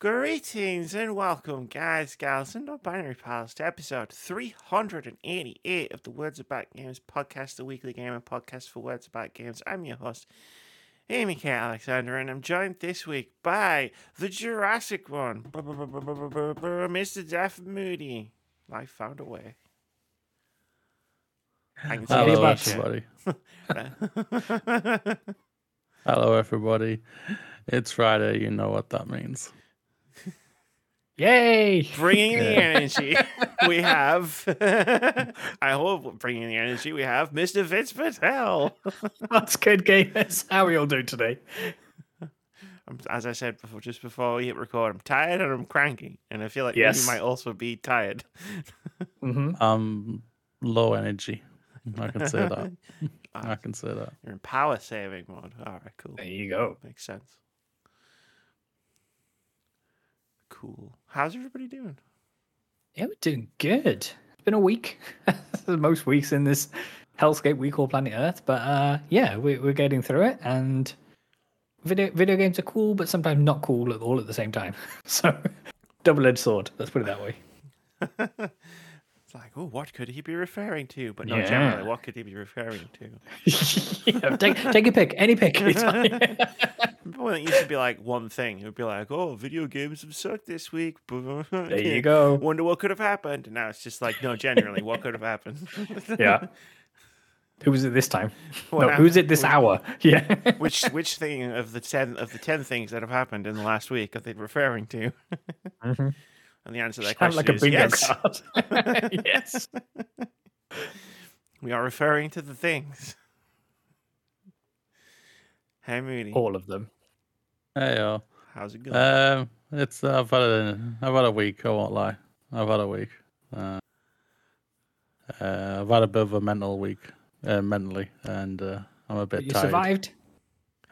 Greetings and welcome, guys, gals, and non-binary pals, to episode 388 of the Words About Games podcast, the weekly gaming podcast for Words About Games. I'm your host, Amy K. Alexander, and I'm joined this week by the Jurassic one, Mr. Jeff Moody. I found a way. I can Hello, everybody. Hello, everybody. It's Friday. You know what that means. Yay! bringing the energy we have i hope bringing the energy we have mr Vitz Patel What's good, gamers? How are we all doing today? I'm, as i said before just before we hit record i'm tired and i'm cranky and i feel like Yes. you might also be tired hmm Um, low energy. I can say that. I can say that. you're in power saving mode all right cool There you go. makes sense cool how's everybody doing Yeah, we're doing good. It's been a week. Most weeks in this hellscape we call planet Earth, but uh, yeah, we, we're getting through it. And video video games are cool, but sometimes not cool at all at the same time. So, double-edged sword. Let's put it that way. like oh what could he be referring to but no Yeah. generally what could he be referring to yeah, take take a pick, any pick. It's fine. Remember when it used to be like one thing? It would be like, "Oh, video games have sucked this week." there you go. Wonder what could have happened. And now it's just like, no, genuinely, what could have happened? Yeah. Who was it this time? No, who's it this hour? Yeah. Which which thing of the ten of the ten things that have happened in the last week are they referring to? Mhm. And the answer to that Sound question like a is bingo yes. card. yes. We are referring to the things. Hey, Moody, All of them. Hey, yo. how's it going? Um, it's I've had a I've had a week. I won't lie. I've had a week. Uh, uh, I've had a bit of a mental week, uh, mentally, and uh, I'm a bit tired. You tired. survived.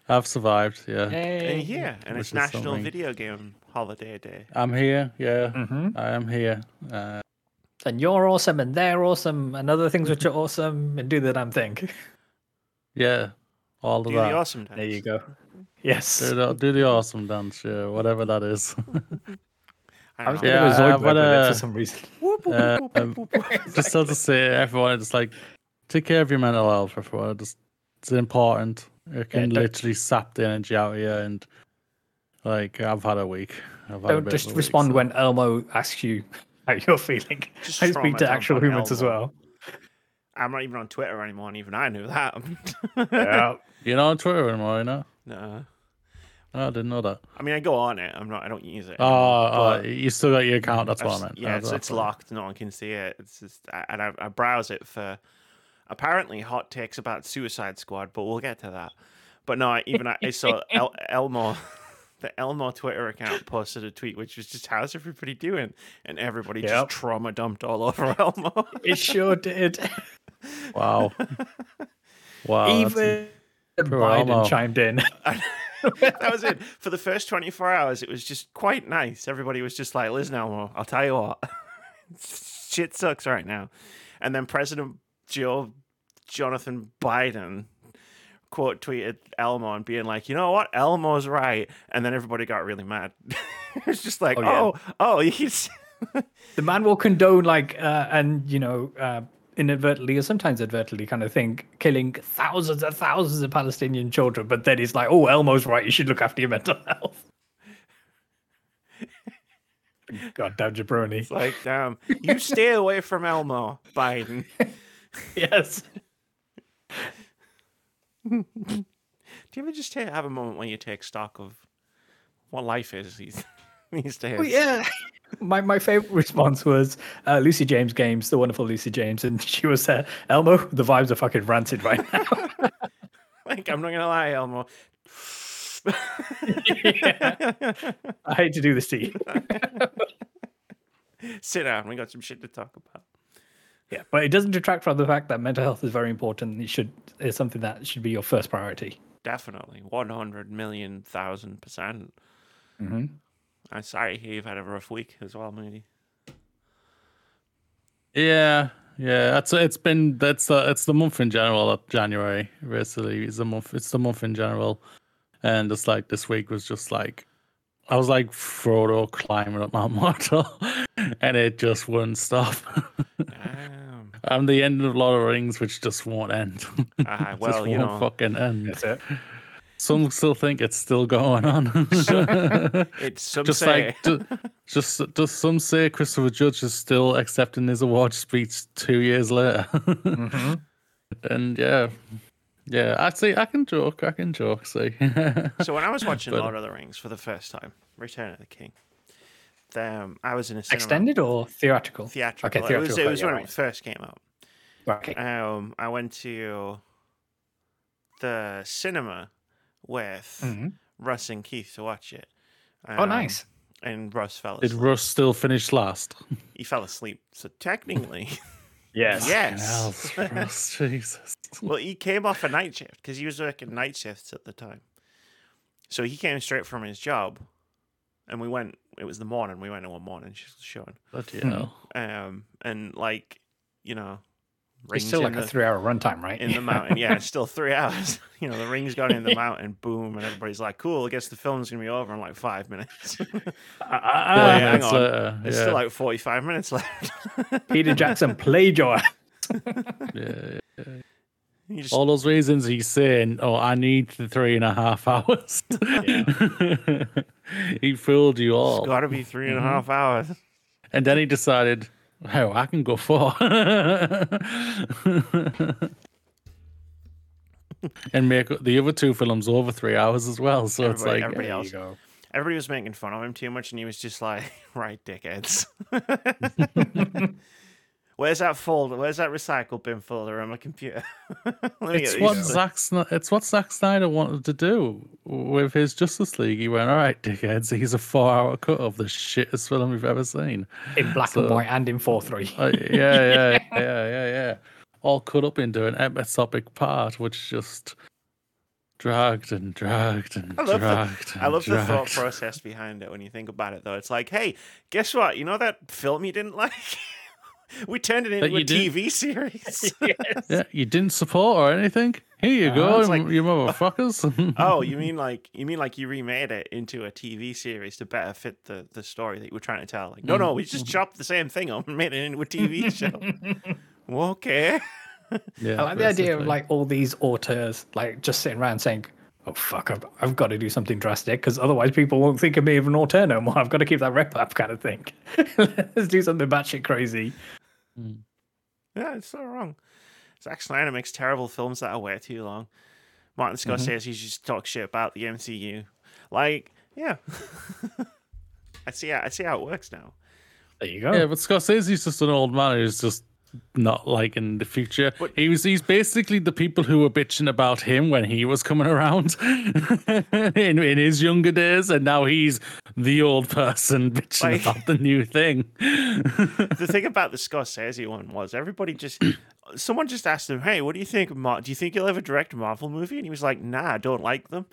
I've survived. Yeah, Hey. and yeah, and which it's is National something. Video Game Holiday Day. I'm here. Yeah, hmm I am here. Uh, And you're awesome, and they're awesome, and other things which are awesome, and do the damn thing. yeah, all of Do that. the awesome dance. There you go. Yes. Do the, do the awesome dance, yeah, whatever that is. I I was don't going know. to Yeah, go uh, but, uh, for some reason. Uh, um, just so to say, everyone, just like take care of your mental health. Everyone, just it's important. It can don't- literally sap the energy out of you. And like I've had a week. I've had Don't bit just of week, respond so- when Elmo asks you how you're feeling. Just I speak to actual on humans as well. I'm not even on Twitter anymore, and even I knew that. Yeah. You're not on Twitter anymore, you know? no. I didn't know that. I mean, I go on it. I'm not. I don't use it. Oh, anymore, oh, you still got your account. That's I've what I s- meant. Yeah, it's, it's locked. No one can see it. It's just, I, and I, I browse it for apparently hot takes about Suicide Squad, but we'll get to that. But no, I, even I, I saw El, Elmo, the Elmo Twitter account posted a tweet which was just, "How's everybody doing?" And everybody Yep. just trauma dumped all over Elmo. It sure did. Wow. Wow. that's Even Biden Elmo. chimed in. that was it. For the first 24 hours, it was just quite nice. Everybody was just like, listen, Elmo, I'll tell you what. Shit sucks right now. And then President Joe Jonathan Biden quote tweeted Elmo and being like, you know what? Elmo's right. And then everybody got really mad. it's just like, Oh, yeah. oh, oh, he's. the man will condone like uh, and you know uh, inadvertently or sometimes advertently kind of thing killing thousands and thousands of palestinian children but then he's like oh elmo's right you should look after your mental health god damn jabroni It's like, damn, you stay away from Elmo, Biden. yes Do you ever just have a moment when you take stock of what life is these, these days? oh, yeah my, my favorite response was uh, Lucy James Games, the wonderful Lucy James, and she was uh, Elmo. The vibes are fucking rancid right now. Like, I'm not gonna lie, Elmo. I hate to do this to you. Sit down. We got some shit to talk about. Yeah, but it doesn't detract from the fact that mental health is very important. It should is something that should be your first priority. Definitely, one hundred million thousand percent. Mm-hmm. I'm sorry you've had a rough week as well, Moody. Yeah, yeah. That's it's been that's uh, it's the month in general. uh, January basically is the month. It's the month in general, and it's like this week was just like I was like Frodo climbing up Mount Mordor, and it just wouldn't stop. Um, I'm the end of Lord of the Rings, which just won't end. ah, Just well, you won't know, fucking end. That's it. Some still think it's still going on. it's some just say. like, ju- just just some say Christopher Judge is still accepting his award speech two years later. hmm and yeah, yeah, I see. I can joke. I can joke. See, So when I was watching But- Lord of the Rings for the first time, Return of the King, um, I was in a cinema. Extended or theatrical? theatrical. Okay, It was, theatrical. it was yeah, when right. it first came out. Okay. Um, I went to the cinema with Mhm. Russ and Keith to watch it. Oh, Um, nice. And Russ fell did. Russ still finish last? He fell asleep. So technically, Yes. yes. Hell, Jesus. well, he came off a night shift because he was working night shifts at the time. So he came straight from his job, and we went. It was the morning. We went in one morning sh- showing. But Hmm. hell. Um, and like, you know, It's still in like a three-hour runtime, right? in the mountain. Yeah, it's still three hours. You know, the ring's gone in the mountain, boom, and everybody's like, cool, I guess the film's going to be over in like five minutes. Uh, yeah, hang it's, on. uh, There's yeah, still like 45 minutes left. Peter Jackson play joy. yeah. You just, All those reasons he's saying, "Oh, I need the three and a half hours." he fooled you all, it's got to be three and a half hours. and then he decided, "Oh, I can go four. and make the other two films over three hours as well. So it's like, everybody else. you go. Everybody was making fun of him too much, and he was just like, right, dickheads. Where's that folder? Where's that recycle bin folder on my computer? It's what these. Zack Snyder, it's what Zack Snyder wanted to do with his Justice League. He went, "All right, dickheads, he's a four-hour cut of the shittest film we've ever seen." In black and white and in four three. Uh, yeah, yeah, yeah, yeah, yeah. All cut up into an episodic part, which just dragged and dragged and I love, dragged. the, I and love the thought process behind it when you think about it, though. It's like, hey, guess what? You know that film you didn't like? we turned it into you a did? TV series. Yeah, you didn't support or anything. Here you go, Uh-huh. It's like- you motherfuckers. oh, you mean like you mean like you remade it into a TV series to better fit the, the story that you were trying to tell? Like, no, no, we Mm-hmm. just chopped the same thing up and made it into a TV show. Well, okay. yeah, I like the idea of like all these auteurs like just sitting around saying, "Oh fuck, I've, I've got to do something drastic because otherwise people won't think of me as an auteur no more. I've got to keep that rep up kind of thing. Let's do something batshit crazy." Yeah, it's so wrong. Zack Snyder makes terrible films that are way too long. Martin Mm-hmm. Just talks shit about the MCU. Like, yeah. I see how, I see how it works now. There you go. Yeah, but Scorsese's just an old man who's just not like in the future. But- he was he's basically the people who were bitching about him when he was coming around in in his younger days, and now he's the old person bitching Like- about the new thing. the thing about the Scorsese one was everybody just someone just asked him, "Hey, what do you think Mar- do you think you'll ever direct a Marvel movie?" And he was like, "Nah, I don't like them."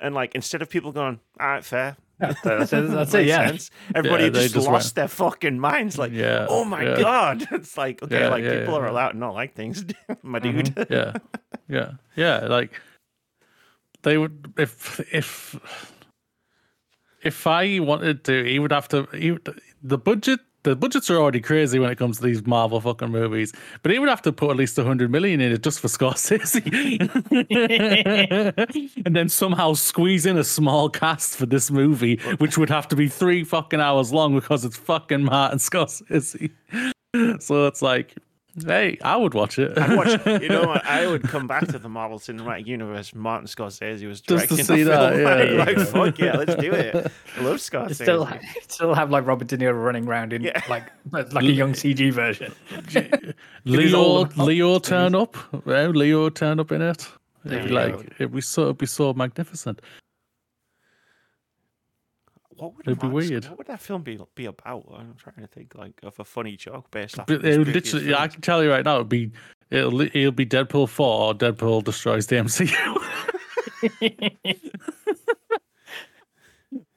And like instead of people going, "All right, fair." That's, that's it. Yeah. sense," Everybody Yeah, just, just lost went- their fucking minds. Like, Yeah, oh my yeah. god! It's like, okay, like people are allowed to not like things, my mm-hmm. dude. yeah, yeah, yeah. Like they would if if if I wanted to, he would have to. He would, the budget. The budgets are already crazy when it comes to these Marvel fucking movies, but he would have to put at least hundred million in it just for Scorsese, and then somehow squeeze in a small cast for this movie, which would have to be three fucking hours long because it's fucking Martin Scorsese. So it's like, hey, I would watch it. I'd watch, you know what? I would come back to the Marvel Cinematic Universe. Martin Scorsese was directing Just to directing see that, film. yeah, I'd yeah. like, fuck yeah, let's do it. I love Scorsese. Still, still have like Robert De Niro running around in Yeah. like like a young CG version. Leo, Leo turn up. Well, Leo turn up in it. It'd be like go. it'd be so it'd be so magnificent. What would It'd be weird. What would that film be be about? I'm trying to think like of a funny joke based off. But it would previous literally, I can tell you right now, it'd be it'll it'll be Deadpool four or Deadpool destroys the MCU.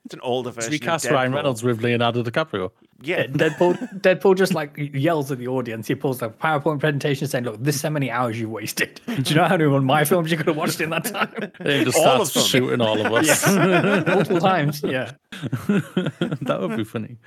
It's an older version. Recast of Ryan Reynolds with Leonardo DiCaprio. Yeah, Deadpool, Deadpool just like yells at the audience. He pulls a PowerPoint presentation saying, "Look, this is how many hours you wasted. Do you know how many of my films you could have watched in that time? He just All of starts them. shooting all of us. Multiple times." Yeah. that would be funny.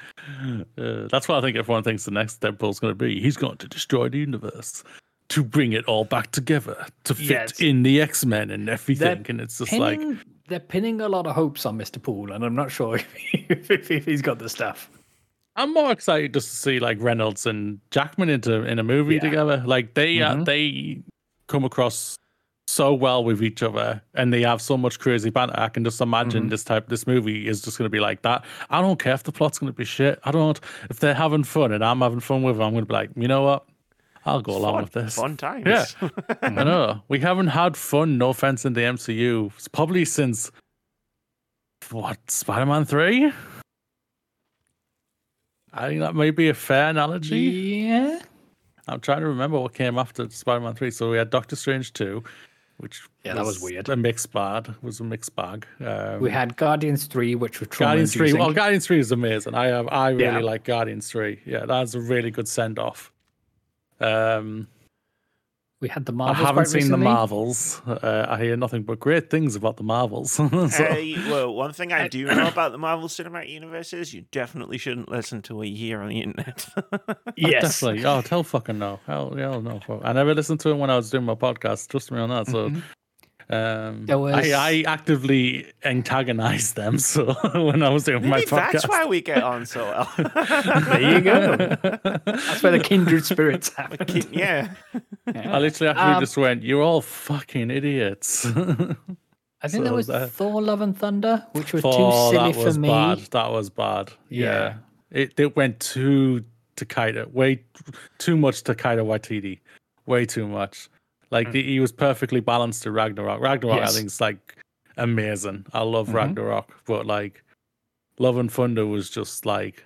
Uh, that's what I think everyone thinks the next Deadpool's going to be. He's going to destroy the universe to bring it all back together to fit Yes. in the X Men and everything. and it's just like, Pinning, they're pinning a lot of hopes on Mr. Poole, and I'm not sure if, if, if he's got the stuff. I'm more excited just to see like Reynolds and Jackman into in a movie Yeah. together. Like they uh, Mhm. they come across so well with each other, and they have so much crazy banter. I can just imagine Mhm. this type this movie is just going to be like that. I don't care if the plot's going to be shit. I don't if they're having fun and I'm having fun with them. I'm going to be like, you know what? I'll go along fun, with this. fun times. Yeah. I know. We haven't had fun, no offense, in the MCU. It's probably since what Spider Man three. I think that may be a fair analogy. Yeah. I'm trying to remember what came after Spider Man three. So we had Doctor Strange two, which Yeah, that was weird. A mixed bag was a mixed bag. Um, We had Guardians 3, which was trauma Guardians three. Well. Guardians three is amazing. I have I really Yeah. like Guardians three. Yeah, that's a really good send off. Um, We had the Marvels. I haven't quite seen the. Marvels. Uh, I hear nothing but great things about the Marvels. so, Uh, well, one thing I do know about the Marvel Cinematic Universe is you definitely shouldn't listen to what you hear on the internet. Yes. definitely. Oh, hell fucking no. Hell, hell no. I never listened to him when I was doing my podcast. Trust me on that. So, um, There was- I, I actively antagonized them. So when I was doing my podcast, that's why we get on so well. There you go. That's where the kindred spirits happen. yeah. I literally actually Um, just went, "You're all fucking idiots." I think there was that- Thor: Love and Thunder, which was Oh, too silly that for me. bad. That was bad. Yeah. Yeah. It it went too Taika, way too much Taika Waititi, way too much. Like the, he was perfectly balanced to Ragnarok. Ragnarok, Yes. I think, is like amazing. I love Mhm. Ragnarok, but like Love and Thunder was just like,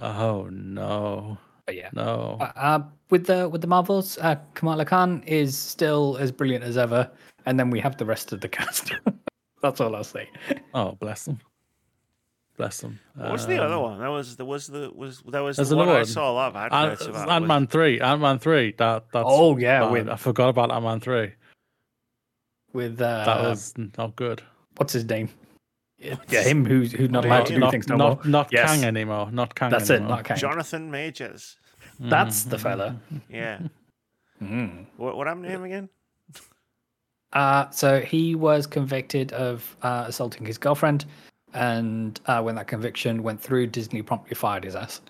oh no, But yeah. no. Uh, uh, with the with the Marvels, uh, Kamala Khan is still as brilliant as ever, and then we have the rest of the cast. That's all I'll say. Oh, bless him. Bless them. What was the other Um, one? That was there was the was that was There's the one another I saw a lot of adverts about. Ant Man three. Ant Man three. That that's oh yeah, bad. with I forgot about Ant Man three. with uh, That was not good. what's his name? Yeah, him who's who's not allowed to do not, things no not, more. not Yes. Kang anymore. Not Kang That's it, not Kang. Jonathan Majors. That's Mm-hmm. the fella. Yeah. Mm. What what happened to him again? Uh, so he was convicted of uh, assaulting his girlfriend, and uh, when that conviction went through, Disney promptly fired his ass.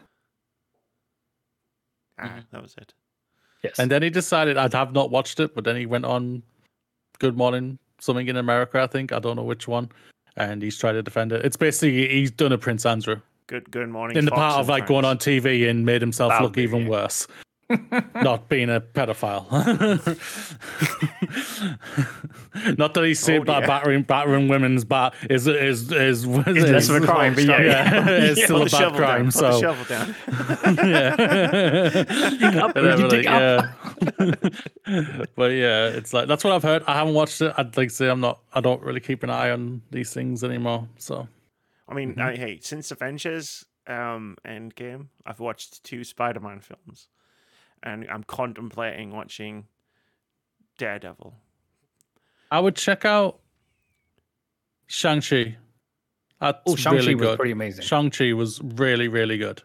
Ah, that was it. Yes. And then he decided I'd have not watched it, but then he went on Good Morning something in America, I think. I don't know which one. And he's tried to defend it. It's basically he's done a Prince Andrew Good good morning. in the Fox part of and like going on TV and made himself That'll look even it. worse. Not being a pedophile. not that he's Oh, oh, dear. battering battering women's bat is is is, is, It's less of a crime, but yeah, yeah, it's yeah. still a bad crime. down. So shovel down. yeah. up, Whatever, you dig like, yeah. but yeah, it's like that's what I've heard. I haven't watched it. I'd like to say I'm not. I don't really keep an eye on these things anymore. So I mean, Mm-hmm. I, hey, since Avengers um, Endgame, I've watched two Spider-Man films, and I'm contemplating watching Daredevil. I would check out Shang Chi. That's oh, Shang-Chi really was good. pretty amazing. Shang Chi was really really good.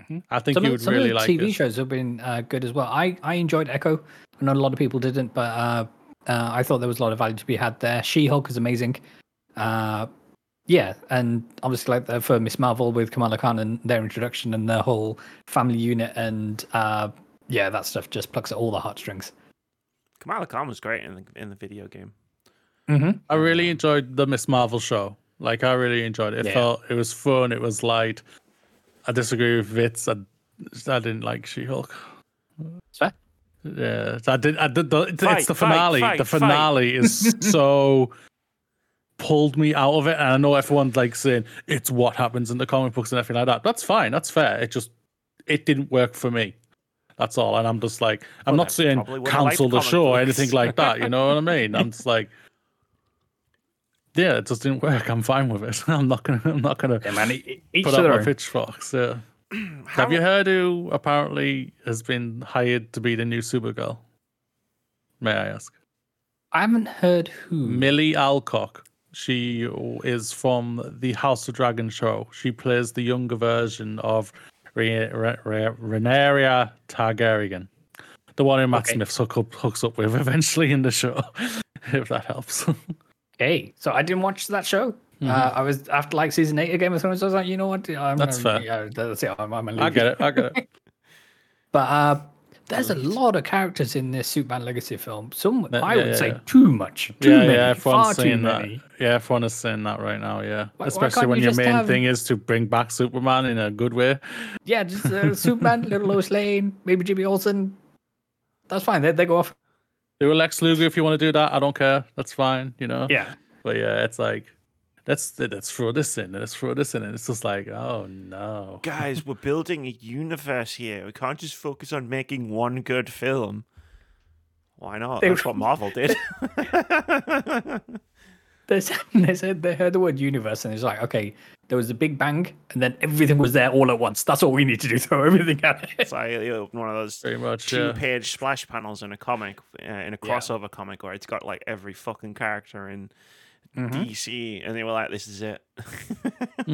Mhm. I think some you of, would some really of the like TV it. shows have been uh, good as well. I, I enjoyed Echo. I know a lot of people didn't, but uh, uh, I thought there was a lot of value to be had there. She Hulk is amazing. Uh, yeah, and obviously like for Miss Marvel with Kamala Khan and their introduction and their whole family unit and uh, yeah, that stuff just plucks at all the heartstrings. Kamala Khan was great in the in the video game. Mm-hmm. I really enjoyed the Miss Marvel show. Like I really enjoyed it. It Yeah. felt it was fun. It was light. I disagree with Vitz. I, I didn't like She Hulk. Fair. Yeah, I did. I did. The, it's the finale. fight, the fight. finale is so pulled me out of it, and I know everyone's like saying it's what happens in the comic books and everything like that. That's fine. That's fair. It just it didn't work for me. That's all. And I'm just like, I'm Well, not saying probably would've liked cancel the comic show or anything like that. You know what I mean? I'm just like, yeah, it just didn't work. I'm fine with it. I'm not gonna. I'm not gonna Yeah, man. Each put to up their my own. pitchforks. Yeah. How- Have you heard who apparently has been hired to be the new Supergirl? May I ask? I haven't heard who. Millie Alcock. She is from the House of Dragon show. She plays the younger version of Rha- Rha- Rha- Rhaenyra Targaryen, the one who Matt Okay. Smith hooks up with eventually in the show, if that helps. Okay, so I didn't watch that show. Uh, I was after like season eight of Game of Thrones. I was like, you know what? I'm Mm-hmm. That's gonna, fair. Yeah, that's it. I'm, I'm I get it. I get it. But uh, there's a lot of characters in this Superman Legacy film. Some Yeah, I yeah, would say yeah. too much. Too yeah, many. yeah, everyone's far too saying that. many. Yeah, everyone is saying that right now. Yeah, why especially can't when you your main have- thing is to bring back Superman in a good way. Yeah, just uh, Superman, Little Lois Lane, maybe Jimmy Olsen. That's fine. They, they go off. Do a Lex Luger if you want to do that. I don't care. That's fine. You know. Yeah. But yeah, it's like let's let's throw this in. Let's throw this in, and it's just like, oh no. Guys, we're building a universe here. We can't just focus on making one good film. Why not? They- That's what Marvel did. They said, they said they heard the word universe and it's like, okay, there was a big bang and then everything was there all at once. That's all we need to do. Throw everything at it. it's like you know, one of those Pretty much. Two-page splash panels in a comic, uh, in a crossover comic, where it's got like every fucking character in Mm-hmm. DC, and they were like, "This is it."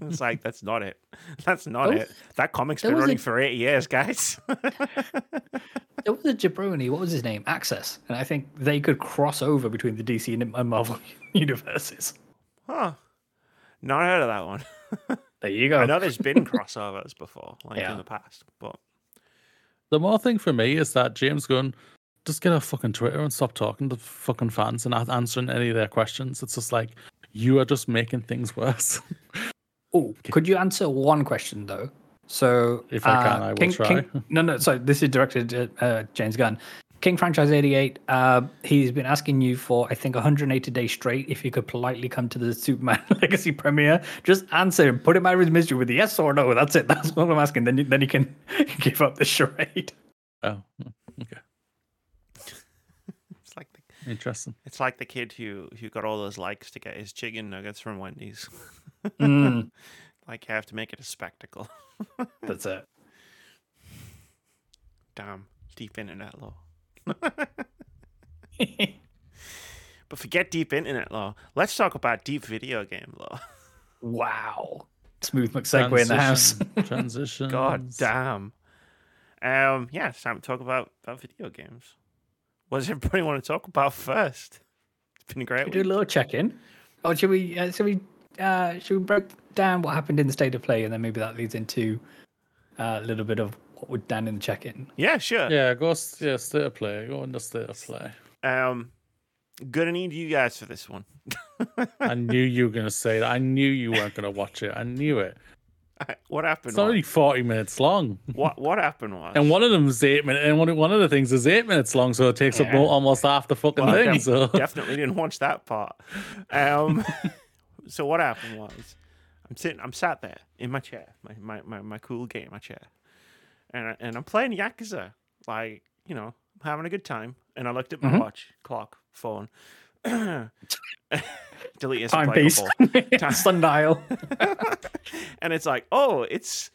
it's like that's not it. That's not There it. That comic's been running a- for eight years, guys. There was a jabroni. What was his name? Access. And I think they could cross over between the DC and and Marvel universes. huh? Not heard of that one. There you go. I know there's been crossovers before, like Yeah. in the past, but The more thing for me is that James Gunn just get off fucking Twitter and stop talking to fucking fans and not answering any of their questions. It's just like you are just making things worse. Oh, could you answer one question though? So, If I can, uh, I will King, try. King, no, no. So this is directed at uh, James Gunn. King franchise 88. Uh, he's been asking you for I think 180 days straight if you could politely come to the Superman Legacy premiere. Just answer him. Put him out of his misery with a yes or no. That's it. That's what I'm asking. Then you, then you can give up the charade. oh, okay, it's like the, interesting. it's like the kid who who got all those likes to get his chicken nuggets from Wendy's. Mm, like you have to make it a spectacle. that's it. Damn, deep internet law. But forget deep internet law. Let's talk about deep video game law. wow. Smooth McSegue in the house. Transition- Transition. God damn. Um, yeah, it's time to talk about, about video games. What does everybody want to talk about first? It's been a great we do a little check-in. Or should we? Uh, should we? Uh, should we break down what happened in the state of play, and then maybe that leads into uh, a little bit of what we've done in the check-in. Yeah, sure. Yeah, go. s- Yeah, state of play. Go into state of play. Um, gonna need you guys for this one. I knew you were gonna say that. I knew you weren't gonna watch it. I knew it. what happened? It's only forty minutes long, what what happened was, and one of them is eight minutes, and one one of the things is eight minutes long, so it takes up Yeah. mo- almost half the fucking Well, thing. So definitely didn't watch that part. Um, so what happened was, I'm sitting, I'm sat there in my chair, my my my, my cool game, my chair, and I, and I'm playing Yakuza, like you know, having a good time. And I looked at my Mhm. watch, clock, phone. Delete is Timepiece, applicable. sundial. and it's like, oh, it's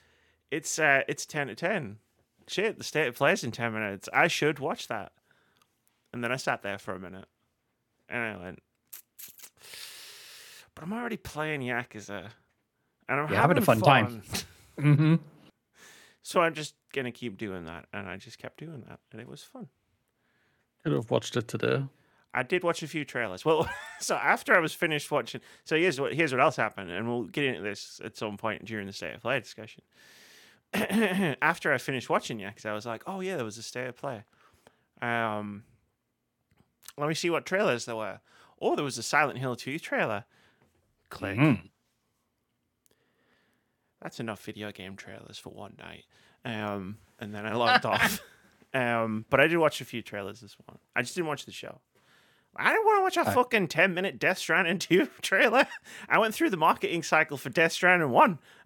it's uh it's ten to ten. Shit, the state of play's in ten minutes. I should watch that. And then I sat there for a minute, and I went, but I'm already playing Yakuza, and I'm You're having a fun time. hmm So I'm just gonna keep doing that, and I just kept doing that, and it was fun. could have watched it today. I did watch a few trailers. Well, so after I was finished watching, so here's what here's what else happened, and we'll get into this at some point during the state of play discussion. after I finished watching yeah, because I was like, oh yeah, there was a state of play. Um, let me see what trailers there were. Oh, there was a Silent Hill 2 trailer. Click. Mm. That's enough video game trailers for one night. Um, and then I logged off. Um, but I did watch a few trailers this one. I just didn't watch the show. I didn't want to watch a I- fucking 10 minute Death Stranding 2 trailer. I went through the marketing cycle for Death Stranding 1.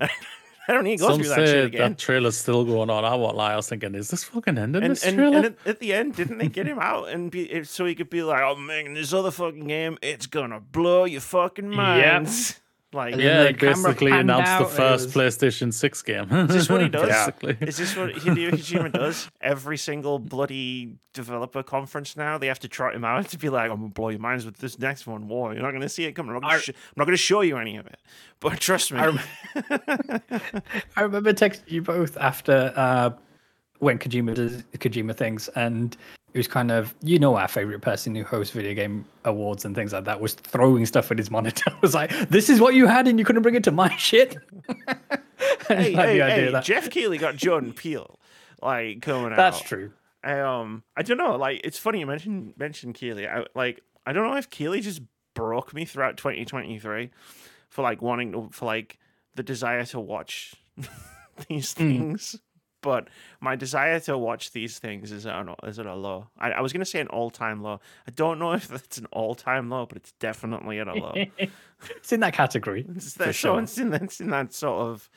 I don't need to go through that shit again. that trailer's still going on. I won't lie. I was thinking, is this fucking ending And, this and, trailer? and at, the end, didn't they get him out and be so he could be like, "Oh man, this other fucking game, it's gonna blow your fucking minds." Like, And yeah, he basically panned announced the first was- PlayStation 6 game. Is this what he does? Basically. Is this what Hideo Kojima does? Every single bloody developer conference now, they have to trot him out to be like, "I'm gonna blow your minds with this next one." Whoa, you're not gonna see it coming. I'm not gonna, sh- I'm not gonna show you any of it, but trust me. I remember texting you both after uh, when Kojima does Kojima things, and it was kind of you know our favorite person who hosts video game awards and things like that was throwing stuff at his monitor. I was like, "This is what you had, and you couldn't bring it to my shit." Hey, hey, hey, Geoff Keighley got Jordan Peele like coming out. That's true. I, um, I don't know. Like, it's funny you mentioned mentioned Keighley. I like. I don't know if Keighley just broke me throughout 2023 for like wanting to for like the desire to watch these Hmm. things. But my desire to watch these things is at an, is at a low. I, I was gonna say an all time low. I don't know if that's an all time low, but it's definitely at a low. It's in that category. It's for that, so it's in, that, it's in that sort of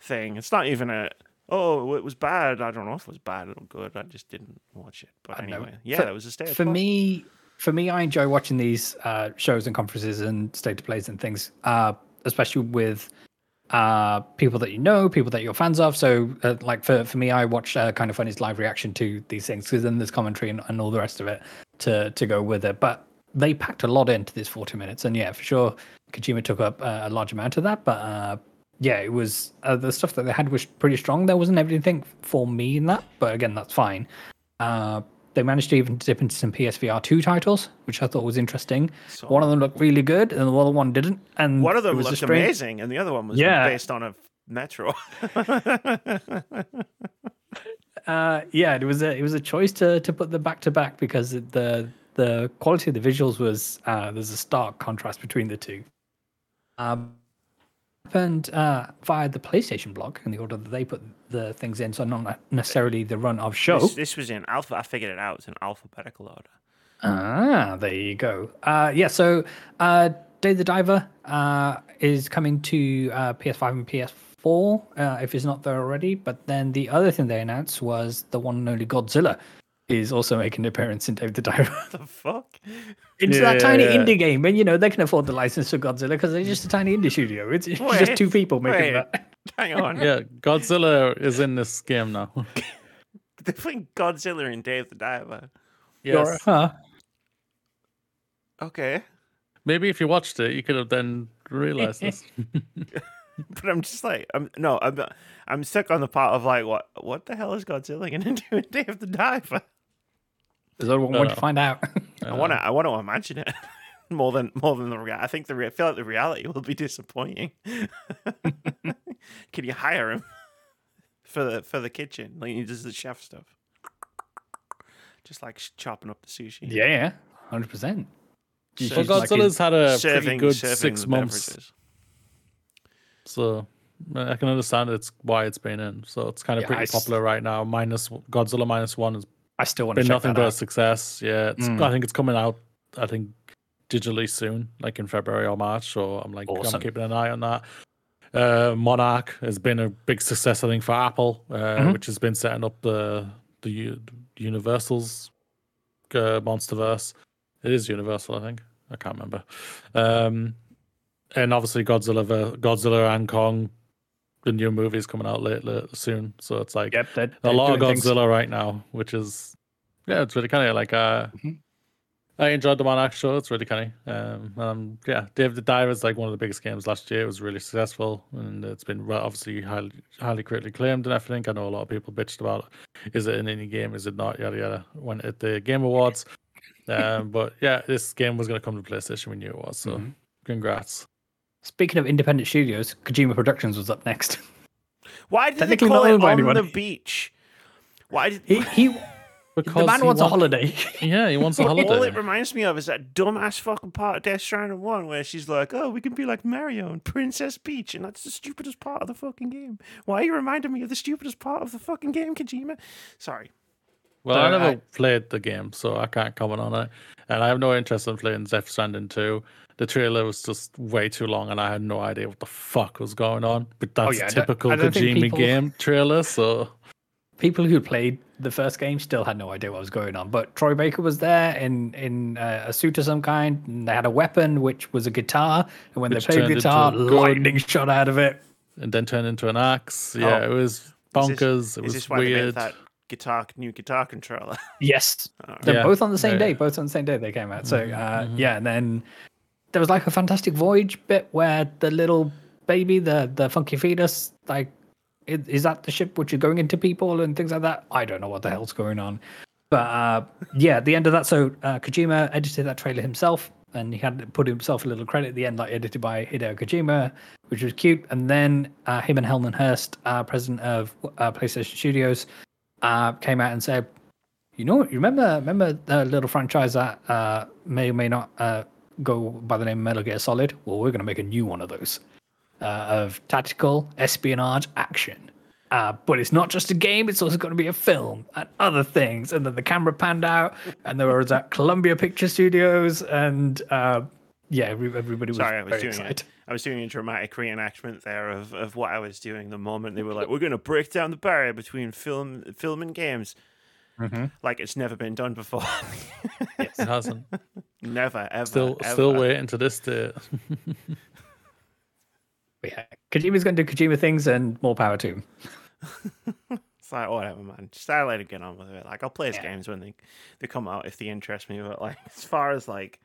thing. It's not even a oh it was bad. I don't know if it was bad or good. I just didn't watch it. But I know. anyway, yeah, For- that was a state. for me for me i enjoy watching these uh, shows and conferences and state of plays and things uh, especially with uh, people that you know people that you're fans of. So uh, like for, for me i watch uh, kind of funny's live reaction to these things because then there's commentary and, and all the rest of it to to go with it. But they packed a lot into this 40 minutes. And yeah for sure kojima took up uh, a large amount of that. But uh, yeah it was uh, the stuff that they had was pretty strong. There wasn't everything for me in that but again that's fine. Uh, they managed to even dip into some PSVR 2 titles, which I thought was interesting. So- one of them looked really good, and the other one didn't. And One of them looked strange- amazing, and the other one was Yeah. based on a metro. Uh, yeah, it was a it was a choice to to put them back to back because the the quality of the visuals was uh, there's a stark contrast between the two. Um, happened uh, via the PlayStation blog in the order that they put the things in, so not necessarily the run of show. this, this was in alpha. I figured it out. It's in alphabetical order. Ah, there you go. Uh, yeah, so uh, Dave the Diver uh, is coming to uh, PS5 and PS4 uh, if it's not there already. But then the other thing they announced was the one and only Godzilla is also making an appearance in Dave the Diver. the fuck? it's Yeah, that yeah, tiny yeah. indie game, and you know they can afford the license for Godzilla because they're just a tiny indie studio. It's, it's Wait, just two people making wait. that. Hang on. yeah, Godzilla is in this game now. They're playing Godzilla in Day of the Diver. yes. Huh. Okay, Maybe if you watched it, you could have then realized this. but I'm just like, I'm no, I'm I'm stuck on the part of like, what what the hell is Godzilla gonna do in Dave the Diver? There's that one No, want no. to find out. I want to I want to imagine it more than more than the reality. I think the re- I feel like the reality will be disappointing. Can you hire him for the for the kitchen? Like he does the chef stuff, just like sh- chopping up the sushi. yeah, hundred percent. So Well, he's like Godzilla's had a pretty serving good serving six months, beverages. so I can understand it's why it's been in. So it's kind of Yeah, pretty I s- popular right now. Minus Godzilla minus one has I still want to been check nothing that but a success. Yeah, it's, Mm. I think it's coming out. I think digitally soon, like in February or March. So I'm like, Awesome. I'm keeping an eye on that. Uh, Monarch has been a big success, I think, for Apple, uh, Mhm. which has been setting up the the U- Universal's uh, MonsterVerse. It is Universal, I think. I can't remember. Um, and obviously Godzilla, Godzilla and Kong. The new movie is coming out late, late soon, so it's like Yep, they're, a they're lot of doing things. Godzilla right now, which is yeah, it's really kind of like uh, Mhm. I enjoyed the Monarch show. It's really funny. of um, um, yeah. Dave the Diver is like one of the biggest games last year. It was really successful, and it's been well, obviously highly highly critically acclaimed and everything. I know a lot of people bitched about it. is it an indie game, is it not, yada yada. When at the Game Awards, um, but yeah, this game was going to come to PlayStation. We knew it was, so Mhm. congrats. Speaking of independent studios, Kojima Productions was up next. Why did they Technically call not it on anyone. the beach? Why did He, he the man he wants a holiday. Yeah, he wants a holiday. All it reminds me of is that dumbass fucking part of Death Stranding 1 where she's like, oh, we can be like Mario and Princess Peach, and that's the stupidest part of the fucking game. Why are you reminding me of the stupidest part of the fucking game, Kojima? Sorry. Well, I never I- played the game, so I can't comment on it. and I have no interest in playing Death Stranding 2. The trailer was just way too long, and I had no idea what the fuck was going on. But oh, that's Oh, yeah, I a typical I Kojima people- game trailer. So people who played the first game still had no idea what was going on. But Troy Baker was there in in uh, a suit of some kind, and they had a weapon which was a guitar. And when Which they played turned guitar, a gun. lightning shot out of it. and then turned into an axe. Yeah, Oh. it was Is this- bonkers. it Is was this why they made weird. that guitar new guitar controller? Yes, Alright. they're Yeah, both on the same yeah. day. Both on the same day they came out. So Mhm, uh, mhm. yeah, and then there was like a Fantastic Voyage bit where the little baby, the the funky fetus, like is, that the ship which is going into people and things like that? I don't know what the hell's going on. But uh, yeah, at the end of that, so uh, Kojima edited that trailer himself, and he had put himself a little credit at the end, like edited by Hideo Kojima, which was cute. And then uh, him and Hermen Hulst, uh, president of uh, PlayStation Studios, uh, came out and said, "You know, you remember remember the little franchise that may or may not go by the name Metal Gear Solid? Well, we're going to make a new one of those uh, of tactical espionage action." Uh, but it's not just a game; it's also going to be a film and other things. And then the camera panned out, and there was at Columbia Picture Studios, and uh, yeah, everybody was Sorry, I was very doing excited. it. I was doing a dramatic reenactment there of, of what I was doing the moment they were like, "We're going to break down the barrier between film, film and games." Mhm. Like it's never been done before. It hasn't. never, ever, Still, ever. still waiting to this day. But yeah, Kojima's going to do Kojima things, and more power to him. It's like oh, whatever, man. Just I let it get on with it. Like I'll play his Yeah. games when they they come out if they interest me. But like as far as like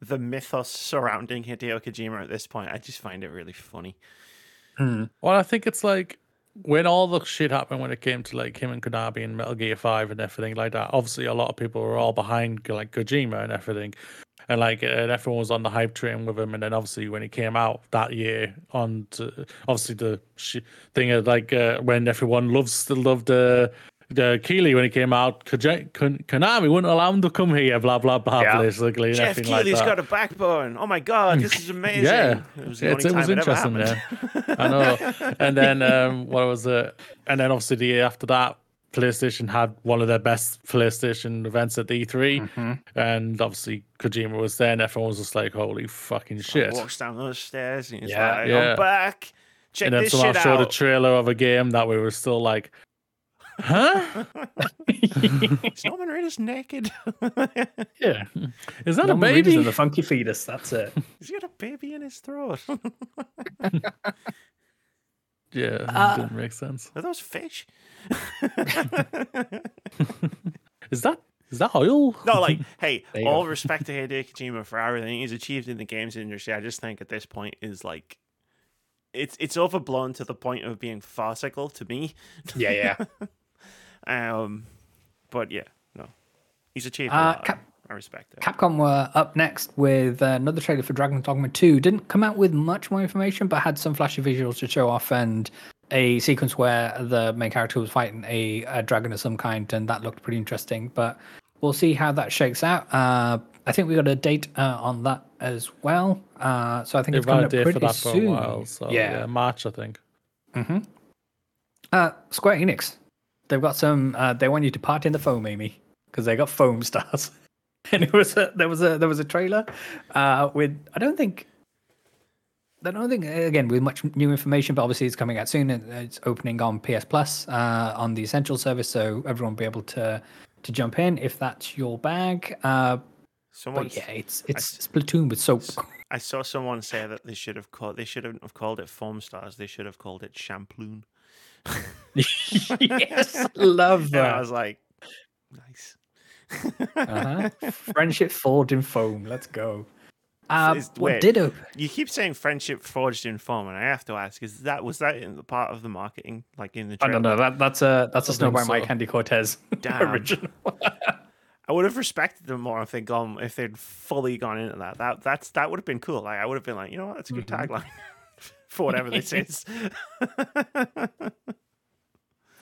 the mythos surrounding Hideo Kojima at this point, I just find it really funny. Hmm. Well, I think it's like when all the shit happened when it came to like him and Konami and Metal Gear Five and everything like that. Obviously, a lot of people were all behind like Kojima and everything, and like and everyone was on the hype train with him. And then obviously when he came out that year, on to, obviously the sh- thing of like uh, when everyone loves loved uh, the Keighley when he came out, Koji- Kon- Konami wouldn't allow him to come here. Blah blah blah. Yeah. Basically, and Geoff everything like got a backbone. Oh my god, this is amazing. Yeah, it was, the only it was time interesting. ever Yeah, happened. I know. And then um, what was it? And then obviously the year after that, PlayStation had one of their best PlayStation events at E3, Mm-hmm. and obviously Kojima was there, and everyone was just like, "Holy fucking shit!" Walks down those stairs and he's Yeah. like, Yeah. "I'm back. Check And then this someone shit showed a out." trailer of a game that we were still like, "Huh? Is Norman Reedus naked? yeah, Is that Norman a Reedus baby?" and the funky fetus. That's it. He's got a baby in his throat. Yeah, Uh, didn't make sense. Are those fish? Is that is that oil? No, like, hey, all go. respect to Hideo Kojima for everything he's achieved in the games industry. I just think at this point is like, it's it's overblown to the point of being farcical to me. Yeah, yeah. Um, but yeah, no, he's achieved a Uh, lot. Cap- I respect it. Capcom were up next with uh, another trailer for Dragon Dogma 2. Didn't come out with much more information, but had some flashy visuals to show off and a sequence where the main character was fighting a, a dragon of some kind, and that looked pretty interesting. But we'll see how that shakes out. Uh, I think we got a date uh, on that as well. Uh, so I think They've it's coming had a up day pretty for that for soon. a while. So yeah, yeah. March I think. hmm Uh, Square Enix, they've got some. Uh, they want you to part in the foam, Amy, because they got foam stars. and it was a, there was a there was a trailer uh, with I don't think. I don't think again with much new information, but obviously it's coming out soon. and It's opening on PS Plus uh, on the Essential service, so everyone will be able to to jump in if that's your bag. Uh, Someone, yeah, it's it's Splatoon with soap. I saw someone say that they should have called they should have called it foam stars. They should have called it shamploon. yes, love And I was like, nice. Uh-huh. Friendship forged in foam. Let's go. Uh, Is- what wait. did open? You keep saying friendship forged in foam, and I have to ask: Is that was that in the part of the marketing, like in the? I Trailer? don't know. That that's a that's a Snow think White Mike so. Candy Cortez Damn. original. I would have respected them more if they'd gone if they'd fully gone into that. That that's that would have been cool. Like I would have been like, you know what, that's a good Mhm. tagline for whatever this is.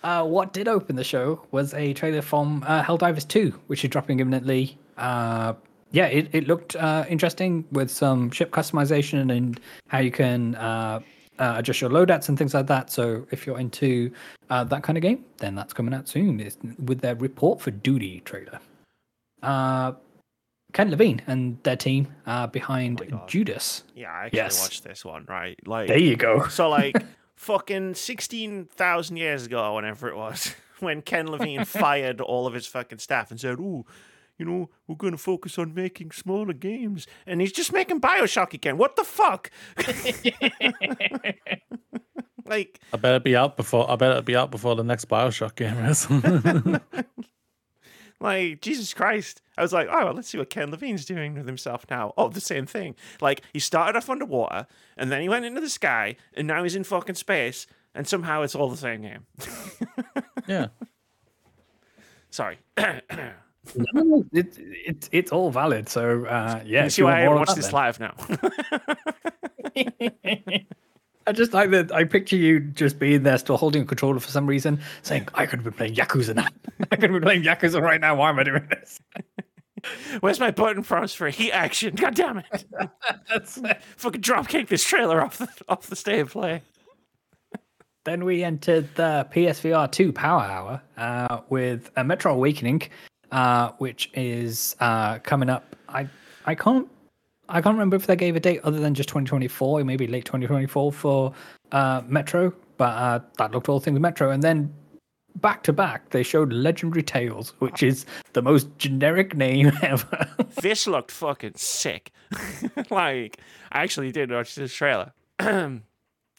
Uh, what did open the show was a trailer from uh, Helldivers 2, which is dropping imminently. Uh, yeah, it, it looked uh, interesting with some ship customization and how you can uh, uh, adjust your loadouts and things like that. So if you're into uh, that kind of game, then that's coming out soon it's with their Report for Duty trailer. Uh, Ken Levine and their team uh, behind Oh. Judas. Yeah, I actually Yes. watched this one, right? Like There you go. So like fucking sixteen thousand years ago, or whenever it was, when Ken Levine fired all of his fucking staff and said, "Oh, you know, we're gonna focus on making smaller games," and he's just making Bioshock again. What the fuck? like, I better be out before I better be out before the next Bioshock game is. Like Jesus Christ! I was like, oh, well, let's see what Ken Levine's doing with himself now. Oh, the same thing. Like he started off underwater, and then he went into the sky, and now he's in fucking space, and somehow it's all the same game. yeah. Sorry. No, no, no, it, it, it's all valid. So uh, yeah, You see why I want more watch this that, live now. I just like that. I picture you just being there, still holding a controller for some reason, saying, "I could be playing Yakuza now. I could be playing Yakuza right now. Why am I doing this?" Where's my button prompts for heat action? God damn it! That's Fucking dropkick this trailer off the off the State of Play. Then we entered the PSVR 2 Power Hour uh, with a Metro Awakening, uh, which is uh, coming up. I I can't I can't remember if they gave a date other than just 2024, maybe late 2024 for uh, Metro, but uh, that looked all things Metro. And then back to back, they showed Legendary Tales, which is the most generic name ever. This looked fucking sick. like I actually did watch this trailer.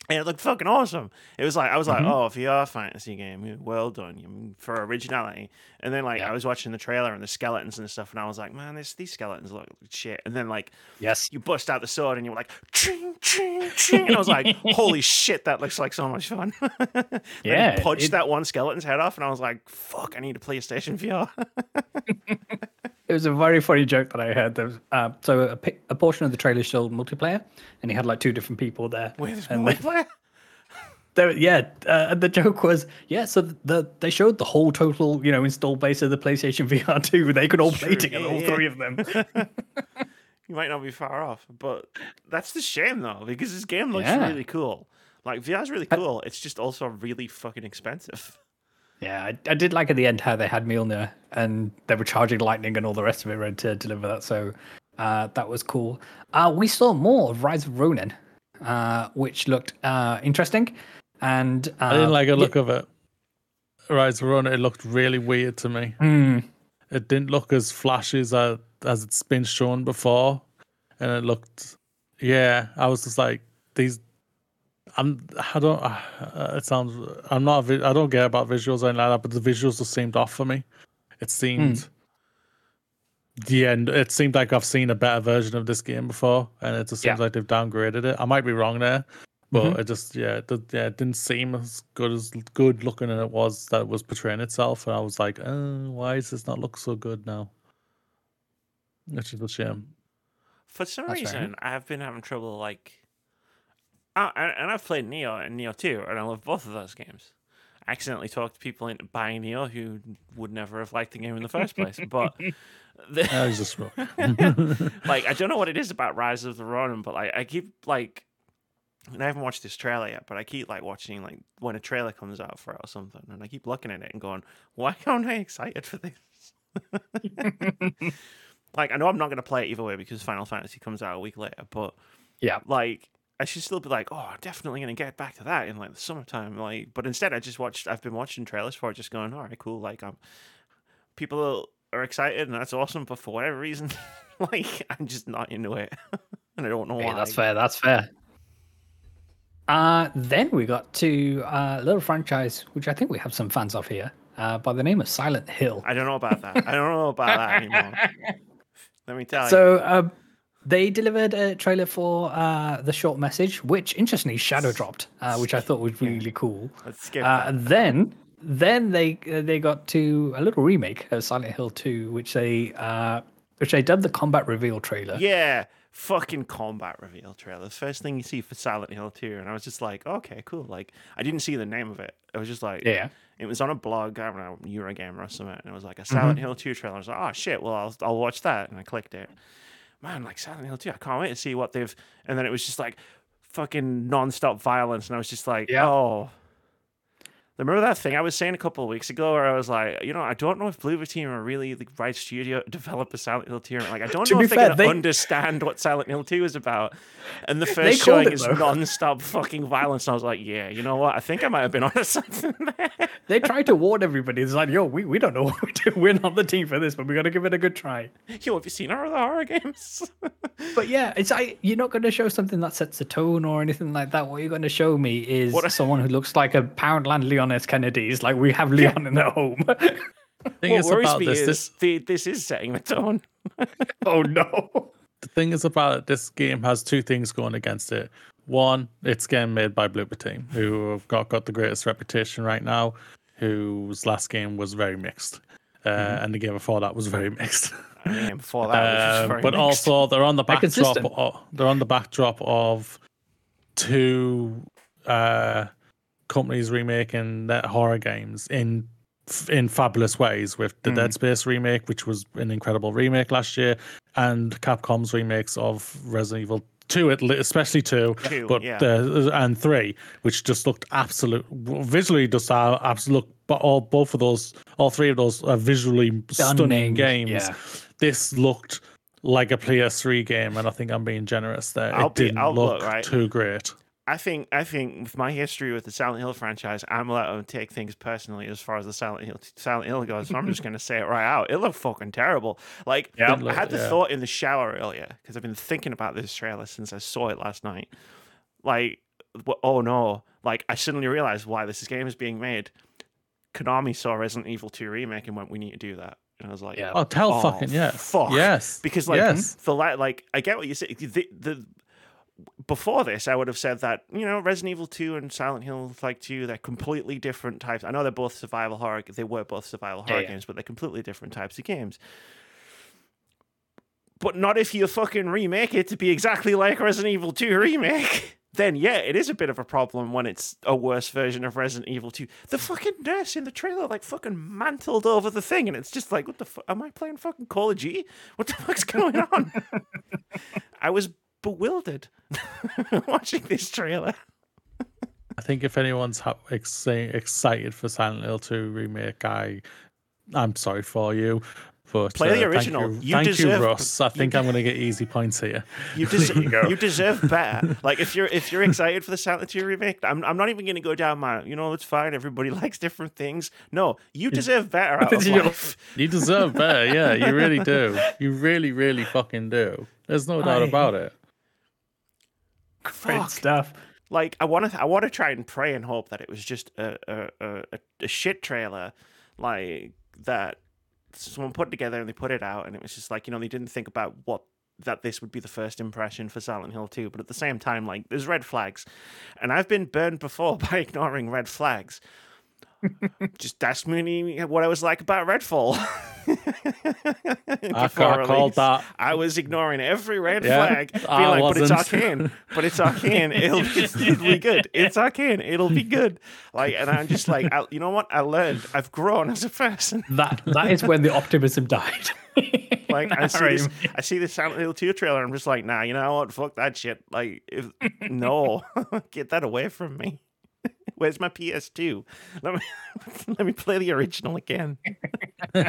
And it looked fucking awesome. It was like I was like, mm-hmm. "Oh, VR fantasy game, well done for originality." And then like Yeah. I was watching the trailer and the skeletons and stuff, and I was like, "Man, this these skeletons look shit." And then like yes. you bust out the sword and you're like, ching, ching, ching. And I was like, holy shit, that looks like so much fun. Yeah, punched it- that one skeleton's head off, and I was like, fuck, I need a PlayStation VR. It was a very funny joke that I heard. There was, uh, so a, a portion of the trailer showed multiplayer, and he had like two different people there. They- multiplayer? There, yeah, uh, and the joke was, yeah. So the they showed the whole total, you know, install base of the PlayStation VR two. They could all play together, yeah, all yeah. three of them. You might not be far off, but that's the shame though, because this game looks Yeah. really cool. Like VR's really cool. It's just also really fucking expensive. Yeah, I, I did like at the end how they had Mjolnir and they were charging lightning and all the rest of it right, to deliver that. So uh, that was cool. Uh, we saw more of Rise of Ronin, uh, which looked uh, interesting. And uh, I didn't like the yeah- look of it. Rise of Run, it looked really weird to me. Hmm. It didn't look as flashy as, I, as it's been shown before. And it looked, yeah, I was just like, these, I'm, I don't, uh, it sounds, I'm not, a vi- I don't care about visuals or anything like that, but the visuals just seemed off for me. It seemed, the end, it seemed like I've seen a better version of this game before, and it just seems Yeah. like they've downgraded it. I might be wrong there, but Mhm. it just, yeah, it, yeah, it didn't seem as good as good looking as it was that it was portraying itself, and I was like, oh, why does this not look so good now? Which is a shame. For some That's reason, I've been having trouble like, and and I've played Nioh and Nioh Two, and I love both of those games. I accidentally talked to people into buying Nioh who would never have liked the game in the first place, but. The, I was just wrong. like I don't know what it is about Rise of the Ronin, but like I keep like and I haven't watched this trailer yet, but I keep like watching like when a trailer comes out for it or something, and I keep looking at it and going, "Why aren't I excited for this?" like I know I'm not going to play it either way because Final Fantasy comes out a week later, but Yeah. like I should still be like, "Oh, I'm definitely going to get back to that in like the summertime." Like, but instead, I just watched. I've been watching trailers for it, just going, "All right, cool." Like, um, people are excited and that's awesome, but for whatever reason, like I'm just not into it, and I don't know why. that's fair. That's fair. Uh, then we got to uh, a little franchise, which I think we have some fans of here, uh, by the name of Silent Hill. I don't know about that. I don't know about that anymore. Let me tell you. So um, they delivered a trailer for uh, the short message, which interestingly shadow dropped, uh, which I thought was really cool. Let's skip Uh, then then they uh, they got to a little remake of Silent Hill 2, which they uh, which they dubbed the combat reveal trailer. Yeah, fucking combat reveal trailer. The first thing you see for Silent Hill 2, and I was just like, okay, cool. Like, I didn't see the name of it. I was just like, Yeah. It was on a blog, I don't know, Eurogamer or something, and it was like a Mm-hmm. Silent Hill 2 trailer. I was like, oh shit, well, I'll, I'll watch that. And I clicked it. Man, like Silent Hill 2, I can't wait to see what they've. And then it was just like fucking non stop violence, and I was just like, Yeah. oh. Remember that thing I was saying a couple of weeks ago where I was like, you know, I don't know if Bloober Team are really the right studio to develop a Silent Hill 2. Like, I don't know if they fair, can they- understand what Silent Hill 2 is about. And the first showing it, is though. non-stop fucking violence. And I was like, yeah, you know what? I think I might have been onto something there. They tried to warn everybody. It's like, yo, we, we don't know what we're doing. We're not the team for this, but we got to give it a good try. Yo, have you seen our other horror games? But yeah, it's like you're not going to show something that sets the tone or anything like that. What you're going to show me is What- someone who looks like a Poundland Leon S. Kennedy's. Like we have Leon in the home. thing what is worries about me this, is this the, this is setting the tone. oh no! the thing is about it, this game has two things going against it. One, it's game made by Bloober Team, who have got, got the greatest reputation right now, whose last game was very mixed. Uh, And the game before that was very mixed. I mean, before that, which was Um, very but mixed. also they're on the backdrop. Of, they're on the backdrop of two uh, companies remaking their horror games in in fabulous ways. With the Mm. Dead Space remake, which was an incredible remake last year, and Capcom's remakes of Resident Evil. Two, at especially two, Two, but yeah. uh, and three, which just looked absolute visually just uh, absolute. But all both of those, all three of those, are visually stunning Stunning, games yeah. this looked like a PS3 game, and I think I'm being generous there. I'll it be- didn't I'll look look, right. too great. I think I think with my history with the Silent Hill franchise, I'm allowed to take things personally as far as the Silent Hill Silent Hill goes. So I'm just gonna say it right out. It looked fucking terrible. Like Yeah. the- I had the Yeah. thought in the shower earlier because I've been thinking about this trailer since I saw it last night. Like, oh no! Like I suddenly realized why this game is being made. Konami saw Resident Evil 2 remake and went, "We need to do that." And I was like, Yeah. Oh, tell Oh, fucking yes, fuck. yes, because like yes. the like I get what you say. The, the before this, I would have said that you know Resident Evil Two and Silent Hill like Two, they're completely different types. I know they're both survival horror. Games, they were both survival horror yeah. games, but they're completely different types of games. But not if you fucking remake it to be exactly like Resident Evil Two remake. Then yeah, it is a bit of a problem when it's a worse version of Resident Evil 2. The fucking nurse in the trailer like fucking mantled over the thing, and it's just like, what the fuck? Am I playing fucking Call of Duty? What the fuck's going on? I was bewildered watching this trailer. I think if anyone's ha- exci- excited for Silent Hill 2 remake, I, I'm sorry for you. But Play the uh, thank original. you, You thank deserve- you, Russ. I think I'm going to get easy points here. You, des- you you deserve better. Like if you're if you're excited for the Silent Hill remake, I'm I'm not even going to go down my. You know, it's fine. Everybody likes different things. No, you deserve better out of You- life. You deserve better. Yeah, you really do. You really, really fucking do. There's no doubt I- about it. Great Fuck. stuff. like I want to I want to try and pray and hope that it was just a a, a, a- a shit trailer like that someone put together and they put it out and it was just like you know they didn't think about what that this would be the first impression for Silent Hill 2 but at the same time like there's red flags and I've been burned before by ignoring red flags just ask me what I was like about Redfall I, I called that. I was ignoring every red Yeah, flag, being I like, "But it's wasn't." Arkane. But it's Arkane. It'll be, it'll be good. It's Arkane. It'll be good." Like, and I'm just like, I, you know what? I learned. I've grown as a person. That that is when the optimism died. Like, I see this. I see this Silent Hill 2 trailer. I'm just like, nah. You know what? Fuck that shit. Like, if no, get that away from me. Where's my PS2? Let me let me play the original again.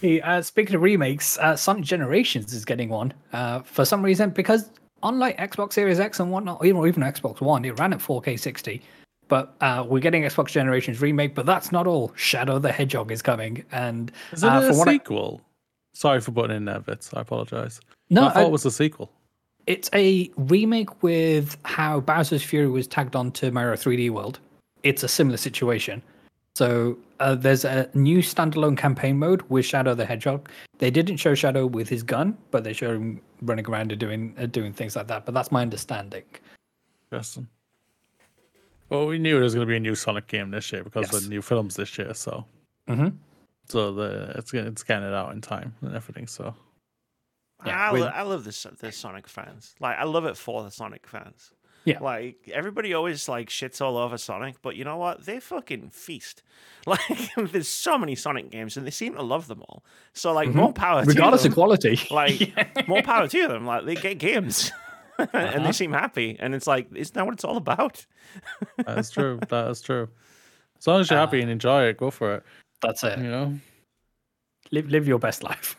Hey, uh, speaking of remakes, uh, Sonic Generations is getting one uh, for some reason because unlike Xbox Series X and whatnot, even, even Xbox One, it ran at 4K 60. But uh, we're getting Xbox Generations remake, but that's not all. Shadow the Hedgehog is coming, and Is it uh, a from what I- sequel? Sorry for putting in there, Vitz. I apologize. no, I thought uh, it was a sequel. It's a remake with how Bowser's Fury was tagged onto Mario 3D World. It's a similar situation. So uh, there's a new standalone campaign mode with Shadow the Hedgehog. They didn't show Shadow with his gun, but they showed him running around and doing uh, doing things like that. But that's my understanding. Interesting. Well, we knew there was going to be a new Sonic game this year because Yes. of the new films this year. So, Mhm. so the it's it's getting it out in time and everything. So, Yeah, I, with- lo- I love this the Sonic fans. Like I love it for the Sonic fans. Yeah. Like everybody always like shits all over Sonic, but you know what? They fucking feast. Like there's so many Sonic games and they seem to love them all. So like more power Regardless to of quality. Like more power to them. Like they get games. and Uh-huh. they seem happy. And it's like, isn't that what it's all about? That's true. that is true. As long as you're happy and enjoy it, go for it. That's it. You know, Live live your best life.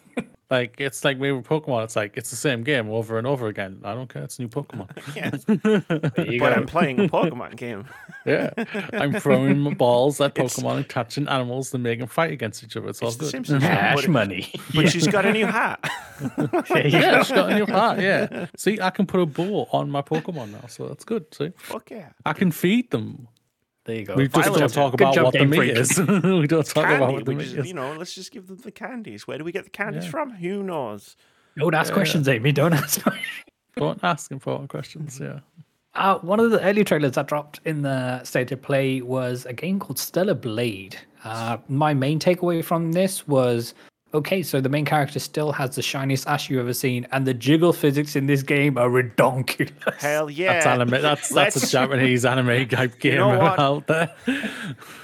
Like it's like me with Pokemon. It's like it's the same game over and over again. I don't care. It's new Pokemon. Yes. There But. I'm playing a Pokemon game. yeah, I'm throwing my balls at It's- Pokemon and catching animals and making them fight against each other. It's all It's The good. Simpsons. Cash But- money. But she's got a new hat. Yeah, go. it's got a new heart. Yeah. See, I can put a bow on my Pokemon now, so that's good. See, Fuck yeah. I can feed them. There you go. We just don't talk about what the meat is. we don't talk about what the meat is. you know, let's just give them the candies. Where do we get the candies Yeah. from? Who knows? Don't ask Yeah, questions, Amy. Don't ask questions. Don't ask important questions. Yeah. Uh, one of the early trailers that dropped in the state of play was a game called Stellar Blade. Uh, my main takeaway from this was okay, so the main character still has the shiniest ash you've ever seen, and the jiggle physics in this game are redonkulous. Hell yeah. That's anime. That's that's a Japanese anime type game know out there.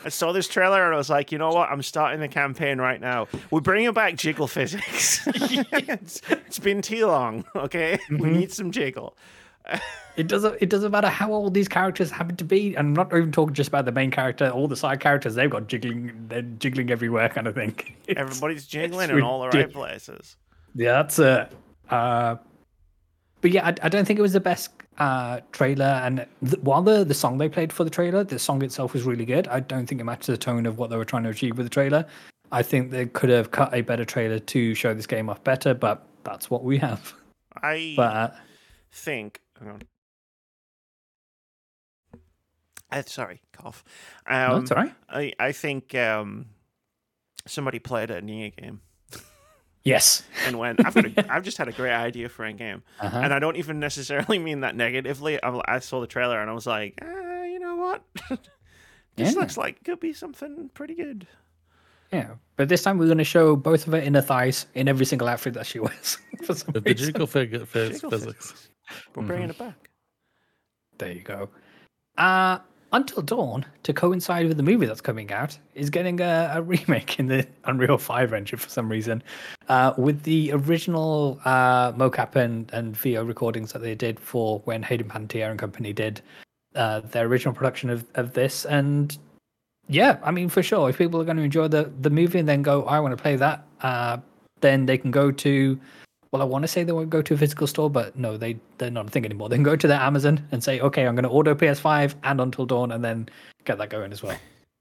I saw this trailer and I was like, you know what? I'm starting the campaign right now. We're bringing back jiggle physics. it's, it's been too long, okay? We Mm-hmm. need some jiggle. It doesn't. It doesn't matter how old these characters happen to be. And I'm not even talking just about the main character. All the side characters, they've got jiggling. They're jiggling everywhere, kind of thing. It's- Everybody's jiggling in all the right places. Yeah, that's it. Uh, but yeah, I, I don't think it was the best uh, trailer. And th- while the, the song they played for the trailer, the song itself was really good. I don't think it matched the tone of what they were trying to achieve with the trailer. I think they could have cut a better trailer to show this game off better, but that's what we have. I But uh, think. Hang on. Uh, sorry, cough. Um, no, it's all right. I, I think um, somebody played a NieR game Yes. and went, I've, got a, I've just had a great idea for a game. Uh-huh. And I don't even necessarily mean that negatively. I, I saw the trailer and I was like, eh, you know what? this Yeah. looks like could be something pretty good. Yeah. But this time we're going to show both of her inner thighs in every single outfit that she wears. for some With the reason. figure physics. physics. We're bringing it back. There you go. Uh, Until Dawn, to coincide with the movie that's coming out, is getting a, a remake in the Unreal 5 engine for some reason. Uh, with the original uh, mocap and, and VO recordings that they did for when Hayden Panettiere and company did uh, their original production of, of this. And yeah, I mean, for sure, if people are going to enjoy the, the movie and then go, I want to play that, uh, then they can go to well, I want to say they won't go to a physical store, but no, they they're not a thing anymore. They can go to their Amazon and say, okay, I'm going to order PS5 and Until Dawn, and then get that going as well.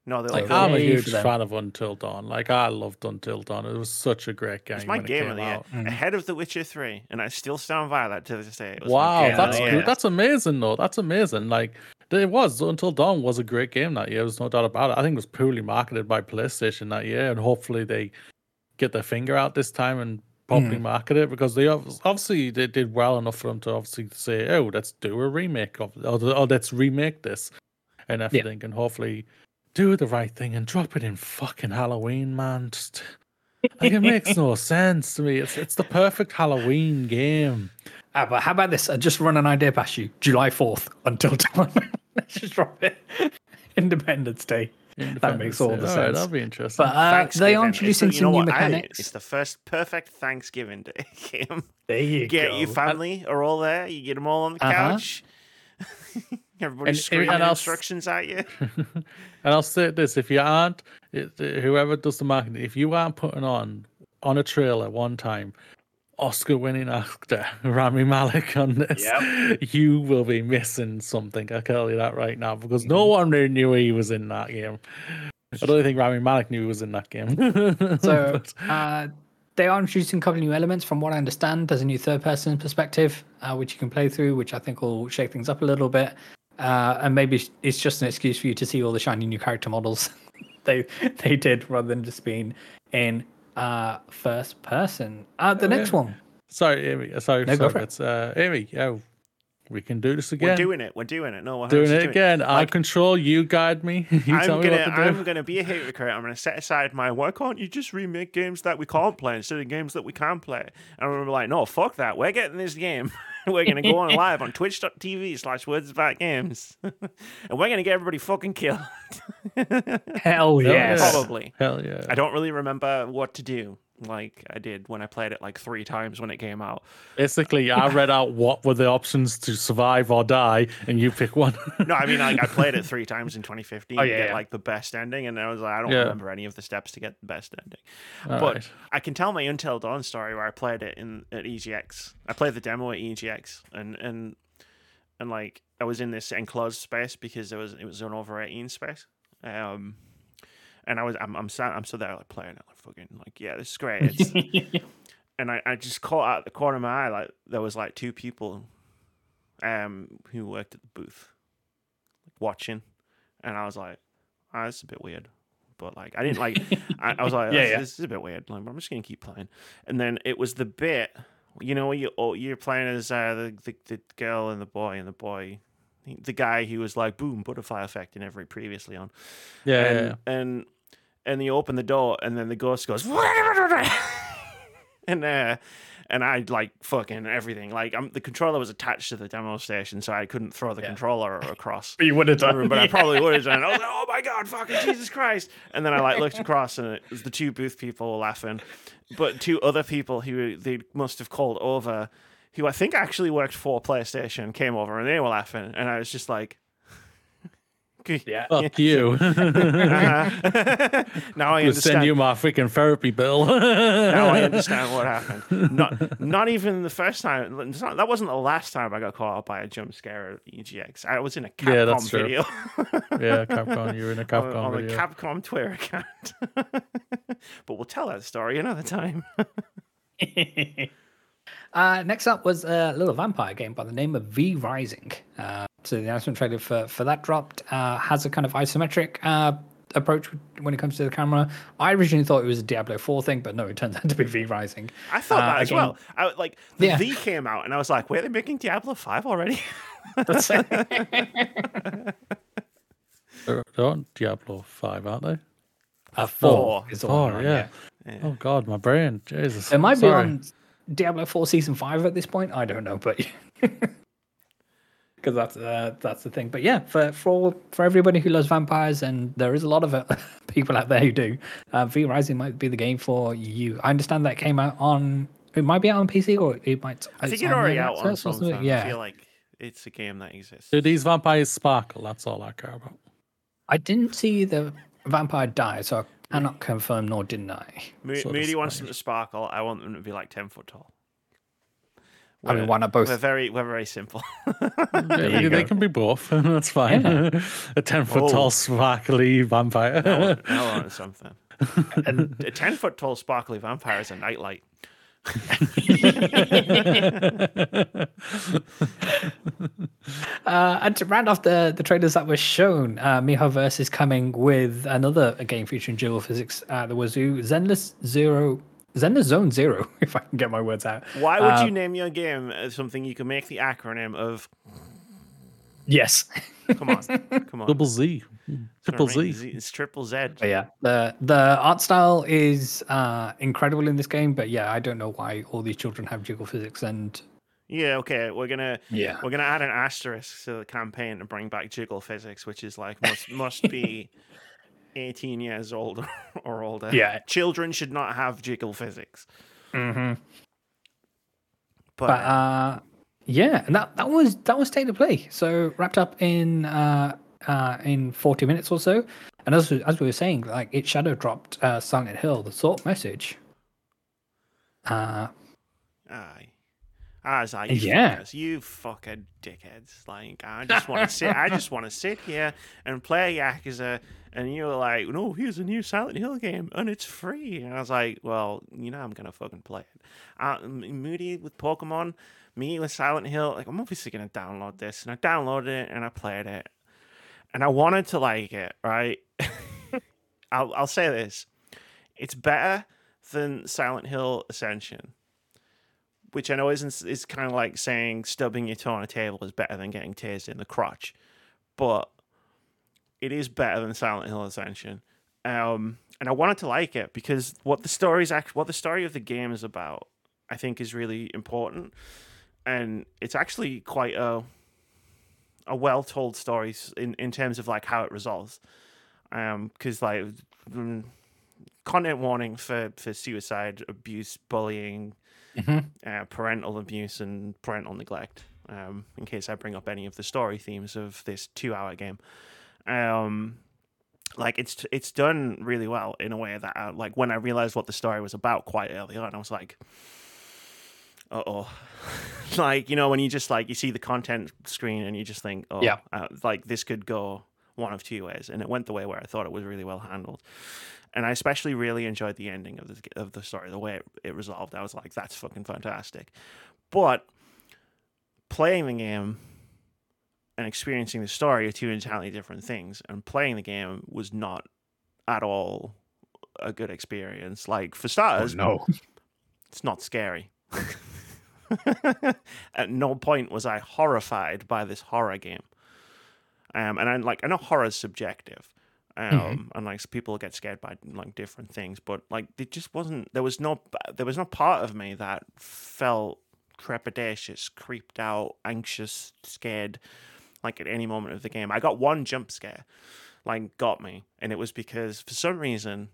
No, they're Like, like, I'm a huge them. fan of Until Dawn. Like I loved Until Dawn. It was such a great game. it's my when it game came of the year. out. Mm. Ahead of The Witcher 3. And I still stand by that to this day. It was Wow, that's good. That's amazing, though. That's amazing. Like it was Until Dawn was a great game that year. There's no doubt about it. I think it was poorly marketed by PlayStation that year, and hopefully they get their finger out this time and properly Hmm. market it because they obviously they did well enough for them to obviously say, "Oh, let's do a remake of, or, or let's remake this," and everything, and hopefully do the right thing and drop it in fucking Halloween, man. Just like it makes no sense to me. It's it's the perfect Halloween game. Ah, but how about this? I just run an idea past you. July 4th, Until Dawn. Let's just drop it. Independence Day. That makes all the Independence Day. sense. that'll be interesting. But uh, they are It's the- introducing some new what? I- mechanics. it's the first perfect Thanksgiving Day game. there you get go. your family are all there. You get them all on the Uh-huh. couch. Everybody's And- screaming and I'll instructions at you. and I'll say this: if you aren't, it, whoever does the marketing, if you aren't putting on on a trailer one time, Oscar-winning actor Rami Malek on this, you will be missing something. I can tell you that right now because no one really knew he was in that game. I don't think Rami Malek knew he was in that game. So But- uh, they are introducing a couple of new elements. From what I understand, there's a new third-person perspective uh, which you can play through, which I think will shake things up a little bit. Uh, and maybe it's just an excuse for you to see all the shiny new character models they they did, rather than just being in uh, first person. Uh, the Oh, next yeah. one. sorry, Amy. Sorry, No, go sorry. for it. It's uh, Amy. Yeah, we can do this again. We're doing it. We're doing it. No, we're Doing actually it again. I Like, control. You guide me. You I'm tell me gonna, what to do. I'm gonna be a hypocrite. I'm gonna set aside my. Why can't you just remake games that we can't play instead of games that we can play? And I'm gonna be like, no, fuck that. We're getting this game. we're gonna go on live on Twitch.tv slash Words About Games, and we're gonna get everybody fucking killed. Hell Hell yes. yeah. Probably. Hell yeah. I don't really remember what to do like I did when I played it like three times when it came out. Basically, I read out what were the options to survive or die, and you pick one. No, I mean like I played it three times in 2015 Oh, to yeah, get yeah. like the best ending, and I was like, I don't Yeah. remember any of the steps to get the best ending. All but right. I can tell my Until Dawn story where I played it in at EGX. I played the demo at EGX, and and and like I was in this enclosed space because it was it was an over 18 space. Um, and I was I'm I'm sat I'm still there like playing it like fucking like yeah this is great. It's, and I, I just caught out the corner of my eye like there was like two people um who worked at the booth watching and I was like oh, this is a bit weird but like I didn't like I, I was like Yeah, this, yeah. this is a bit weird like I'm just gonna keep playing and then it was the bit you know you oh, you're playing as uh, the, the the girl and the boy and the boy the guy who was like boom butterfly effect in every previously on Yeah, and yeah. and and you open the door and then the ghost goes and uh and I like fucking everything. Like I'm, the controller was attached to the demo station, so I couldn't throw the Yeah. controller across. but you would have done, room, but I probably would have done. I was like, "Oh my god, fucking Jesus Christ!" And then I like looked across, and it was the two booth people were laughing, but two other people who they must have called over, who I think actually worked for PlayStation, came over, and they were laughing, and I was just like, Yeah. Fuck you. Now I understand. We'll send understand. you my freaking therapy bill. now I understand what happened. Not, not even the first time. not- that wasn't the last time I got caught up by a jump scare at EGX. I was in a Capcom Yeah, that's true. video yeah, Capcom. You're in a on, Capcom on the. Capcom Twitter account. but we'll tell that story another time. Uh, next up was a little vampire game by the name of V Rising. Uh, so the announcement trailer for, for that dropped. Uh, has a kind of isometric uh, approach when it comes to the camera. I originally thought it was a Diablo 4 thing, but no, it turns out to be V Rising. I thought Uh, that as again- well. I, like the Yeah. V came out, and I was like, "Wait, they're making Diablo Five already?" They're they're on Diablo 5, aren't they? Uh, 4 Four. is the one. Oh, yeah. Oh, God, my brain. Jesus. It might Sorry. be on Diablo 4 season 5 at this point. I don't know, but because that's uh, that's the thing. But yeah, for for all, for everybody who loves vampires, and there is a lot of uh, people out there who do, uh, V Rising might be the game for you. I understand that came out on. It might be out on PC, or it might. I think it's it's already out on access something. Yeah, I feel like it's a game that exists. Do these vampires sparkle? That's all I care about. I didn't see the vampire die, so I cannot confirm nor deny. Mo- sort of Moody wants them to sparkle. I want them to be like ten foot tall. I mean, We're- why not both? We're very, we're very simple. They, they can be both. That's fine. a 10 foot Oh. tall, sparkly vampire. I want, I want something. a ten foot tall sparkly vampire is a nightlight. Uh, and to round off the, the trailers that were shown, uh, Mihoverse is coming with another game featuring dual physics at the wazoo, Zenless Zero, Zenless Zone Zero, if I can get my words out. Why would Uh, you name your game as something you can make the acronym of? Yes. Come on, come on. Double Z. Triple Sorry, Z. It's triple Z. But yeah, the the art style is uh, incredible in this game, but yeah, I don't know why all these children have jiggle physics and Yeah, okay. We're gonna yeah, we're gonna add an asterisk to the campaign to bring back jiggle physics, which is like must must be eighteen years old or older. Yeah. children should not have jiggle physics. hmm But, but uh, yeah, and that that was that was state of play. So wrapped up in uh, uh, in forty minutes or so, and as as we were saying, like it shadow dropped uh, Silent Hill, the short message. Uh, aye. As i was like, Yeah. fuckers, you fucking dickheads. Like, I just want to sit. I just want to sit here and play Yakuza. And you were like, no, here's a new Silent Hill game, and it's free. And I was like, well, you know, I'm gonna fucking play it. Uh, Moody with Pokemon, me with Silent Hill. Like, I'm obviously gonna download this, and I downloaded it and I played it, and I wanted to like it, right? I'll I'll say this: it's better than Silent Hill Ascension which I know isn't is kind of like saying stubbing your toe on a table is better than getting tased in the crotch, but it is better than Silent Hill Ascension. Um, and I wanted to like it because what the story's act, what the story of the game is about, I think is really important, and it's actually quite a a well told story in in terms of like how it resolves. Um, because like mm, content warning for for suicide, abuse, bullying, Mhm. uh, parental abuse, and parental neglect. Um, in case I bring up any of the story themes of this two-hour game, um, like it's it's done really well in a way that I, like when I realized what the story was about quite early on, I was like, uh oh, like you know when you just like you see the content screen and you just think, oh, Yeah. uh, like this could go one of two ways, and it went the way where I thought it was really well handled. And I especially really enjoyed the ending of the of the story, the way it, it resolved. I was like, that's fucking fantastic. But playing the game and experiencing the story are two entirely different things. And playing the game was not at all a good experience. Like for starters, no. it's not scary. At no point was I horrified by this horror game. Um, and I like I know horror's subjective. Um, and like people get scared by like different things, but like it just wasn't. There was no. There was no part of me that felt trepidatious, creeped out, anxious, scared. Like at any moment of the game, I got one jump scare, like got me, and it was because for some reason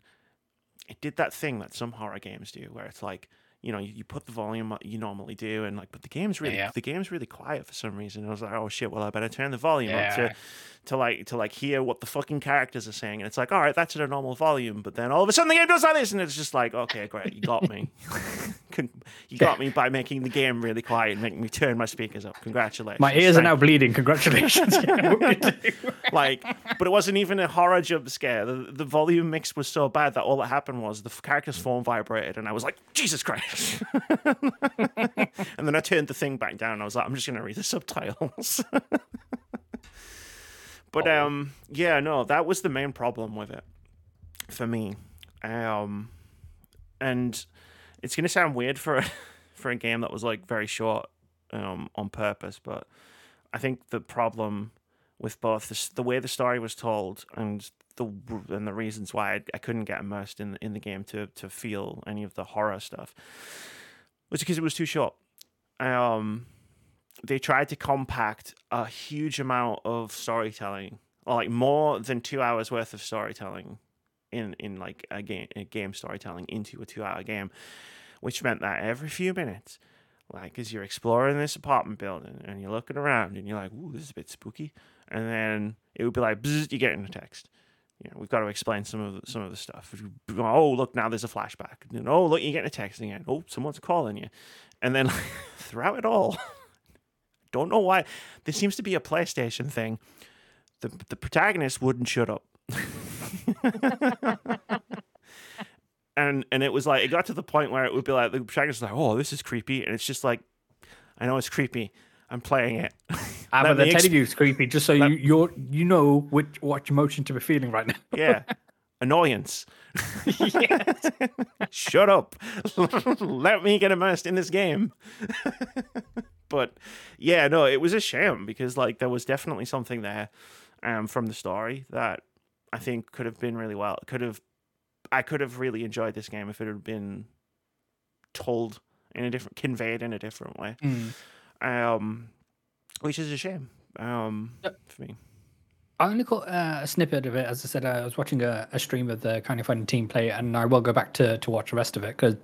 it did that thing that some horror games do where it's like you know you, you put the volume up you normally do and like but the game's really Yeah. the game's really quiet for some reason. And i was like oh shit well i better turn the volume up to to like to like hear what the fucking characters are saying. And it's like all right that's at a normal volume but then all of a sudden the game does like this and it's just like okay great you got me. You got me by making the game really quiet and making me turn my speakers up. Congratulations. My ears are now bleeding. Congratulations. Yeah, what we do. like but it wasn't even a horror jump scare. The, the volume mix was so bad that all that happened was the character's phone vibrated and i was like jesus christ and then i turned the thing back down i was like i'm just going to read the subtitles. But um yeah no that was the main problem with it for me. Um and it's going to sound weird for a, for a game that was like very short um on purpose but i think the problem with both the, the way the story was told and the and the reasons why I, I couldn't get immersed in in the game to to feel any of the horror stuff was because it was too short. Um, they tried to compact a huge amount of storytelling, like more than two hours worth of storytelling, in in like a game a game storytelling into a two hour game, which meant that every few minutes. Like as you're exploring this apartment building and you're looking around and you're like, "Ooh, this is a bit spooky," and then it would be like, you get in a text. You know, we've got to explain some of the, some of the stuff. Oh, look, now there's a flashback. And, oh, look, you're getting a text again. Oh, someone's calling you, and then throughout it all, don't know why. There seems to be a PlayStation thing. The the protagonist wouldn't shut up. and and it was like it got to the point where it would be like the protagonist was like, "Oh, this is creepy," and it's just like, I know it's creepy. I'm playing it. Ah, Let but they're me ex- telling you creepy, just so you you're you know which what emotion to be feeling right now. Yeah. Annoyance. Shut up. Let me get immersed in this game. but yeah, no, it was a shame because like there was definitely something there um from the story that I think could have been really well. Could have I could have really enjoyed this game if it had been told in a different conveyed in a different way. Mm. Um which is a shame. Um for me. I only caught uh, a snippet of it. As I said, I was watching a, a stream of the kind of fun team play, and I will go back to, to watch the rest of it because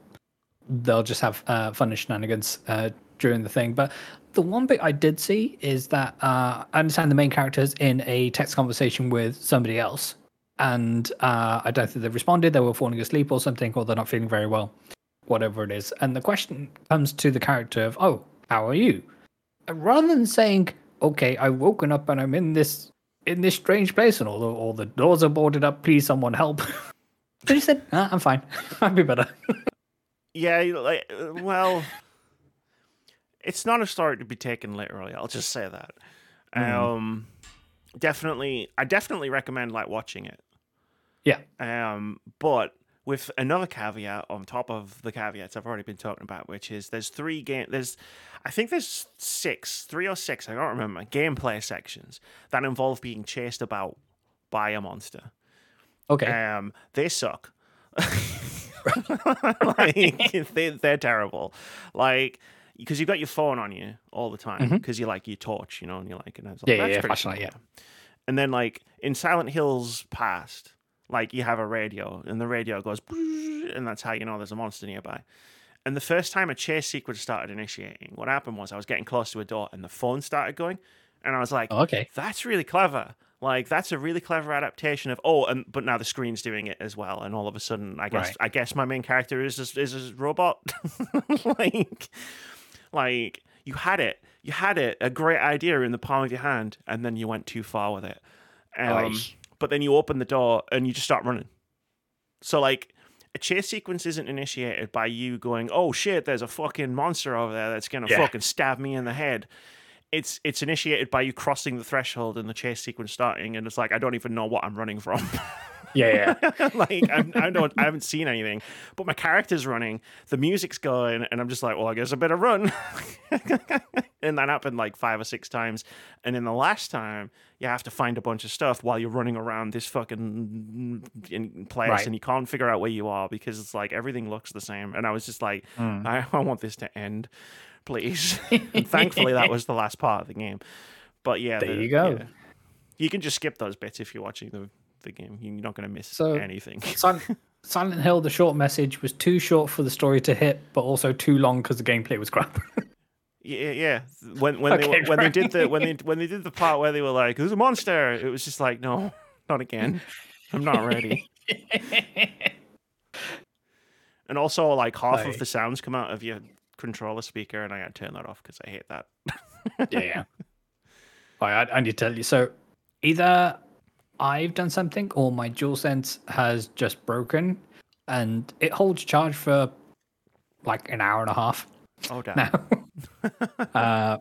they'll just have uh, fun and shenanigans uh, during the thing. But the one bit I did see is that uh, I understand the main character's in a text conversation with somebody else, and uh, I don't think they've responded. They were falling asleep or something, or they're not feeling very well, whatever it is. And the question comes to the character of, "Oh, how are you?" Rather than saying, "Okay, I've woken up and I'm in this in this strange place and all the, all the doors are boarded up. Please, someone help. But he said, ah, I'm fine. I'll be better. Yeah, like uh, well, it's not a story to be taken literally. I'll just say that. Um, definitely, I definitely recommend like watching it. Yeah. Um, but with another caveat on top of the caveats I've already been talking about, which is there's three game there's I think there's six, three or six, I don't remember, gameplay sections that involve being chased about by a monster. Okay. Um, they suck. like they they're terrible. Like because you've got your phone on you all the time because you like your torch, you know, and you're like, and I was like, Mm-hmm. Yeah, yeah, that's yeah, pretty cool. yeah. And then like in Silent Hills past, like you have a radio and the radio goes, and that's how you know there's a monster nearby. And the first time a chase sequence started initiating, what happened was I was getting close to a door and the phone started going, and I was like, Oh, okay. that's really clever. Like that's a really clever adaptation of oh, and but now the screen's doing it as well, and all of a sudden, I guess Right. I guess my main character is a, is a robot. like, like you had it, you had it, a great idea in the palm of your hand, and then you went too far with it. Um. But then you open the door and you just start running. So like a chase sequence isn't initiated by you going, "Oh shit, there's a fucking monster over there that's gonna Yeah. fucking stab me in the head." It's it's initiated by you crossing the threshold and the chase sequence starting, and it's like I don't even know what I'm running from. Yeah, yeah. like I'm, I don't, I haven't seen anything, but my character's running, the music's going, and I'm just like, well, I guess I better run. and that happened like five or six times, and then the last time, you have to find a bunch of stuff while you're running around this fucking in place, Right. and you can't figure out where you are because it's like everything looks the same. And I was just like, Mm. I, I want this to end, please. and thankfully, that was the last part of the game. But yeah, There the- you go. yeah. You can just skip those bits if you're watching the the game. You're not going to miss So- anything. Silent, Silent Hill, the short message was too short for the story to hit, but also too long because the gameplay was crap. Yeah, yeah. When when they Okay, were- when they did the when they when they did the part where they were like, "There's a monster," it was just like, no, not again. I'm not ready. And also, like half of the sounds come out of your controller speaker, and I got to turn that off because I hate that. yeah, yeah. Right, I, I need to tell you. So either I've done something or my DualSense has just broken and it holds charge for like an hour and a half Oh damn! now. uh,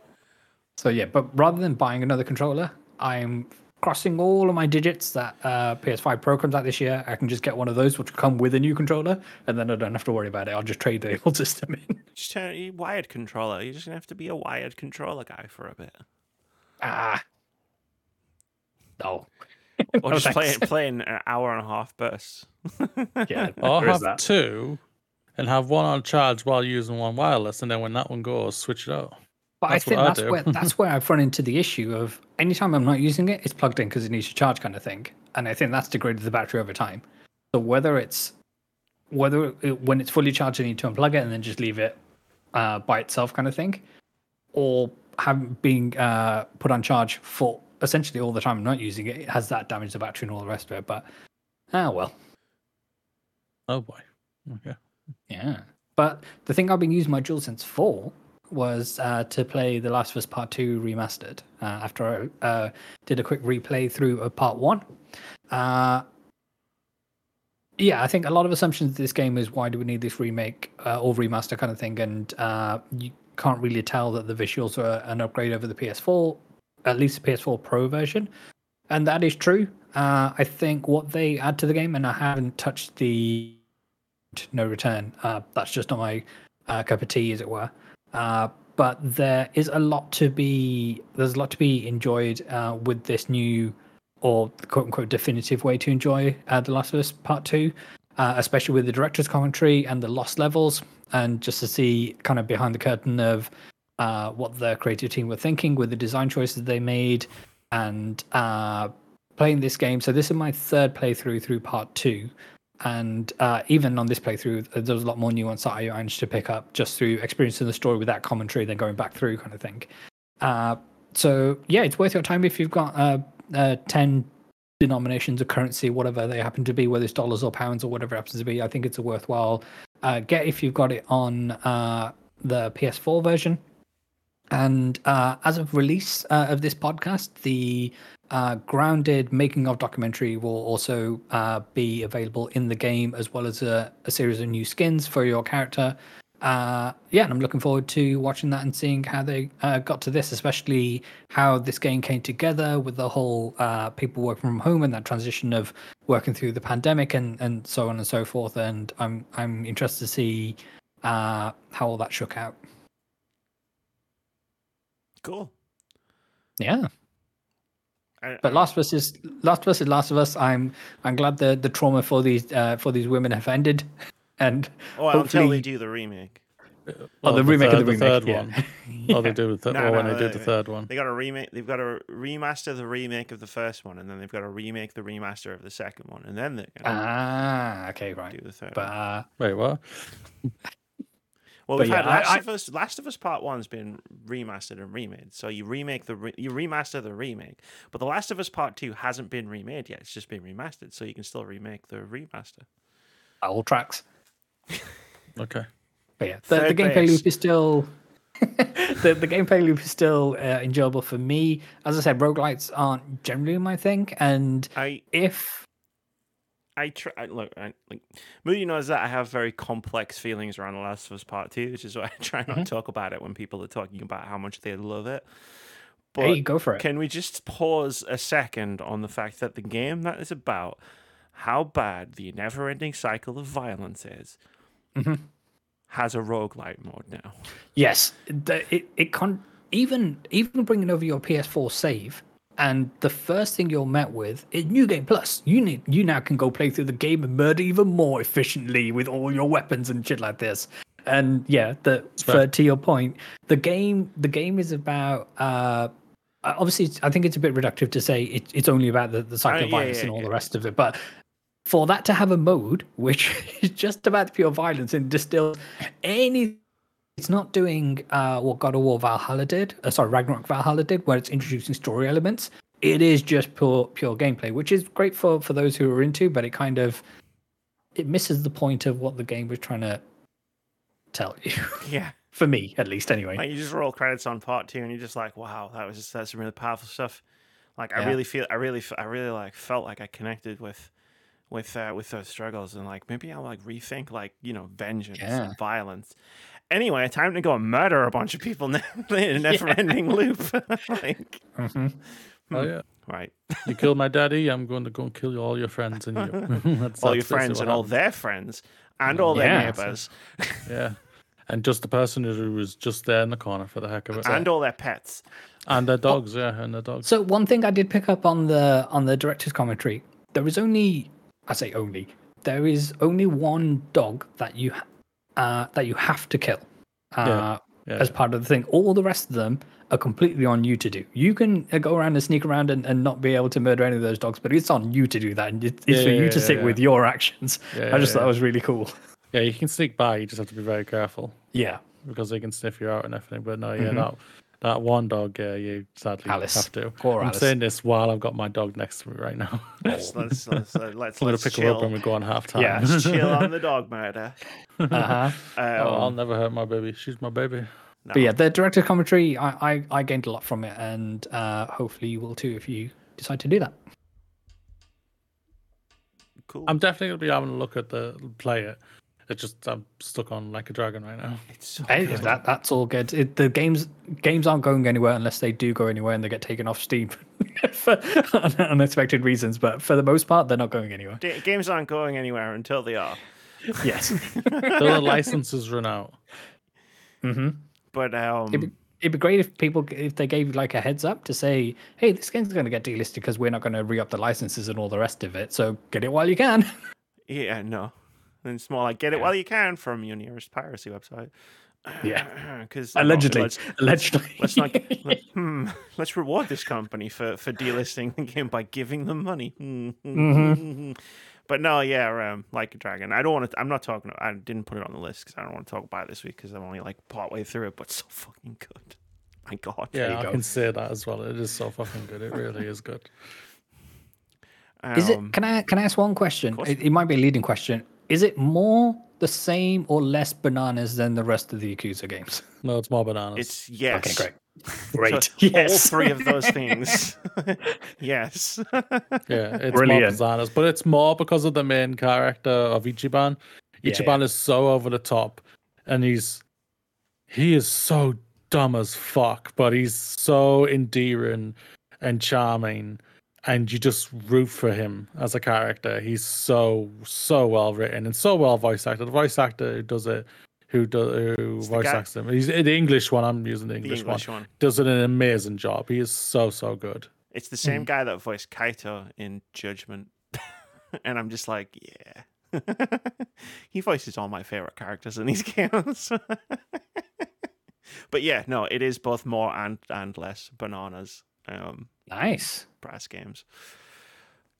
so yeah, but rather than buying another controller, I'm crossing all of my digits that uh, PS5 Pro comes out this year. I can just get one of those, which will come with a new controller, and then I don't have to worry about it. I'll just trade the old system in. Just turn a wired controller. You're just gonna have to be a wired controller guy for a bit, Ah. No. or No, just play thanks. play in an hour and a half bursts. Yeah, Or there is have that. two and have one on charge while using one wireless, and then when that one goes, switch it out. But That's I think what I that's where that's where I've run into the issue of anytime I'm not using it, it's plugged in because it needs to charge, kind of thing. And I think that's degraded the battery over time. So whether it's whether it, when it's fully charged, I need to unplug it and then just leave it uh, by itself, kind of thing, or have being uh, put on charge for essentially all the time I'm not using it, it has that damage the battery and all the rest of it. But ah well, Oh boy. Okay. yeah. But the thing I've been using my DualSense for was uh, to play The Last of Us Part 2 remastered uh, after I uh, did a quick replay through of Part 1. Uh, yeah, I think a lot of assumptions of this game is why do we need this remake uh, or remaster kind of thing, and uh, you can't really tell that the visuals are an upgrade over the PS4, at least the PS4 Pro version, and that is true. Uh, I think what they add to the game, and I haven't touched the no return. Uh, that's just not my uh, cup of tea, as it were. Uh, but there is a lot to be there's a lot to be enjoyed uh, with this new or quote unquote definitive way to enjoy uh, The Last of Us Part Two, especially with the director's commentary and the lost levels, and just to see kind of behind the curtain of uh, what the creative team were thinking with the design choices they made, and uh, playing this game. So this is my third playthrough through Part Two and uh, even on this playthrough, there was a lot more nuance that I managed to pick up just through experiencing the story with that commentary, then going back through, kind of thing. Uh, so yeah, it's worth your time if you've got uh, uh, ten denominations of currency, whatever they happen to be, whether it's dollars or pounds or whatever it happens to be. I think it's a worthwhile uh, get if you've got it on uh, the PS4 version. And uh, as of release uh, of this podcast, the uh, grounded making of documentary will also uh, be available in the game as well as a, a series of new skins for your character. Uh, yeah and i'm looking forward to watching that and seeing how they uh, got to this especially how this game came together with the whole people working from home and that transition of working through the pandemic and, and so on and so forth. And i'm i'm interested to see how all that shook out Cool. yeah I, But Last of Us is Last of Us is Last of Us. I'm I'm glad the the trauma for these uh, for these women have ended, and oh, until they hopefully- do the remake. oh the remake of third, the remake, third yeah. one. Oh, they do the third. No, or when no, they do they- the third one. They got to remake. They've got to remaster the remake of the first one, and then they've got to remake the remaster of the second one, and then they're gonna Ah, okay, right. do the third. But one. uh, Wait, what? Well, but we've yeah, had Last I- of Us. Last of Us Part One's been remastered and remade. So you remake the re- you remaster the remake, but the Last of Us Part Two hasn't been remade yet. It's just been remastered, so you can still remake the remaster. all tracks. Okay. But yeah, the, the gameplay loop is still the, the gameplay loop is still uh, enjoyable for me. As I said, roguelites aren't generally my thing, and I if I try I, look. I, like Moody knows that I have very complex feelings around The Last of Us Part Two, which is why I try not to talk about it when people are talking about how much they love it. But hey, go for it. Can we just pause a second on the fact that the game that is about how bad the never ending cycle of violence is mm-hmm. has a roguelite mode now? Yes, the, it it con even even bringing over your PS4 save, and the first thing you're met with is New Game Plus. You need you now can go play through the game and murder even more efficiently with all your weapons and shit like this. And yeah, the for, to your point, the game the game is about. uh Obviously, I think it's a bit reductive to say it, it's only about the, the cycle Uh, of yeah, violence yeah, and all yeah. the rest of it, but for that to have a mode which is just about pure violence and distills any it's not doing uh, what God of War Valhalla did. Uh, sorry, Ragnarok Valhalla did, where it's introducing story elements. It is just pure pure gameplay, which is great for for those who are into, but it kind of it misses the point of what the game was trying to tell you. Yeah. for me, at least, anyway. Like you just roll credits on part two and you're just like, wow, that was just that's some really powerful stuff. Like I really feel I really I really like felt like I connected with with uh, with those struggles and like maybe I'll like rethink like, you know, vengeance Yeah. and violence. Anyway, time to go and murder a bunch of people now in a never ending loop. like hmm Oh yeah. right. You kill my daddy, I'm going to go and kill all your friends and you. That's- all your that's friends and all their friends and all their neighbors Yeah. And just the person who was just there in the corner for the heck of it. and all their pets. And their dogs, yeah, and their dogs. So one thing I did pick up on the on the director's commentary, there is only I say only there is only one dog that you ha- uh, that you have to kill uh, Yeah, yeah. as part of the thing. All the rest of them are completely on you to do. You can uh, go around and sneak around and, and not be able to murder any of those dogs, but it's on you to do that, and it, it's Yeah, for you to sit with your actions. I just thought that was really cool. Yeah, you can sneak by, you just have to be very careful Yeah, because they can sniff you out and everything. But no, yeah, Mhm. that that one dog, yeah, you sadly Alice. have to. Poor I'm Alice. saying this while I've got my dog next to me right now. Let's let's let's, uh, let's, I'm gonna let's pick her up chill. when we go on half time. Yeah, chill on the dog murder. uh-huh. oh, I'll Um, never hurt my baby. She's my baby. no. but yeah, the director's commentary, I, I I gained a lot from it, and uh, hopefully you will too if you decide to do that. cool. I'm definitely gonna be having a look at the play it. It's just I'm stuck on like a dragon right now. It's so Hey, that that's all good. It, the games games aren't going anywhere unless they do go anywhere and they get taken off Steam for unexpected reasons. But for the most part, they're not going anywhere. Da- games aren't going anywhere until they are. Yes. Till the licenses run out. hmm But um, It'd, be, it'd be great if people if they gave like a heads up to say, "Hey, this game's going to get delisted because we're not going to re up the licenses and all the rest of it. So get it while you can." yeah, no. And it's more like get it while you can from your nearest piracy website. Yeah. because Allegedly, Let's, allegedly. let's not. let, hmm, let's reward this company for for delisting the game by giving them money. Hmm, Mm-hmm. But no, yeah, um, like a dragon. I don't want to. I'm not talking. I didn't put it on the list because I don't want to talk about it this week because I'm only like part way through it. But so fucking good. My God. Yeah, you I go. can say that as well. It is so fucking good. It really is good. Is it? Um, Can I can I ask one question? It, it might be a leading question. Is it more the same or less bananas than the rest of the Yakuza games? No, it's more bananas. It's yes. Okay, great. So Great. all three of those things. yes. Yeah, it's Brilliant. more bananas, but it's more because of the main character of Ichiban. Yeah, Ichiban is so over the top, and he's he is so dumb as fuck, but he's so endearing and charming, and you just root for him as a character. He's so so well written and so well voice acted. The voice actor who does it, who does who the voice guy- acts him. He's the English one. I'm using the the English, English one. one. Does it an amazing job. He is so so good. It's the same guy that voiced Kaito in Judgment. and I'm just like, yeah. he voices all my favorite characters in these games. but yeah, no, it is both more and and less bananas. Um, Nice. brass games.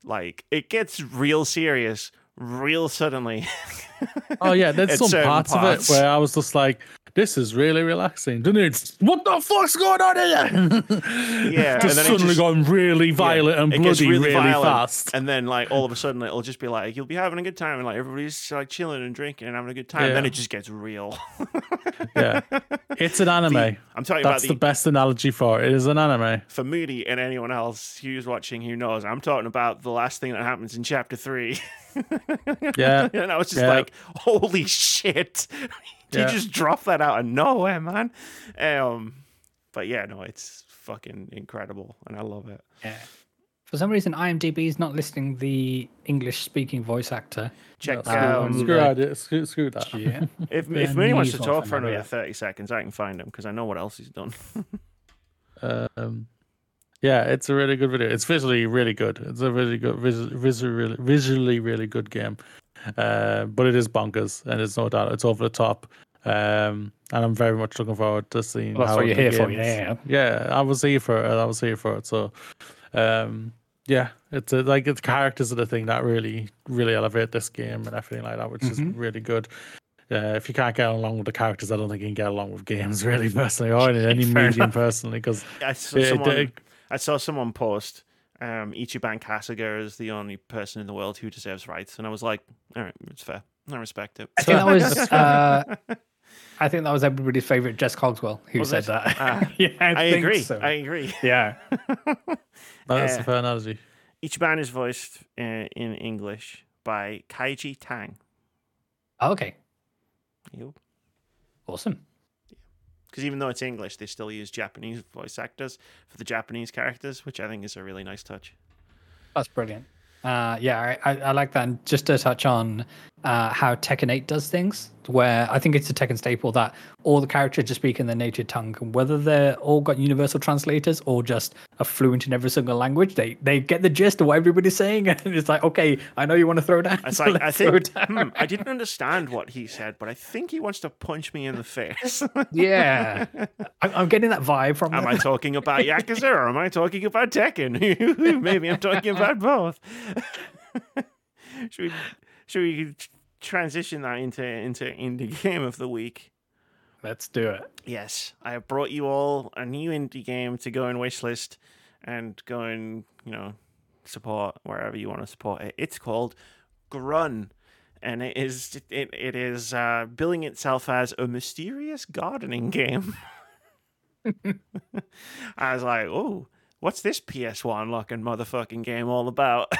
Like it gets real serious real suddenly. Oh yeah, there's some parts, parts. of it where I was just like, "This is really relaxing." Didn't it? What the fuck's going on here? Yeah, and just suddenly just- going really violent and bloody really, violent, fast. and then like all of a sudden it'll just be like you'll be having a good time, and like everybody's like chilling and drinking and having a good time. and Then it just gets real. yeah, it's an anime. I'm talking That's about the the, best analogy for it. It is an anime. for Moody and anyone else who's watching who knows. I'm talking about the last thing that happens in chapter three. Yeah, and I was just Yeah. like, holy shit. Did Yeah. you just drop that out of nowhere, man? Um but yeah, no, it's fucking incredible and I love it. Yeah. For some reason, IMDb is not listing the English-speaking voice actor. Check Um, out screw, the- screw, screw that. Yeah. if the if Moody wants to talk for him, another 30 seconds, I can find him because I know what else he's done. Um, yeah, it's a really good video. It's visually really good. It's a really good, vis- visually, visually really good game. Uh, but it is bonkers, and it's no doubt it's over the top. Um, and I'm very much looking forward to seeing. Well, that's how what you're the here for, yeah. yeah. I was here for it. I was here for it. So, um, yeah, it's a, like it's characters are the thing that really, really elevate this game and everything like that, which is Mhm. really good. Uh, if you can't get along with the characters, I don't think you can get along with games really personally, or in any Fair medium enough. personally, because I saw it, someone it, I saw someone post um, Ichiban Kasuga is the only person in the world who deserves rights, and I was like, all right, it's fair. I respect it. I think that was. Uh, I think that was everybody's favorite Jess Cogswell who Was said it? that. Ah, yeah, I, I agree. so. I agree. Yeah. that's Uh, a fair analogy. Ichiban is voiced uh, in English by Kaiji Tang. Okay. Because Awesome. Even though it's English, they still use Japanese voice actors for the Japanese characters, which I think is a really nice touch. That's brilliant. Uh, yeah, I, I, I like that. And just to touch on uh, how Tekken 8 does things, where I think it's a Tekken staple that all the characters just speak in their native tongue, and whether they're all got universal translators or just are fluent in every single language, they they get the gist of what everybody's saying, and it's like, okay, I know you want to throw down. It's so like I think hmm, I didn't understand what he said, but I think he wants to punch me in the face. yeah, I'm, I'm getting that vibe from. am them. I talking about Yakuza or am I talking about Tekken? Maybe I'm talking about both. should we should we transition that into into indie game of the week? Let's do it. Yes, I have brought you all a new indie game to go and wishlist and go and, you know, support wherever you want to support it. It's called Grunn. And it is it, it is uh, billing itself as a mysterious gardening game. I was like, oh, what's this PS1 looking motherfucking game all about?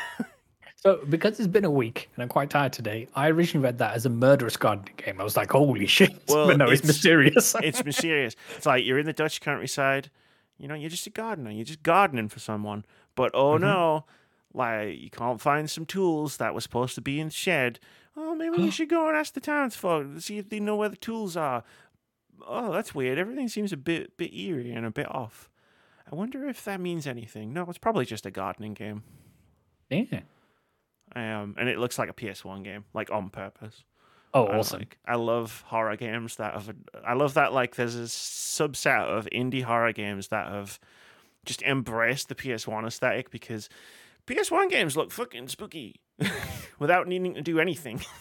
So, because it's been a week and I'm quite tired today, I originally read that as a murderous gardening game. I was like, holy shit. Well, but no, it's, it's- mysterious. it's mysterious. It's like you're in the Dutch countryside, you know, you're just a gardener. You're just gardening for someone. But oh Mhm. no, like you can't find some tools that were supposed to be in the shed. Oh, maybe you should go and ask the townsfolk to see if they know where the tools are. Oh, that's weird. Everything seems a bit bit eerie and a bit off. I wonder if that means anything. No, it's probably just a gardening game. yeah. Um, and it looks like a PS1 game, like on purpose. Oh, I awesome. like- I love horror games that have. I love that like there's a subset of indie horror games that have just embraced the PS1 aesthetic because PS1 games look fucking spooky without needing to do anything.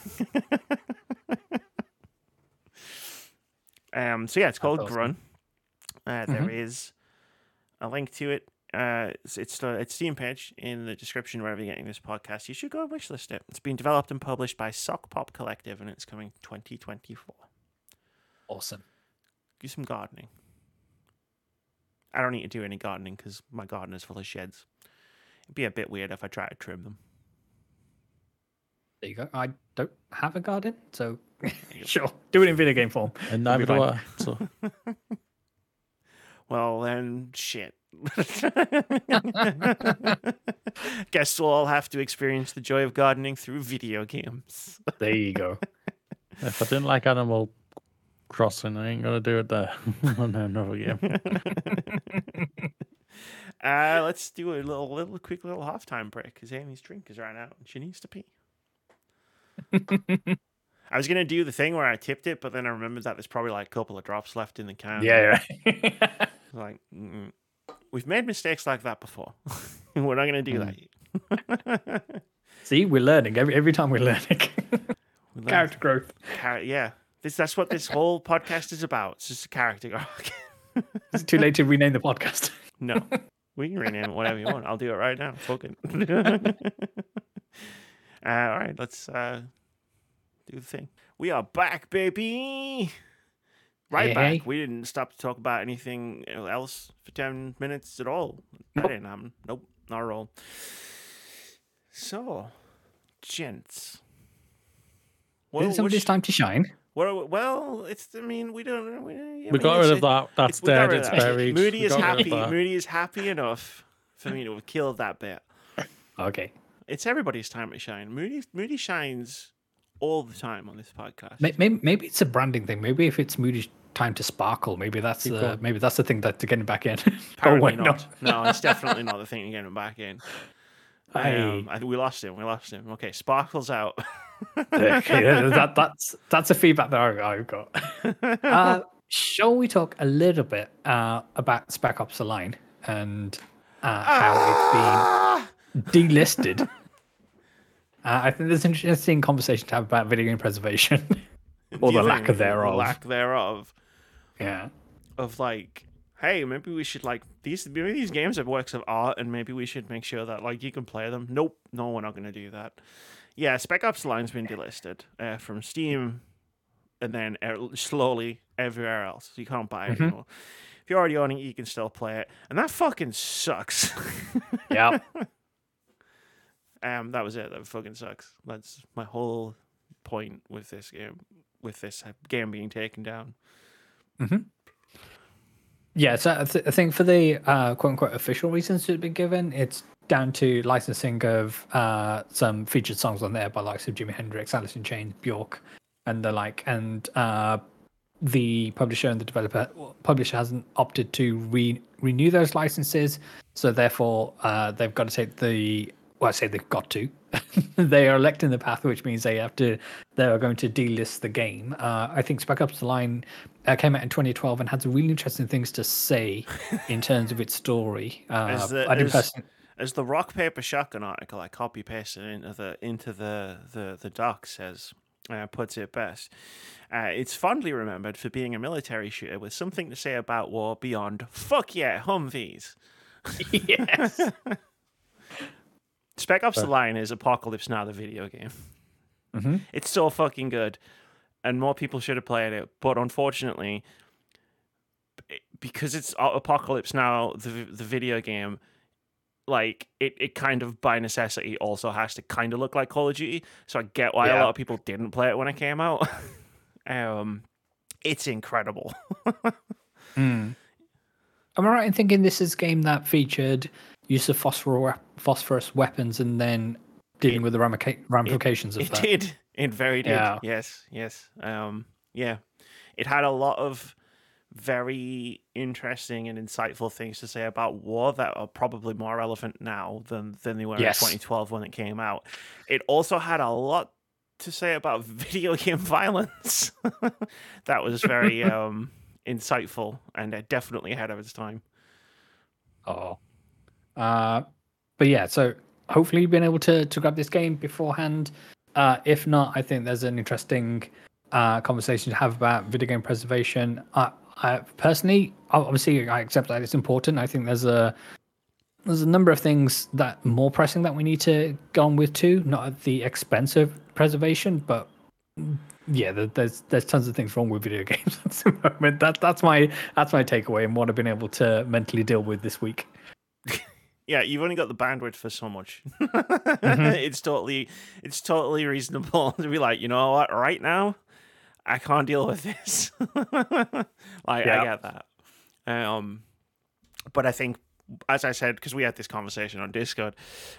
um. So yeah, it's called awesome. Grunn. Uh, there is a link to it. Uh, it's it's the it's Steam page in the description wherever you're getting this podcast. You should go and wishlist it. It's been developed and published by Sock Pop Collective, and it's coming 2024. Awesome. Do some gardening. I don't need to do any gardening because my garden is full of sheds. It'd be a bit weird if I tried to trim them. There you go. I don't have a garden, so sure. Do it in video game form. And It'll be neither do. I. So Well, then, shit. Guess we'll all have to experience the joy of gardening through video games. There you go. if I didn't like Animal Crossing, I ain't gonna do it there. on another game. Uh, let's do a little, little quick little halftime break because Amy's drink is right out and she needs to pee. I was gonna do the thing where I tipped it, but then I remembered that there's probably like a couple of drops left in the can. Yeah, right. Like, mm, we've made mistakes like that before. we're not going to do that. See, we're learning every every time we're learning. We learn- Character growth. char- yeah, this that's what this whole podcast is about. It's just a character arc. It's too late to rename the podcast. no, we can rename it whatever you want. I'll do it right now. Fucking. uh, all right, let's uh, do the thing. We are back, baby. Right Hey, back. hey. We didn't stop to talk about anything else for ten minutes at all. That Nope. didn't happen. Nope, not at all. So, gents. Is it somebody's which- time to shine? what are we- well, it's. I mean, we don't. We, I we mean, got rid of that. That's we got dead. rid It's that. buried. Moody We is got rid of happy. Moody is happy enough for me to have killed that bit. Okay. It's everybody's time to shine. Moody Moody shines all the time on this podcast. Maybe, maybe it's a branding thing. Maybe if it's Moody's time to sparkle, maybe that's Keep uh, going. maybe that's the thing that to get him back in. Apparently not. No, it's definitely not the thing to get him back in. Hey. Um, I, we lost him. We lost him. Okay, Sparkle's out. okay, that, that's that's a feedback that I, I got. Uh, shall we talk a little bit uh, about Spec Ops: The Line and uh, how Ah! it's been delisted? Uh, I think there's an interesting conversation to have about video game preservation, or Do you the lack thereof. The lack thereof. Yeah. Of like, hey, maybe we should like these. Maybe these games are works of art, and maybe we should make sure that like you can play them. Nope, no, we're not going to do that. Yeah, Spec Ops: The Line's been delisted uh, from Steam, and then uh, slowly everywhere else. You can't buy it Mhm. anymore. If you're already owning it, you can still play it, and that fucking sucks. Yeah. Um, that was it. That fucking sucks. That's my whole point with this game. With this game being taken down. Yeah, so I, th- I think for the uh, quote unquote official reasons to have been given, it's down to licensing of uh, some featured songs on there by likes of Jimi Hendrix, Alice in Chains, Bjork, and the like. And uh, the publisher and the developer publisher hasn't opted to re- renew those licenses, so therefore uh, they've got to take the well, I say they've got to. they are electing the path, which means they have to. They are going to delist the game. Uh, I think Spec Ops: The Line uh, came out in 2012 and had some really interesting things to say in terms of its story. Uh, As the- I didn't as- person- As the rock paper shotgun article I copy pasted into the into the the the doc says uh, puts it best. Uh, it's fondly remembered for being a military shooter with something to say about war beyond fuck yeah Humvees. yes. Spec Ops: The Line is Apocalypse Now, the video game. Mhm. It's so fucking good, and more people should have played it. But unfortunately, because it's Apocalypse Now, the the video game, like it, it kind of by necessity also has to kind of look like Call of Duty. So I get why a lot of people didn't play it when it came out. um, it's incredible. Mm. Am I right in thinking this is a game that featured use of phosphor- phosphorus weapons and then dealing with the ramica- ramifications of It that? did. It very did. Yeah. Yes. Yes. Um. Yeah. It had a lot of very interesting and insightful things to say about war that are probably more relevant now than than they were Yes. in 2012 when it came out. It also had a lot to say about video game violence. that was very um insightful and uh, definitely ahead of its time. Oh. Uh, but yeah, so hopefully you've been able to, to grab this game beforehand. Uh, if not, I think there's an interesting uh, conversation to have about video game preservation. I, I personally, obviously, I accept that it's important. I think there's a there's a number of things that more pressing that we need to go on with too, not at the expense of preservation, but yeah, there's there's tons of things wrong with video games at the moment. That that's my that's my takeaway and what I've been able to mentally deal with this week. Yeah, you've only got the bandwidth for so much. Mm-hmm. it's totally, it's totally reasonable to be like, you know what, right now, I can't deal with this. like, Yeah. I get that. Um, but I think, as I said, because we had this conversation on Discord,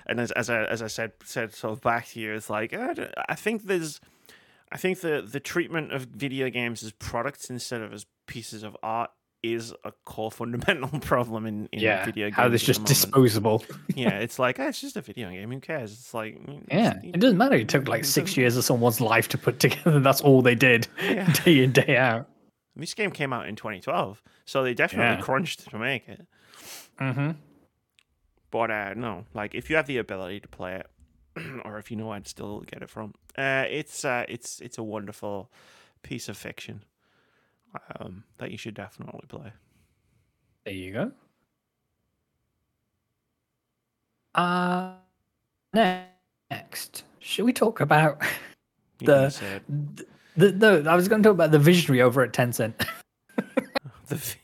and as as I as I said said sort of back to you, it's like I, I think there's, I think the the treatment of video games as products instead of as pieces of art is a core fundamental problem in, in yeah, video games. how at just disposable. yeah, it's like oh, it's just a video game. Who cares? It's like Yeah, it's- it doesn't matter. It took like it six years of someone's life to put together. That's all they did, Yeah. day in day out. This game came out in 2012, so they definitely Yeah. crunched to make it. Mm-hmm. But uh, no, like if you have the ability to play it, or if you know where to still get it from, uh, it's uh, it's it's a wonderful piece of fiction um, that you should definitely play. There you go. Uh next, should we talk about The- the, the I was going to talk about the visionary over at Tencent. the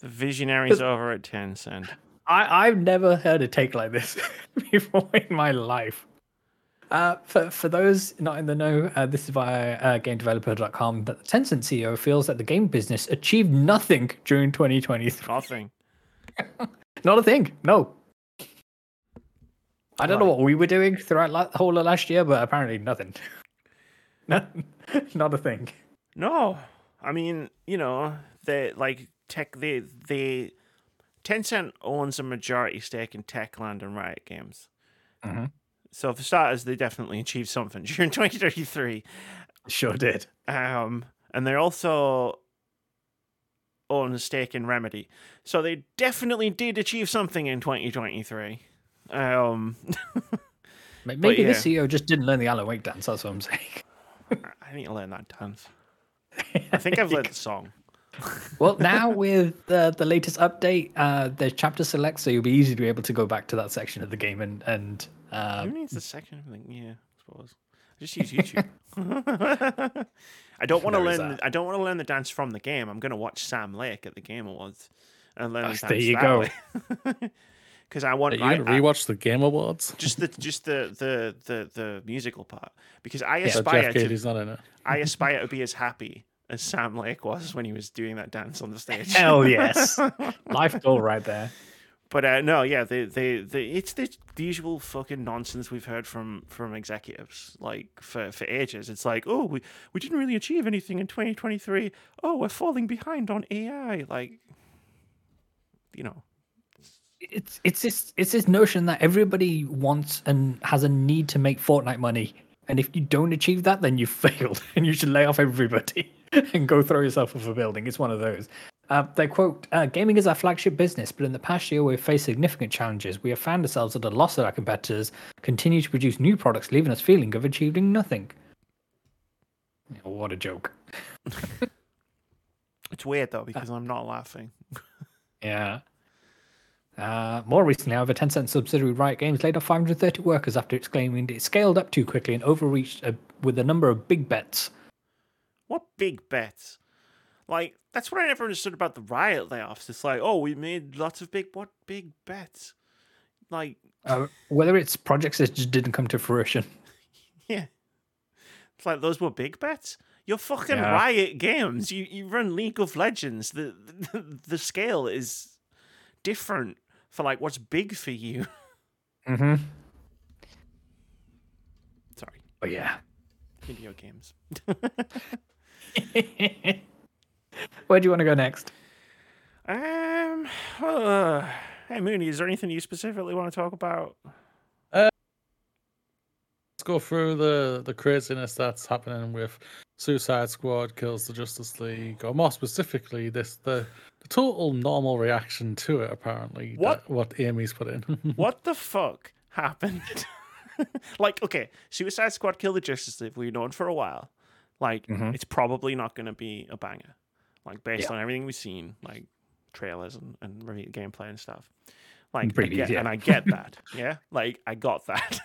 the visionaries over at Tencent. I I've never heard a take like this before in my life. Uh, for for those not in the know, uh, this is via uh, GameDeveloper.com. That the Tencent CEO feels that the game business achieved nothing during 2023. Nothing. Not a thing. No. I don't know what we were doing throughout la- the whole of last year, but apparently nothing. no, not a thing. No, I mean, you know, they like tech. They they Tencent owns a majority stake in Techland and Riot Games. Mhm. So for starters, they definitely achieved something during 2033. Sure did. Um, and they're also own a stake in Remedy. So they definitely did achieve something in 2023. Um, Ma- Maybe yeah. the CEO just didn't learn the Alan Wake dance. That's what I'm saying. I need to learn that dance. I think I've learned the song. well, now with uh, the latest update, uh, there's chapter select, so you'll be easy to be able to go back to that section of the game and and uh, Who needs the second I think, yeah, I suppose. I just use YouTube. I don't want to learn. that. I don't want to learn the dance from the game. I'm going to watch Sam Lake at the Game Awards and learn the dance there you go. Because I want Are you I- gonna I- rewatch the Game Awards? just the just the, the the the musical part. Because I aspire Geoff to not in it. I aspire to be as happy as Sam Lake was when he was doing that dance on the stage. hell yes, life goal right there. But uh, no, yeah, they, they, they, it's the, the usual fucking nonsense we've heard from from executives like for, for ages. It's like, oh, we, we didn't really achieve anything in 2023. Oh, we're falling behind on AI. Like, you know, It's it's this it's this notion that everybody wants and has a need to make Fortnite money, and if you don't achieve that, then you failed, and you should lay off everybody and go throw yourself off a building. It's one of those. Uh, they quote, uh, "Gaming is our flagship business, but in the past year we've faced significant challenges. We have found ourselves at a loss of our competitors, continue to produce new products, leaving us feeling of achieving nothing." Oh, what a joke! it's weird though because I'm not laughing. Yeah. Uh, more recently, however, Tencent subsidiary Riot Games laid off 530 workers after exclaiming it scaled up too quickly and overreached uh, with a number of big bets. What big bets? Like that's what I never understood about the riot layoffs. It's like, oh, we made lots of big what big bets? Like, Uh, whether it's projects that just didn't come to fruition. yeah, it's like those were big bets. You're fucking Yeah. Riot Games. You you run League of Legends. The, the the scale is different for like what's big for you. Mm-hmm. Sorry, But yeah. video games. Where do you want to go next? Um, uh, hey Moody, is there anything you specifically want to talk about? Let's go through the the craziness that's happening with Suicide Squad kills the Justice League, or more specifically, this the the total normal reaction to it. Apparently, What? that- what Amy's put in. what the fuck happened? like, okay, Suicide Squad Kill the Justice League, we've known for a while. Like, Mhm. it's probably not going to be a banger. Like, based Yeah. on everything we've seen, like trailers and, and review gameplay and stuff. Like, I Previews, get, yeah. and I get that. yeah. Like, I got that.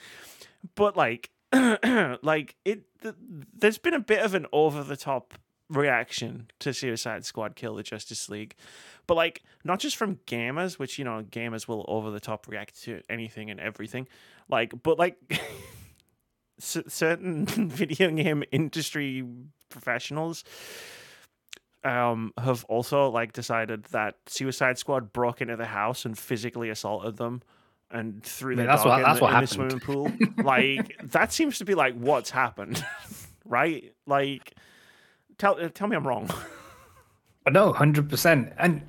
but, like, like, it, th- there's been a bit of an over the top reaction to Suicide Squad Kill the Justice League. But like not just from gamers, which you know gamers will over the top react to anything and everything, like but like c- certain video game industry professionals um have also like decided that Suicide Squad broke into the house and physically assaulted them and threw I their that's dog what- in, that's the, what in the swimming pool. like that seems to be like what's happened, right? Like tell tell me I'm wrong. No, hundred percent, and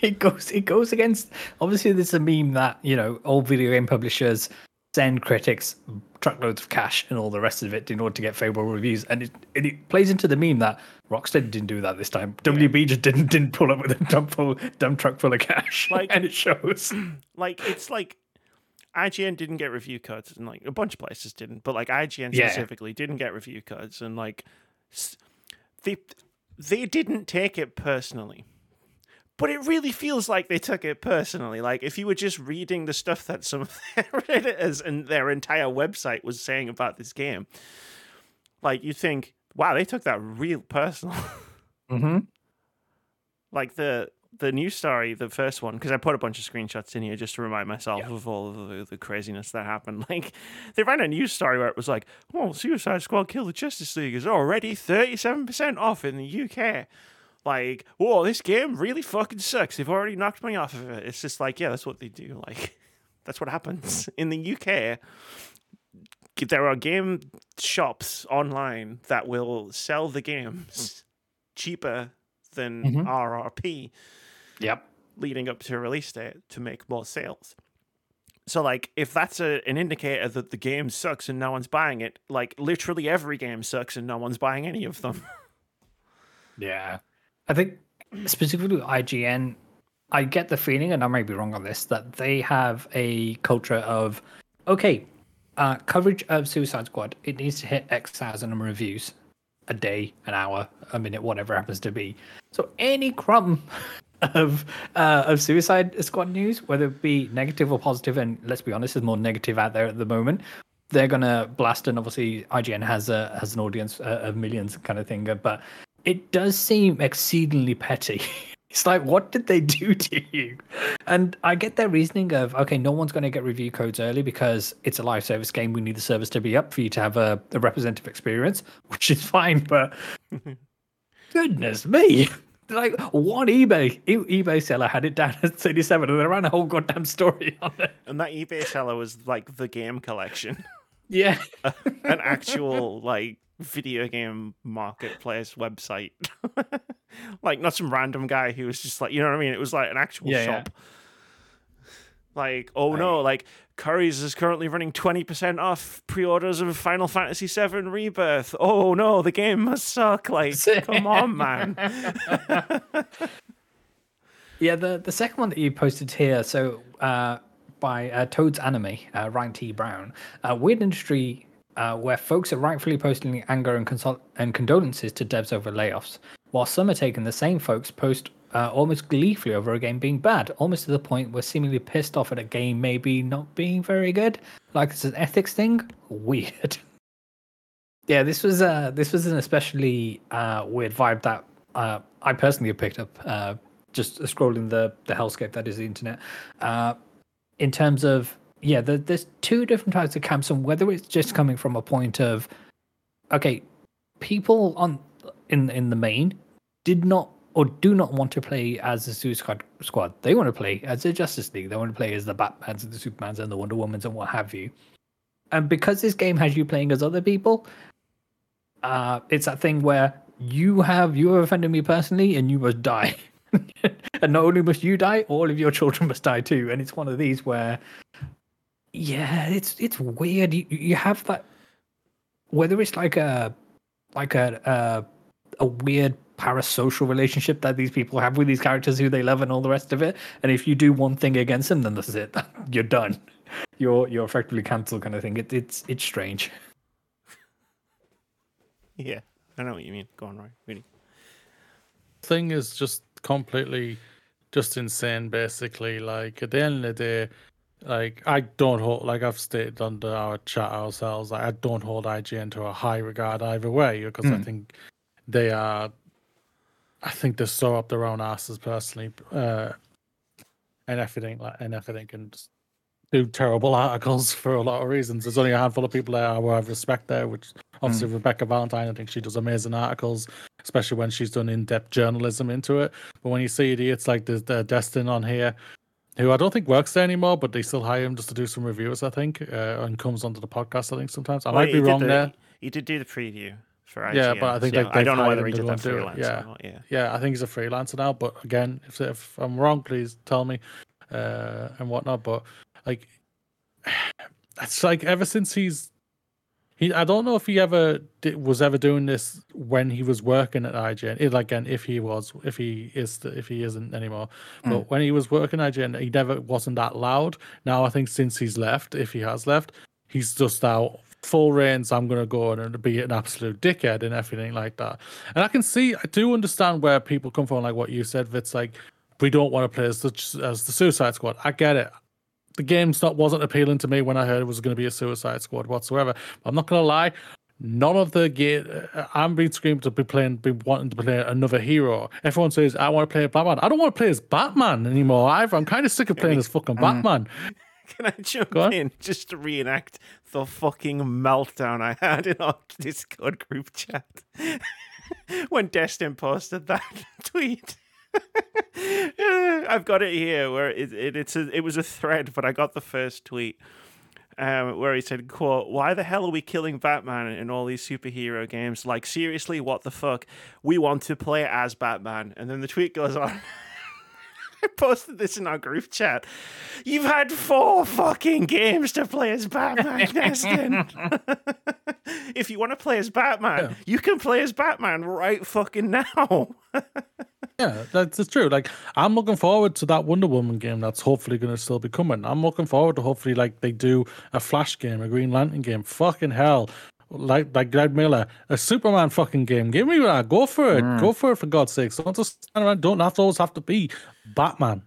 it goes it goes against. Obviously, there's a meme that you know all video game publishers send critics truckloads of cash and all the rest of it in order to get favorable reviews, and it it, it plays into the meme that Rocksteady didn't do that this time. WB just didn't didn't pull up with a dump full dump truck full of cash, Like- and it shows. like it's like IGN didn't get review codes and like a bunch of places didn't, but like IGN Yeah. specifically didn't get review codes and like they they didn't take it personally. But it really feels like they took it personally. Like if you were just reading the stuff that some of their editors and their entire website was saying about this game, like you think, wow, they took that real personal. Mm-hmm. like the the news story, the first one, because I put a bunch of screenshots in here just to remind myself Yeah. of all of the, the craziness that happened. Like they ran a news story where it was like, "Oh, Suicide Squad: Kill the Justice League is already thirty seven percent off in the UK." Like, whoa, this game really fucking sucks. They've already knocked me off of it. It's just like, yeah, that's what they do. Like, that's what happens in the UK. There are game shops online that will sell the games cheaper than Mhm. RRP Yep. leading up to release date to make more sales. So like if that's a, an indicator that the game sucks and no one's buying it, like literally every game sucks and no one's buying any of them. Yeah. I think specifically IGN, I get the feeling, and I may be wrong on this, that they have a culture of okay, uh, coverage of Suicide Squad, it needs to hit X thousand number of reviews a day, an hour, a minute, whatever happens to be. So any crumb of uh, of Suicide Squad news, whether it be negative or positive, and let's be honest, there's more negative out there at the moment. They're gonna blast, and obviously IGN has a has an audience of millions, kind of thing. But it does seem exceedingly petty. It's like, what did they do to you? And I get their reasoning of, okay, no one's going to get review codes early because it's a live service game. We need the service to be up for you to have a, a representative experience, which is fine. But goodness me. Like one eBay e- eBay seller had it down at 37 and they ran a whole goddamn story on it. and that eBay seller was like the game collection, Yeah. an actual like video game marketplace website. like not some random guy who was just like, you know what I mean? It was like an actual Yeah, yeah. shop. Like, oh no, like Curry's is currently running 20% off pre-orders of Final Fantasy VII Rebirth. Oh no, the game must suck. Like, come on, man. Yeah, the the second one that you posted here, so uh, by uh, Toad's Anime, uh, Ryan T. Brown, uh, weird industry uh, where folks are rightfully posting anger and, and condolences to devs over layoffs, while some are taking the same folks post uh, almost gleefully over a game being bad, almost to the point where seemingly pissed off at a game maybe not being very good, like it's an ethics thing. Weird. Yeah, this was uh this was an especially uh weird vibe that uh I personally have picked up uh just scrolling the the hellscape that is the internet. Uh in terms of yeah, the, there's two different types of camps and whether it's just coming from a point of okay, people on in in the main did not or do not want to play as the Suicide Squad. They want to play as the Justice League. They want to play as the Batmans and the Supermans and the Wonder Womans and what have you. And because this game has you playing as other people, uh, it's that thing where you have you have offended me personally, and you must die. and not only must you die, all of your children must die too. And it's one of these where, yeah, it's it's weird. You you have that whether it's like a like a a, a weird parasocial relationship that these people have with these characters who they love and all the rest of it. And if you do one thing against them, then this is it. You're done. You're you're effectively cancelled, kind of thing. It, it's it's strange. yeah, I know what you mean. Go on, Roy. Really. thing is just completely just insane basically like at the end of the day like i don't hold like i've stated under our chat ourselves like, i don't hold ign to a high regard either way because i Mm. think they are i think they're so up their own asses personally uh and everything like and everything can just do terrible articles for a lot of reasons there's only a handful of people there who i have respect there which obviously rebekah valentine i think she does amazing articles especially when she's done in-depth journalism into it. But when you see idiots like the, the Destin on here, who I don't think works there anymore, but they still hire him just to do some reviews, I think, uh, and comes onto the podcast. I think sometimes I Well, might be wrong the- there. He did do the preview. for IGN. Yeah, but I think so like I don't know whether he did that freelance yeah. or not. Yeah. Yeah, I think he's a freelancer now. But again, if if I'm wrong, please tell me uh, and whatnot. But like, it's like ever since he's he, I don't know if he ever did, was ever doing this when he was working at IGN. It, like, again, if he was, if he is, if he isn't anymore. Hmm. But when he was working at IGN, he never wasn't that loud. Now I think since he's left, if he has left, he's just out full reins. I'm gonna go and be an absolute dickhead and everything like that. And I can see, I do understand where people come from, like what you said. It's like we don't want to play as the as the Suicide Squad. I get it. The game not wasn't appealing to me when I heard it was going to be a Suicide Squad whatsoever. I'm not gonna lie. None of the game, uh, I'm being screamed to be playing, be wanting to play another hero. Everyone says I want to play Batman. I don't want to play as Batman anymore. Either. I'm kind of sick of playing as fucking mm. Batman. Can I jump in just to reenact the fucking meltdown I had in our Discord group chat when Destin posted that tweet? I've got it here where it, it it's a, it was a thread, but I got the first tweet um, where he said, "quote Why the hell are we killing Batman in all these superhero games? Like seriously, what the fuck? We want to play as Batman." And then the tweet goes on. I posted this in our group chat. You've had four fucking games to play as Batman, Destin. if you want to play as Batman, you can play as Batman right fucking now. Yeah, that's true. Like I'm looking forward to that Wonder Woman game that's hopefully going to still be coming. I'm looking forward to hopefully like they do a Flash game, a Green Lantern game. Fucking hell. Like like Greg Miller, a Superman fucking game. Give me that. Go for it. Mm. Go for it for God's sakes. Don't just stand around. Don't have to always have to be Batman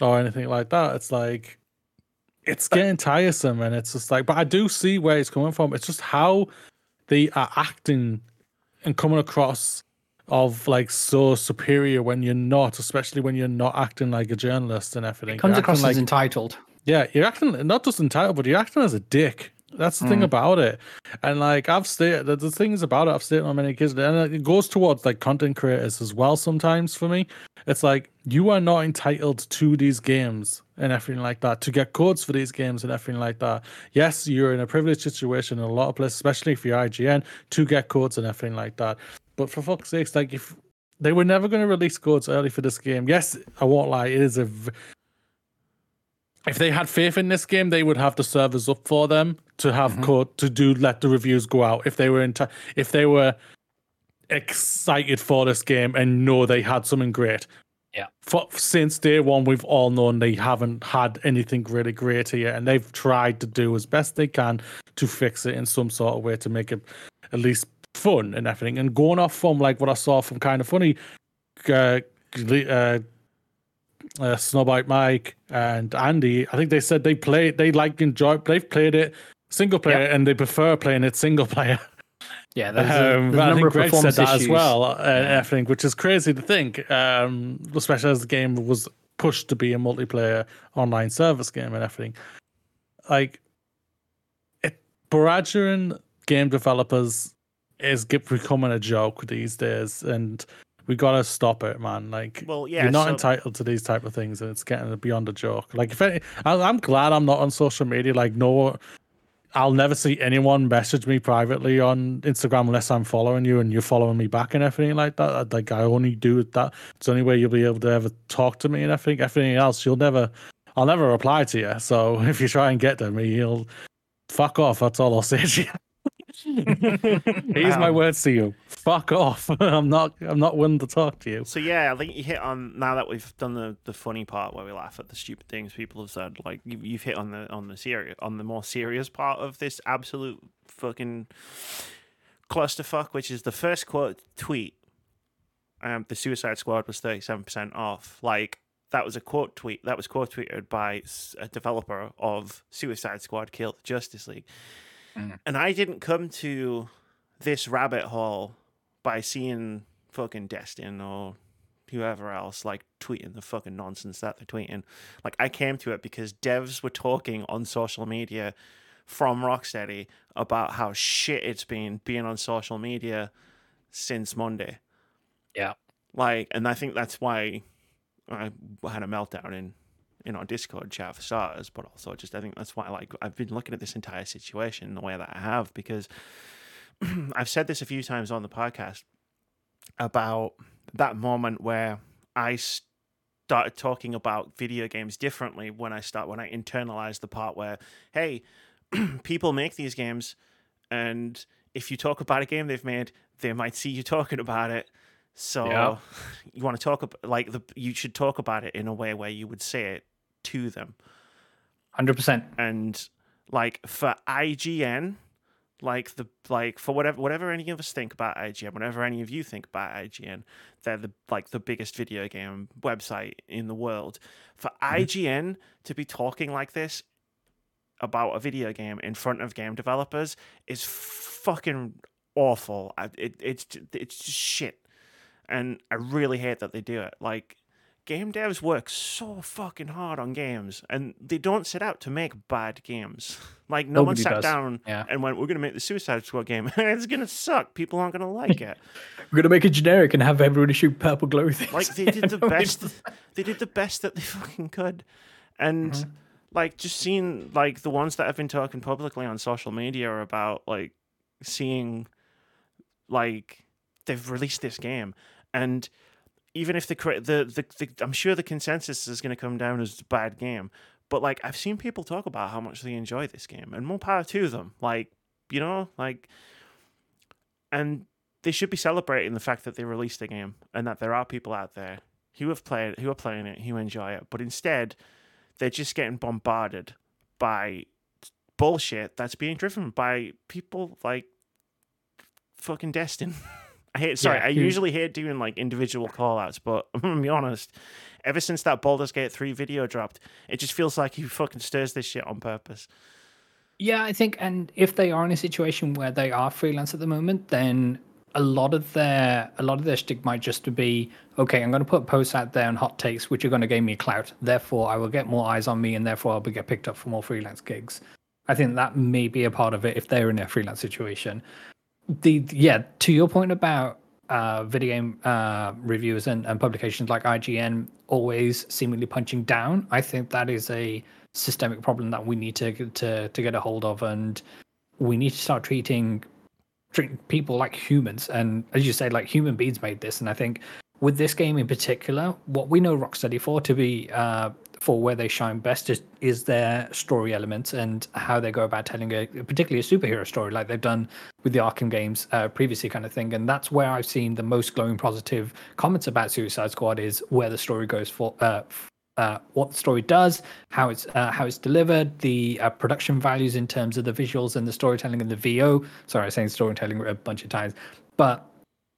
or anything like that. It's like it's getting tiresome and it's just like but I do see where it's coming from. It's just how they are acting and coming across of like so superior when you're not, especially when you're not acting like a journalist and everything. Comes You're across as like entitled. yeah, you're acting not just entitled, but you're acting as a dick. That's the thing mm. about it. And like I've stated, the, the things about it, I've stated on many occasions, and it goes towards like content creators as well. Sometimes for me, it's like you are not entitled to these games and everything like that to get codes for these games and everything like that. Yes, you're in a privileged situation in a lot of places, especially if you're IGN, to get codes and everything like that. But for fuck's sakes, like if they were never going to release codes early for this game, yes, I won't lie, it is a if they had faith in this game, they would have the servers up for them to have code to do let the reviews go out. If they were in, if they were excited for this game and know they had something great. Yeah. For since day one, we've all known they haven't had anything really great here, and they've tried to do as best they can to fix it in some sort of way to make it at least fun and everything. And going off from like what I saw from kind of funny, uh, uh, uh, Snow Bike Mike and Andy, I think they said they played, they like enjoy, they've played it single player and they prefer playing it single player. Yeah, there's, a, Um, there's a I number think of Greg said that issues. as well, uh, and everything, which is crazy to think, um, especially as the game was pushed to be a multiplayer online service game and everything. Like, it, Barajaran game developers is get, becoming a joke these days, and we gotta stop it, man. Like, Well, yeah, you're not so- entitled to these type of things, and it's getting beyond a joke. Like, if any, I, I'm glad I'm not on social media. Like, no, I'll never see anyone message me privately on Instagram unless I'm following you and you're following me back and everything like that. Like I only do that. It's the only way you'll be able to ever talk to me and everything. Everything else, you'll never. I'll never reply to you. So if you try and get to me, you'll fuck off. That's all I'll say to you. Here's my words to you. Fuck off. I'm not. I'm not willing to talk to you. So yeah, I think you hit on now that we've done the, the funny part where we laugh at the stupid things people have said. Like you, you've hit on the on the serious on the more serious part of this absolute fucking clusterfuck, which is the first quote tweet. Um, the Suicide Squad was thirty seven percent off. Like that was a quote tweet that was quote tweeted by a developer of Suicide Squad killed the Justice League. Mm. And I didn't come to this rabbit hole by seeing fucking Destin or whoever else like tweeting the fucking nonsense that they're tweeting. Like I came to it because devs were talking on social media from Rocksteady about how shit it's been being on social media since Monday. Yeah. Like, and I think that's why I had a meltdown in in our Discord chat for starters, but also just I think that's why like I've been looking at this entire situation the way that I have because I've said this a few times on the podcast about that moment where I started talking about video games differently when I start when I internalized the part where, hey, people make these games, and if you talk about a game they've made, they might see you talking about it. So Yeah. you want to talk about like the you should talk about it in a way where you would say it to them Hundred percent. and like for IGN, like the like for whatever whatever any of us think about IGN, whatever any of you think about IGN, they're the like the biggest video game website in the world. For mm-hmm. IGN to be talking like this about a video game in front of game developers is fucking awful. I- It, it's it's just shit, and I really hate that they do it. Like game devs work so fucking hard on games and they don't set out to make bad games. Like no one sat does. down Yeah. and went, We're gonna make the Suicide Squad game. it's gonna suck. People aren't gonna like it. We're gonna make it generic and have everybody shoot purple glow things. Like they did the best they did the best that they fucking could. And Mm-hmm. like just seeing like the ones that have been talking publicly on social media about like seeing like they've released this game and even if the the, the, the I'm sure the consensus is going to come down as a bad game, but like I've seen people talk about how much they enjoy this game, and more power to them. Like you know, like, and they should be celebrating the fact that they released the game and that there are people out there who have played, who are playing it, who enjoy it. But instead, they're just getting bombarded by bullshit that's being driven by people like fucking Destin. I hate. Sorry, Yeah, I usually hate doing like individual call outs, but I'm gonna be honest. Ever since that Baldur's Gate three video dropped, it just feels like he fucking stirs this shit on purpose. Yeah, I think, and if they are in a situation where they are freelance at the moment, then a lot of their a lot of their stick might just to be okay. I'm going to put posts out there and hot takes, which are going to gain me clout. Therefore, I will get more eyes on me, and therefore I'll be get picked up for more freelance gigs. I think that may be a part of it if they're in a freelance situation. The yeah, to your point about uh, video game uh, reviewers and, and publications like IGN always seemingly punching down, I think that is a systemic problem that we need to to to get a hold of, and we need to start treating treating people like humans. And as you say, like human beings made this, and I think with this game in particular, what we know Rocksteady for to be uh, for where they shine best is, is their story elements and how they go about telling a particularly a superhero story, like they've done with the Arkham games uh, previously, kind of thing. And that's where I've seen the most glowing positive comments about Suicide Squad is where the story goes for. Uh, uh, what the story does, how it's uh, how it's delivered, the uh, production values in terms of the visuals and the storytelling and the VO. Sorry, I'm saying storytelling a bunch of times, but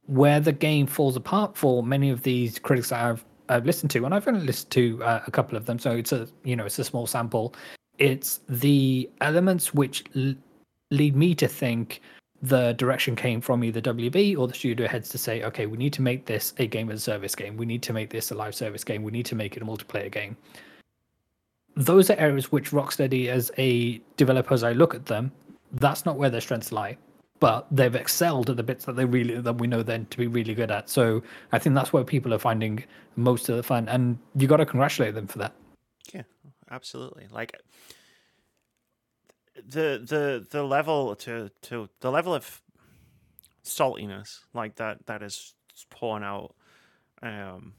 where the game falls apart for many of these critics that I've, I've listened to, and I've only listened to uh, a couple of them, so it's a you know it's a small sample. It's the elements which l- lead me to think the direction came from either WB or the studio heads to say, okay, we need to make this a game as a service game. We need to make this a live service game. We need to make it a multiplayer game. Those are areas which Rocksteady, as a developer, as I look at them, that's not where their strengths lie but they've excelled at the bits that they really that we know them to be really good at. So I think that's where people are finding most of the fun, and you got to congratulate them for that. Yeah, absolutely. Like the the the level to to the level of saltiness like that that is pouring out um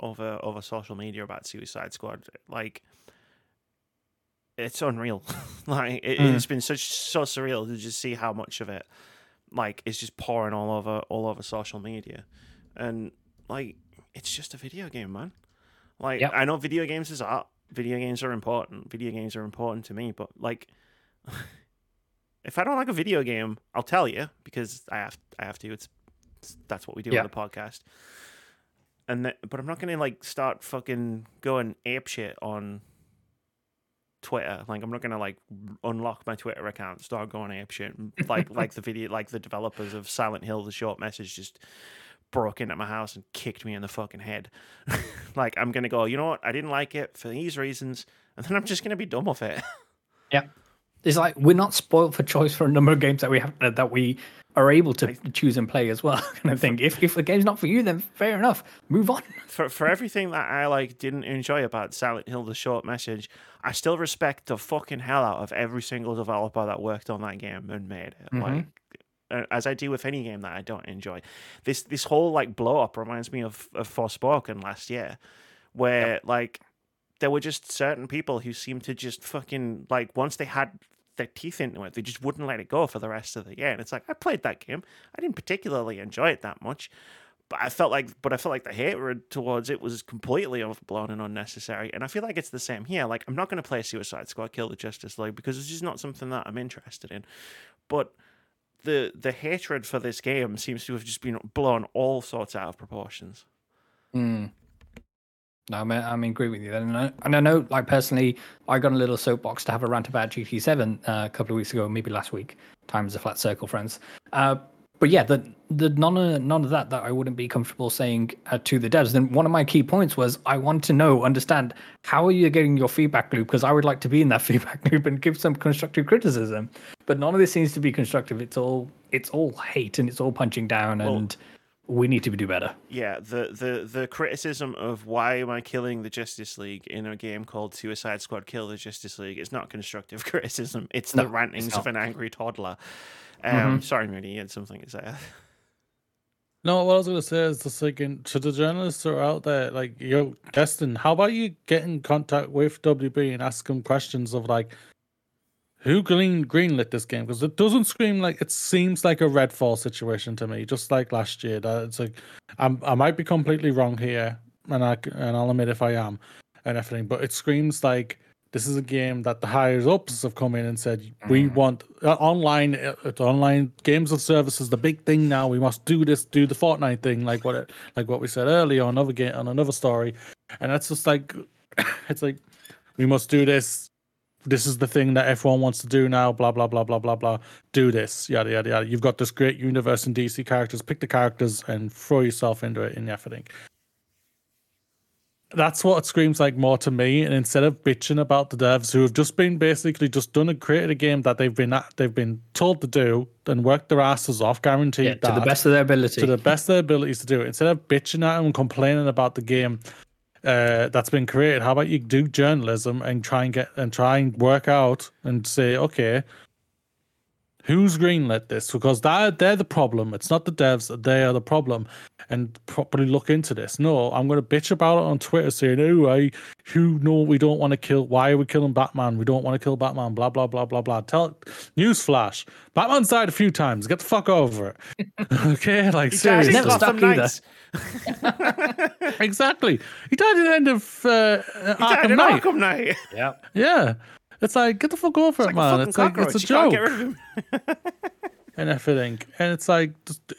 over over social media about Suicide Squad like it's unreal. Like it, Mm. it's been such so surreal to just see how much of it like is just pouring all over all over social media. And like it's just a video game man. Like Yep. I know video games is art. Video games are important. Video games are important to me but like if I don't like a video game I'll tell you because I have I have to. It's, it's- that's what we do Yeah. on the podcast. And th- but I'm not gonna like start fucking going ape shit on Twitter. Like I'm not gonna like unlock my Twitter account, start going ape shit, and, like like the video, like the developers of Silent Hill, the short message just broke into my house and kicked me in the fucking head. like I'm gonna go, you know what? I didn't like it for these reasons, and then I'm just gonna be done with it. Yeah, it's like we're not spoiled for choice for a number of games that we have uh, that we are able to choose and play as well. Kind of thing. If if the game's not for you, then fair enough, move on. for for everything that I like didn't enjoy about Silent Hill, the short message, I still respect the fucking hell out of every single developer that worked on that game and made it. Mhm. Like as I do with any game that I don't enjoy. This this whole like blow up reminds me of of Forspoken last year, where like there were just certain people who seemed to just fucking like once they had their teeth into it, they just wouldn't let it go for the rest of the year. And it's like I played that game, I didn't particularly enjoy it that much, but I felt like, but I felt like the hatred towards it was completely overblown and unnecessary. And I feel like it's the same here. Like I'm not going to play Suicide Squad, Kill the Justice League because it's just not something that I'm interested in. But the the hatred for this game seems to have just been blown all sorts out of proportions. Mm. No, I'm, I'm in agree with you. And I, and I know, like personally, I got a little soapbox to have a rant about GT7 uh, a couple of weeks ago, maybe last week. Time is a flat circle, friends. Uh, but yeah, the the none of none of that that I wouldn't be comfortable saying uh, to the devs. Then one of my key points was I want to know, understand how are you getting your feedback loop because I would like to be in that feedback loop and give some constructive criticism. But none of this seems to be constructive. It's all it's all hate and it's all punching down Well, and we need to do better. Yeah, the, the the criticism of why am I killing the Justice League in a game called Suicide Squad Kill the Justice League is not constructive criticism. It's No, the it's rantings of an angry toddler. Um, Sorry, Moody, you had something to say. No, what I was gonna say is just like to the journalists who are out there, like yo, Destin, how about you get in contact with WB and ask them questions of like who green greenlit this game? Because it doesn't scream like it seems like a Redfall situation to me, just like last year. That it's like I'm I might be completely wrong here, and I and I'll admit if I am and everything, but it screams like this is a game that the higher ups have come in and said we want uh, online uh, it's online games of services the big thing now we must do this do the Fortnite thing like what it, like what we said earlier on another game on another story and that's just like it's like we must do this this is the thing that everyone wants to do now blah blah blah blah blah blah do this yada yada yada you've got this great universe in DC characters pick the characters and throw yourself into it and everything that's what it screams like more to me. And instead of bitching about the devs who have just been basically just done and created a game that they've been at, they've been told to do and worked their asses off, guaranteed Yeah, to the best of their ability. to the best of their abilities to do it. Instead of bitching at them and complaining about the game uh, that's been created, how about you do journalism and try and get and try and work out and say, okay, who's greenlit this? Because that they're the problem. It's not the devs; they are the problem. And properly look into this. No, I'm going to bitch about it on Twitter, saying, "Oh, I, who know we don't want to kill? Why are we killing Batman? We don't want to kill Batman." Blah blah blah blah blah. Tell newsflash: Batman's died a few times. Get the fuck over it. okay, like He died in seriously. never Gotham either. Knights. exactly. He died at the end of uh, He Arkham in Knight. Arkham Knight. yeah. Yeah. It's like get the fuck over It's it, like man. fucking It's like cockroach. it's a You joke get rid and everything, and it's like just,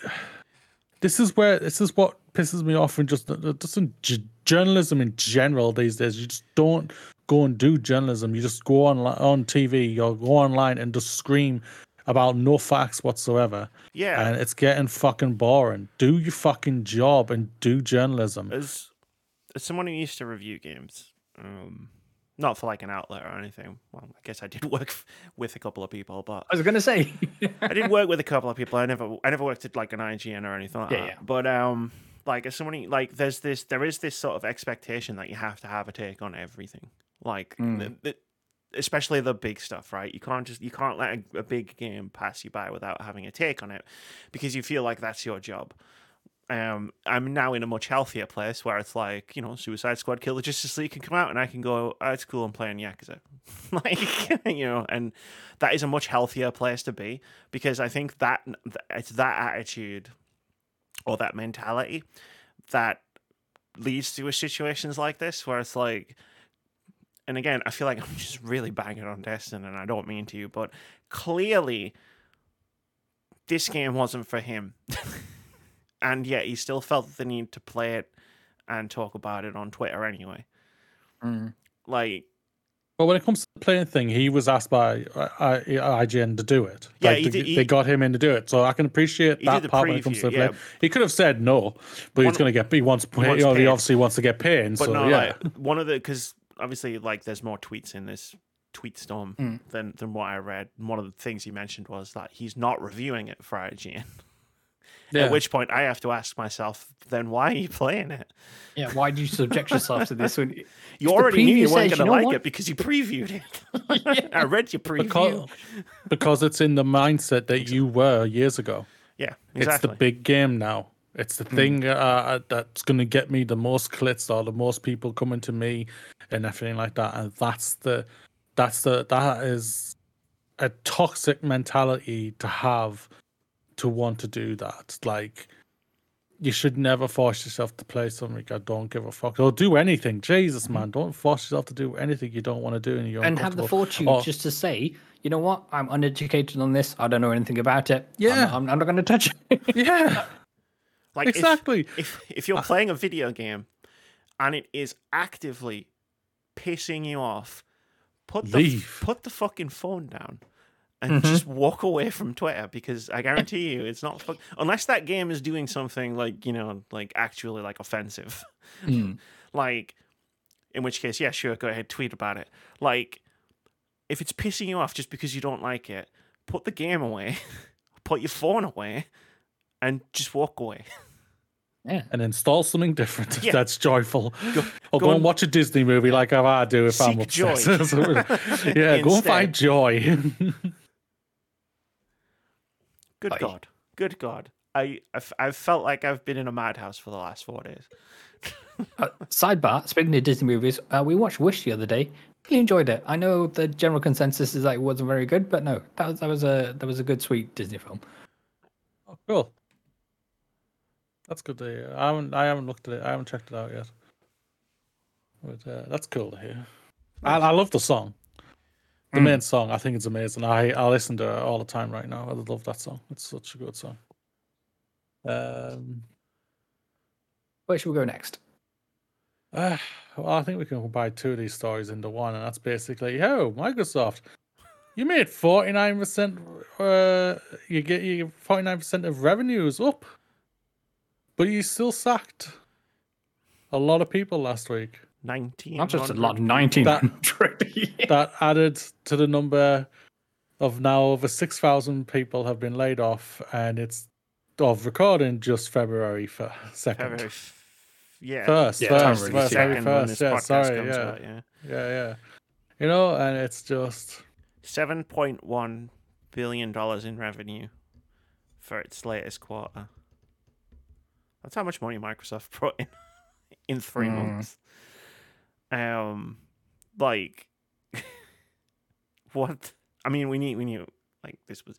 this is where this is what pisses me off, and just just in j- journalism in general these days. You just don't go and do journalism. You just go on on TV you go online and just scream about no facts whatsoever. Yeah. and it's getting fucking boring. Do your fucking job and do journalism. as as someone who used to review games, um, not for like an outlet or anything. Well, I guess I did work with a couple of people, but I was gonna say. I did work with a couple of people. I never, I never worked at like an IGN or anything like Yeah, that. yeah. But um, like as someone who- like, there's this, there is this sort of expectation that you have to have a take on everything. Like, Mm. the, the, especially the big stuff, right? You can't just, you can't let a, a big game pass you by without having a take on it, because you feel like that's your job. Um, I'm now in a much healthier place where it's like, you know, Suicide Squad, Kill the Justice League can come out, and I can go, oh, it's cool, I'm playing Yakuza, like, you know, and that is a much healthier place to be because I think that it's that attitude or that mentality that leads to situations like this where it's like, and again, I feel like I'm just really banging on Destin, and I don't mean to, but clearly, this game wasn't for him. and yet he still felt the need to play it and talk about it on Twitter anyway. Mm. Like, But when it comes to the playing thing, he was asked by uh, IGN to do it. Yeah, Like, he they, he- they got him in to do it. So I can appreciate that the part when it comes to preview, the play. yeah. He could have said no, but One- he's going to get. He wants. He, wants he obviously wants to get paid. but so no, yeah, like one of the because obviously like there's more tweets in this tweet storm Mm. than than what I read. And one of the things he mentioned was that he's not reviewing it for IGN. Yeah. At which point I have to ask myself, then why are you playing it? Yeah, why do you subject yourself to this when You already knew you weren't going to you know like what? it because you previewed it. yeah. I read your preview. because, because it's in the mindset that you were years ago. yeah, exactly. It's the big game now. It's the thing uh, that's going to get me the most clicks or the most people coming to me and everything like that. And that's the that's the that is a toxic mentality to have to want to do that. Like you should never force yourself to play something I don't give a fuck or do anything. Jesus, man, don't force yourself to do anything you don't want to do and you're and have the fortune Or- just to say, you know what, I'm uneducated on this. I don't know anything about it. Yeah. I'm, I'm not going to touch it. yeah, like if- exactly. if if you're uh, playing a video game and it is actively pissing you off, put the Leave. put the fucking phone down and mm-hmm. just walk away from Twitter because I guarantee you it's not fuck- unless that game is doing something like you know like actually like offensive, mm. like in which case yeah sure go ahead tweet about it. Like if it's pissing you off just because you don't like it put the game away. Put your phone away and just walk away yeah. and install something different if Yeah. that's joyful. or go go, and- and watch a Disney movie like I do if I'm Seek joy. obsessed. yeah, go and find joy. Good Aye. God. Good God. I, I've, I've felt like I've been in a madhouse for the last four days. Uh, sidebar, speaking of Disney movies, uh, we watched Wish the other day. Really enjoyed it. I know the general consensus is that it wasn't very good, but no, that was that was a that was a good, sweet Disney film. oh, cool. That's good to hear. I haven't I haven't looked at it. I haven't checked it out yet. But uh, that's cool to hear. I, I love the song. The main song, I think it's amazing. I, I listen to it all the time right now. I love that song. It's such a good song. Um, Where should we go next? Uh, well, I think we can combine two of these stories into one, and that's basically, yo, Microsoft, you made forty nine percent. Uh, you get you forty nine percent of revenues up, but you still sacked a lot of people last week. 19. Not just a lot, nineteen hundred. That added to the number of now over six thousand people have been laid off, and it's of recording just February for second. February f- yeah. First, Yeah, first, release, first. February Second first. Yeah, sorry, yeah. out, yeah. Yeah, yeah. You know, and it's just $7.1 billion in revenue for its latest quarter. That's how much money Microsoft brought in in three Mm. months. Um, like, what? I mean, we need, we knew, like, this was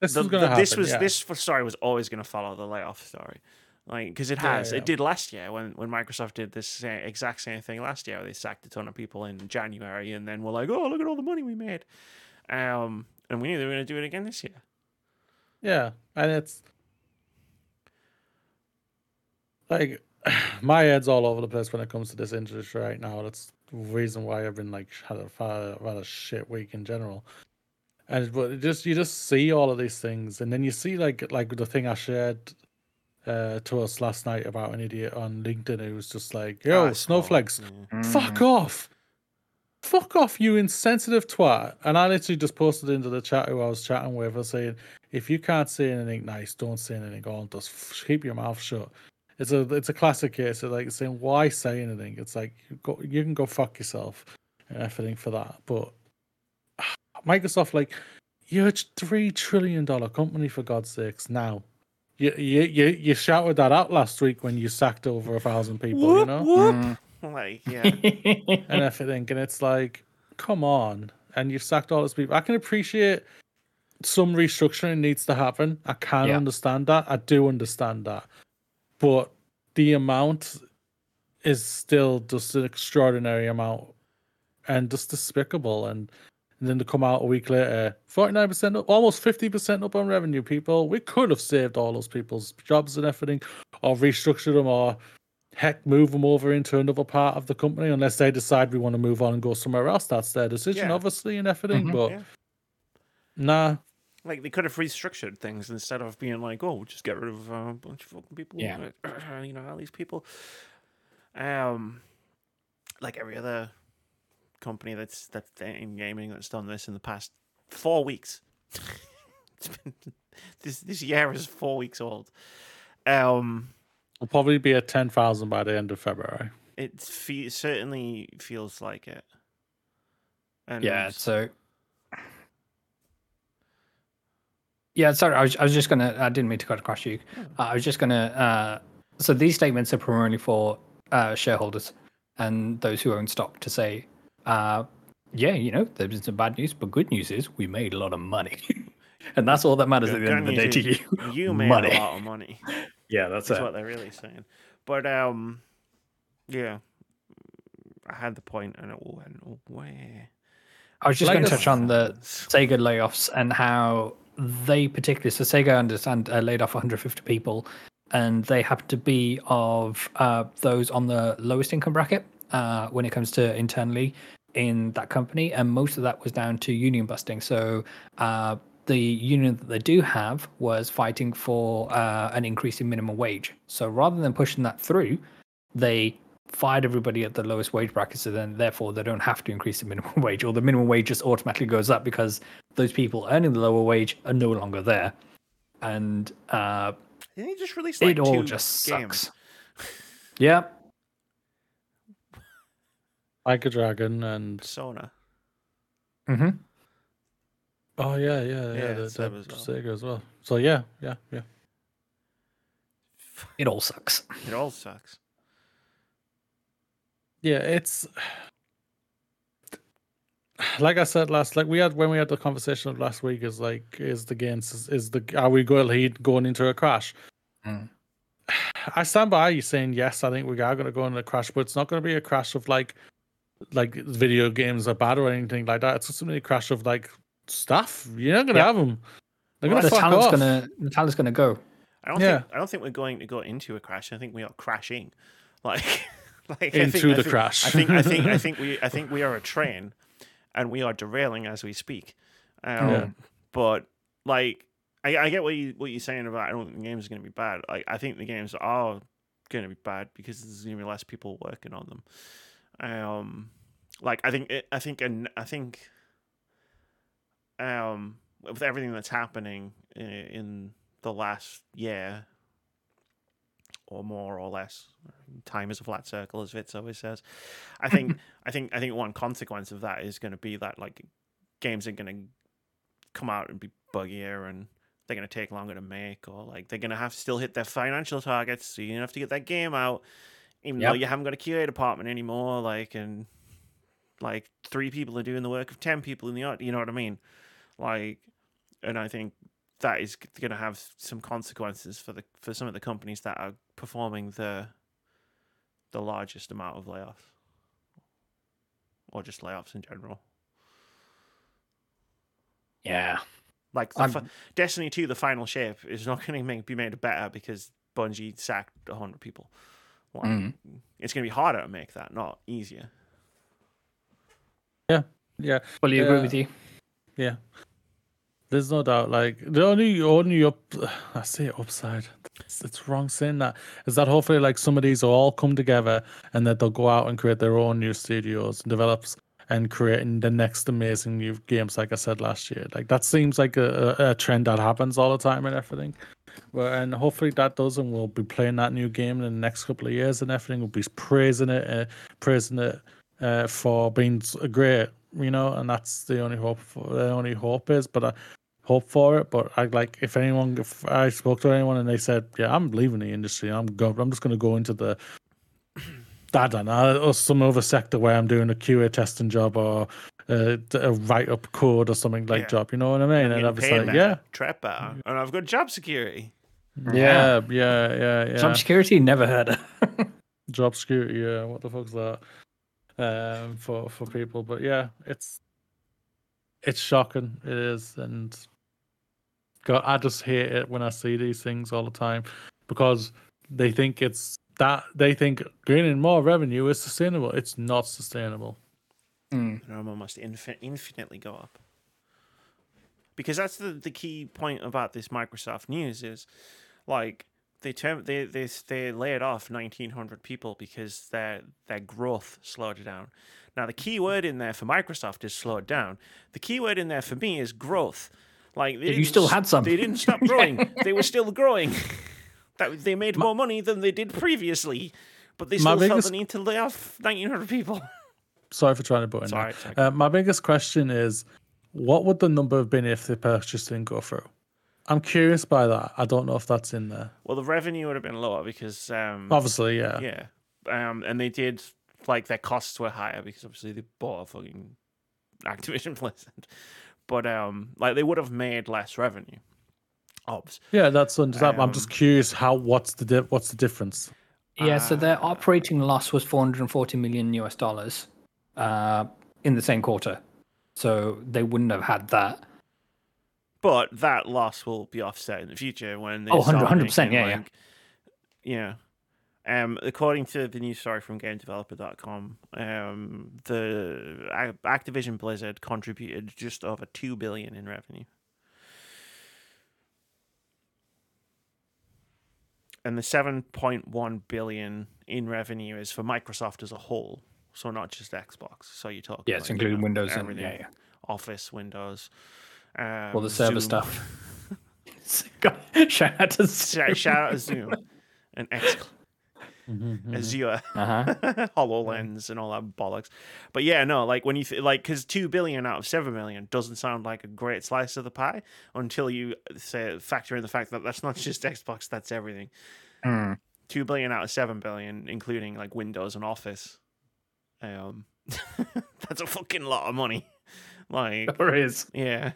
this the- is gonna the- this happen, was yeah. this story was always going to follow the layoff story like because it has yeah. it did last year when when microsoft did this sa- exact same thing last year they sacked a ton of people in january and then we're like oh look at all the money we made um and we knew they were going to do it again this year Yeah, and it's like my head's all over the place when it comes to this industry right now. That's the reason why I've been like had a rather, a, had a shit week in general. And but it just you just see all of these things, and then you see like like the thing I shared uh, to us last night about an idiot on LinkedIn who was just like, "Yo, I saw it, snowflakes, yeah. fuck off." Fuck off, you insensitive twat. And I literally just posted into the chat who I was chatting with. I saying, if you can't say anything nice, don't say anything. Or just keep your mouth shut. It's a it's a classic case of like saying why say anything. It's like you go you can go fuck yourself and everything for that. But Microsoft, like you're a three trillion dollar company for God's sakes. Now, you you you, you shouted that out last week when you sacked over a thousand people. you know whoop. Mm. like yeah and everything. And it's like, come on. And you've sacked all those people. I can appreciate some restructuring needs to happen. I can Yeah. understand that. I do understand that. But the amount is still just an extraordinary amount and just despicable. And, and then to come out a week later, 49% up, almost 50% up on revenue, people. We could have saved all those people's jobs and everything, or restructured them, or heck, move them over into another part of the company unless they decide we want to move on and go somewhere else. That's their decision, Yeah. obviously, and everything. Mhm. But Yeah. nah, like they could have restructured things instead of being like, "Oh, just get rid of uh, a bunch of fucking people." Yeah. you know, all these people. Um, like every other company that's that's in gaming that's done this in the past four weeks. It's been this this year is four weeks old. Um, We'll probably be at ten thousand by the end of February. it fe- certainly feels like it. And Yeah, so yeah, sorry, I was, I was just gonna. I didn't mean to cut across you. Uh, I was just gonna. Uh, so these statements are primarily for uh, shareholders and those who own stock to say, uh, yeah, you know, there's been some bad news, but good news is we made a lot of money, and that's all that matters at the end of the day to you. you made money. a lot of money. Yeah, that's That's it. what they're really saying. But um, yeah, I had the point and it went away. I was just Like going to touch on the Sega layoffs and how they particularly so Sega I understand uh, laid off 150 people, and they happen to be of uh, those on the lowest income bracket uh, when it comes to internally in that company, and most of that was down to union busting. So. Uh, the union that they do have was fighting for uh, an increase in minimum wage. So rather than pushing that through, they fired everybody at the lowest wage bracket, so then therefore they don't have to increase the minimum wage, or the minimum wage just automatically goes up because those people earning the lower wage are no longer there, and uh, Didn't he just release like it all just games? sucks. yeah, Like a dragon and Persona. hmm oh yeah, yeah, yeah, Yeah, the, the Seb as well. Sega as well. So yeah, yeah, yeah. it all sucks. It all sucks. Yeah, it's like I said last, like we had when we had the conversation of last week. Is like, is the games is, is the are we going to lead going into a crash? Mm. I stand by you saying yes. I think we are going to go into a crash, but it's not going to be a crash of like like video games are bad or anything like that. It's just going to be a crash of like stuff. You're not going to Yeah. have them. They're Well, going to the fuck talent's off. gonna the talent's gonna go. I don't Yeah. think I don't think we're going to go into a crash. I think we are crashing. Like like I Into think, I the think- crash. I think I think I think we I think we are a train and we are derailing as we speak. Um, Yeah. but like I, I get what you what you're saying about I don't think the games are gonna be bad. Like I think the games are gonna be bad because there's gonna be less people working on them. Um like I think it, I think and I think um with everything that's happening in, in the last year or more or less. Time is a flat circle as Vitz always says. I think i think i think one consequence of that is going to be that like games are going to come out and be buggier and they're going to take longer to make or like they're going to have to still hit their financial targets so you have to get that game out even though you haven't got a QA department anymore like and like three people are doing the work of 10 people in the art you know what i mean? Like and i think that is going to have some consequences for the for some of the companies that are performing the the largest amount of layoffs or just layoffs in general Yeah, like the fi- destiny 2 the final shape is not going to make be made better because bungie sacked 100 people like, Mm. it's going to be harder to make that not easier yeah, Yeah. fully agree Yeah. with you. Yeah. There's no doubt. Like the only only up I say upside. It's, it's wrong saying that. Is that hopefully like some of these will all come together and that they'll go out and create their own new studios and develops and creating the next amazing new games like I said last year. Like that seems like a, a, trend that happens all the time and everything. Well, and hopefully that does, and we'll be playing that new game in the next couple of years, and everything. We'll be praising it, uh, praising it uh, for being great, you know. And that's the only hope. For, the only hope is, but I hope for it. But I like if anyone, if I spoke to anyone and they said, "Yeah, I'm leaving the industry. I'm go. I'm just going to go into the." I don't know, or some other sector where I'm doing a QA testing job or uh, d- a write up code or something like Yeah. job. You know what I mean? I'm And I getting was paid like, better, yeah, tread better and i've got job security yeah, yeah, yeah, yeah. Job security never heard of. job security yeah what the fuck's that um for for people but yeah it's it's shocking it is and god i just hate it when i see these things all the time because they think it's that they think gaining more revenue is sustainable it's not sustainable Mm. the number must infin- infinitely go up. Because that's the, the key point about this Microsoft news is like they term they they they laid off nineteen hundred people because their their growth slowed down. Now the key word in there for Microsoft is slowed down. The key word in there for me is growth. Like they You still had some. They didn't stop growing. they were still growing. that they made more money than they did previously, but they My still felt biggest- the need to lay off 1,900 people. Sorry for trying to put in. Sorry, okay. Uh, my biggest question is, what would the number have been if the purchase didn't go through? I'm curious by that. I don't know if that's in there. Well, the revenue would have been lower because um, Obviously, yeah. Yeah. Um, and they did like their costs were higher because obviously they bought a fucking Activision Blizzard. But um, like they would have made less revenue. Obs. Yeah, that's understandable. I'm just Um, curious how what's the di- what's the difference? Yeah, so their Ah. operating loss was 440 million US dollars uh, in the same quarter. So they wouldn't have had that. But that loss will be offset in the future when they Oh, start 100%, making, yeah, yeah. yeah. Um, according to the news story from GameDeveloper.com, um, the Ac- Activision Blizzard contributed just over two billion in revenue, and the seven point one billion in revenue is for Microsoft as a whole, so not just Xbox. So you're talking, Yeah, it's like, you including know, Windows and everything, yeah, yeah. Office, Windows, um, All the server Zoom. stuff. Shout out to Shout, shout out to Zoom and X, Azure, Uh-huh. Hololens, and all that bollocks. But yeah, no, like when you th- like, because two billion out of seven million doesn't sound like a great slice of the pie until you say factor in the fact that that's not just Xbox, that's everything. Mm. Two billion out of seven billion, including like Windows and Office. Um, that's a fucking lot of money. Like, There is. yeah.